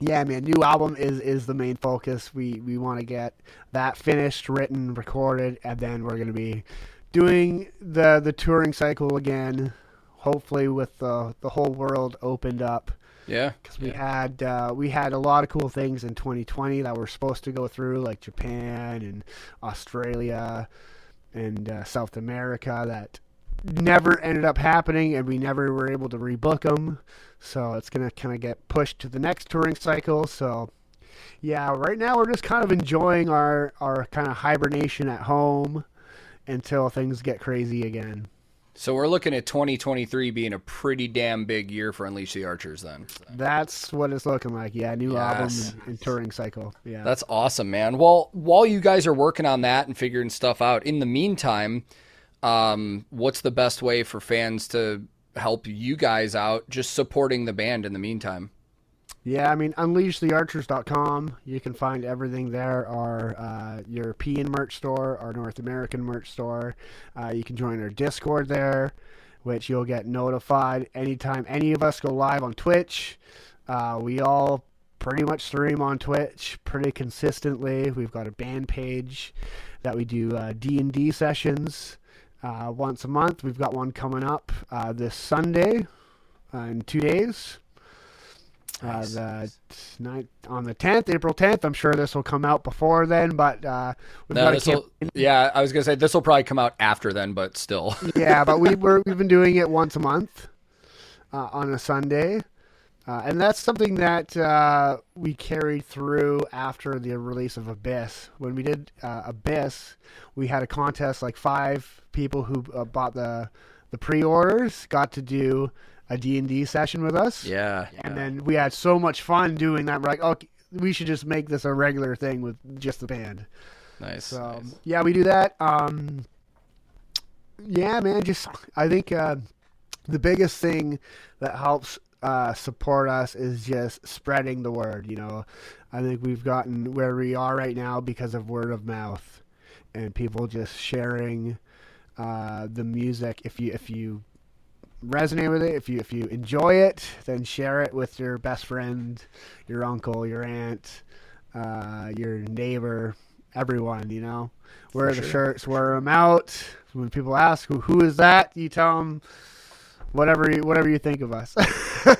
yeah, man, new album is is the main focus. We we want to get that finished, written, recorded, and then we're gonna be doing the the touring cycle again. Hopefully, with the the whole world opened up. Yeah, because we yeah. had uh, we had a lot of cool things in 2020 that we're supposed to go through, like Japan and Australia and uh, South America, that never ended up happening, and we never were able to rebook them. So it's going to kind of get pushed to the next touring cycle. So, yeah, right now we're just kind of enjoying our, our kind of hibernation at home until things get crazy again. So we're looking at 2023 being a pretty damn big year for Unleash the Archers then. That's what it's looking like. Yeah, new yes. album and, and, touring cycle. Yeah. That's awesome, man. Well, while you guys are working on that and figuring stuff out, in the meantime, um, what's the best way for fans to help you guys out just supporting the band in the meantime. Yeah, I mean, unleashthearchers.com. You can find everything there. Our uh, European merch store, our North American merch store. Uh, you can join our Discord there, which you'll get notified anytime any of us go live on Twitch. Uh, we all pretty much stream on Twitch pretty consistently. We've got a band page that we do uh, D&D sessions uh, once a month. We've got one coming up uh, this Sunday uh, in two days. Uh, nice. the night on the tenth, April tenth. I'm sure this will come out before then, but uh, no, yeah, I was gonna say this will probably come out after then, but still. yeah, but we were we've been doing it once a month uh, on a Sunday. Uh, and that's something that uh, we carried through after the release of Abyss. When we did uh, Abyss, we had a contest. Like five people who uh, bought the the pre-orders got to do a D and D session with us. Yeah, and then we had so much fun doing that. We're like, oh, we should just make this a regular thing with just the band. Nice. So nice. yeah, we do that. Um, yeah, man. Just I think uh, the biggest thing that helps uh, support us is just spreading the word. You know, I think we've gotten where we are right now because of word of mouth and people just sharing uh, the music. If you if you resonate with it, if you if you enjoy it, then share it with your best friend, your uncle, your aunt, uh, your neighbor, everyone. You know, wear the shirts, wear them out. When people ask who who is that, you tell them whatever you, whatever you think of us.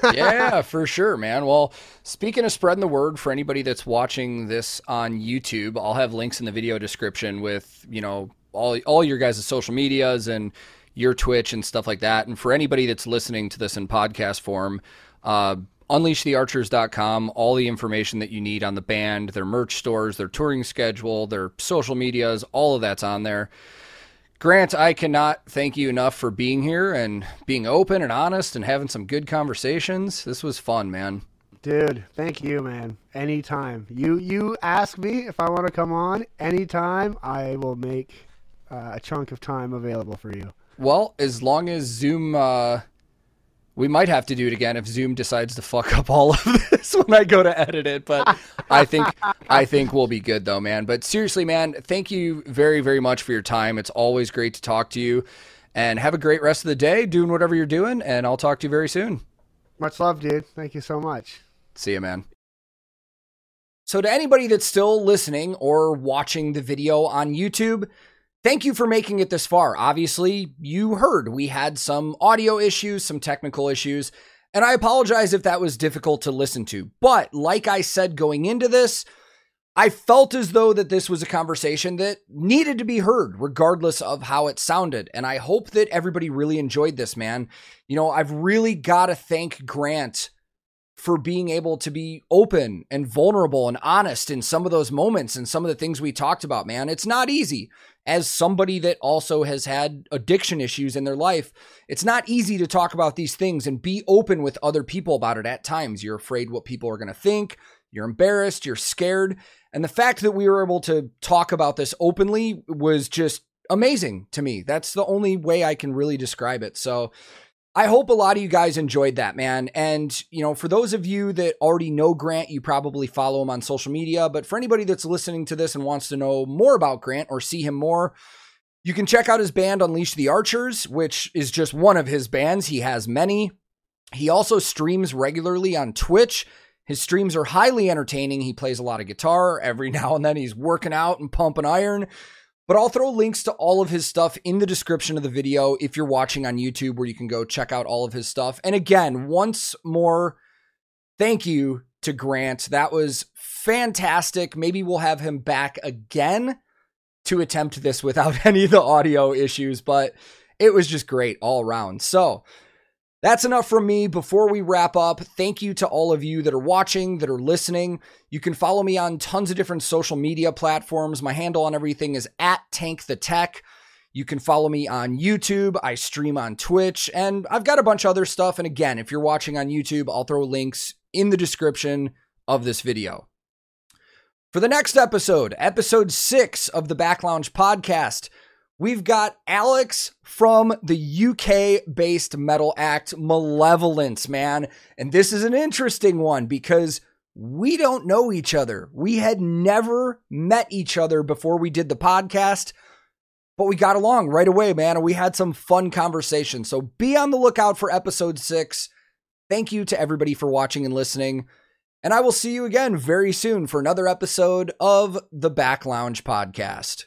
yeah, for sure, man. Well, speaking of spreading the word for anybody that's watching this on YouTube, I'll have links in the video description with you know all all your guys' social medias and your Twitch and stuff like that. And for anybody that's listening to this in podcast form, uh, unleashthearchers.com, all the information that you need on the band, their merch stores, their touring schedule, their social medias, all of that's on there. Grant, I cannot thank you enough for being here and being open and honest and having some good conversations. This was fun, man. Dude, thank you, man. Anytime. You you ask me if I want to come on anytime, I will make uh, a chunk of time available for you. Well, as long as Zoom, uh, we might have to do it again if Zoom decides to fuck up all of this when I go to edit it. But I think I think we'll be good though, man. But seriously, man, thank you very very much for your time. It's always great to talk to you, and have a great rest of the day doing whatever you're doing. And I'll talk to you very soon. Much love, dude. Thank you so much. See you, man. So, to anybody that's still listening or watching the video on YouTube, Thank you for making it this far. Obviously, you heard we had some audio issues, some technical issues, and I apologize if that was difficult to listen to. But like I said going into this, I felt as though that this was a conversation that needed to be heard regardless of how it sounded. And I hope that everybody really enjoyed this, man. You know, I've really got to thank Grant for being able to be open and vulnerable and honest in some of those moments and some of the things we talked about, man. It's not easy as somebody that also has had addiction issues in their life, it's not easy to talk about these things and be open with other people about it at times. You're afraid what people are going to think, you're embarrassed, you're scared. And the fact that we were able to talk about this openly was just amazing to me. That's the only way I can really describe it. So, I hope a lot of you guys enjoyed that, man. And, you know, for those of you that already know Grant, you probably follow him on social media. But for anybody that's listening to this and wants to know more about Grant or see him more, you can check out his band, Unleash the Archers, which is just one of his bands. He has many. He also streams regularly on Twitch. His streams are highly entertaining. He plays a lot of guitar. Every now and then he's working out and pumping iron. But I'll throw links to all of his stuff in the description of the video if you're watching on YouTube, where you can go check out all of his stuff. And again, once more, thank you to Grant. That was fantastic. Maybe we'll have him back again to attempt this without any of the audio issues, but it was just great all around. So, that's enough from me. Before we wrap up, thank you to all of you that are watching, that are listening. You can follow me on tons of different social media platforms. My handle on everything is at Tank the Tech. You can follow me on YouTube. I stream on Twitch, and I've got a bunch of other stuff. And again, if you're watching on YouTube, I'll throw links in the description of this video. For the next episode, episode six of the Back Lounge podcast, We've got Alex from the UK based metal act Malevolence, man. And this is an interesting one because we don't know each other. We had never met each other before we did the podcast, but we got along right away, man. And we had some fun conversations. So be on the lookout for episode six. Thank you to everybody for watching and listening. And I will see you again very soon for another episode of the Back Lounge podcast.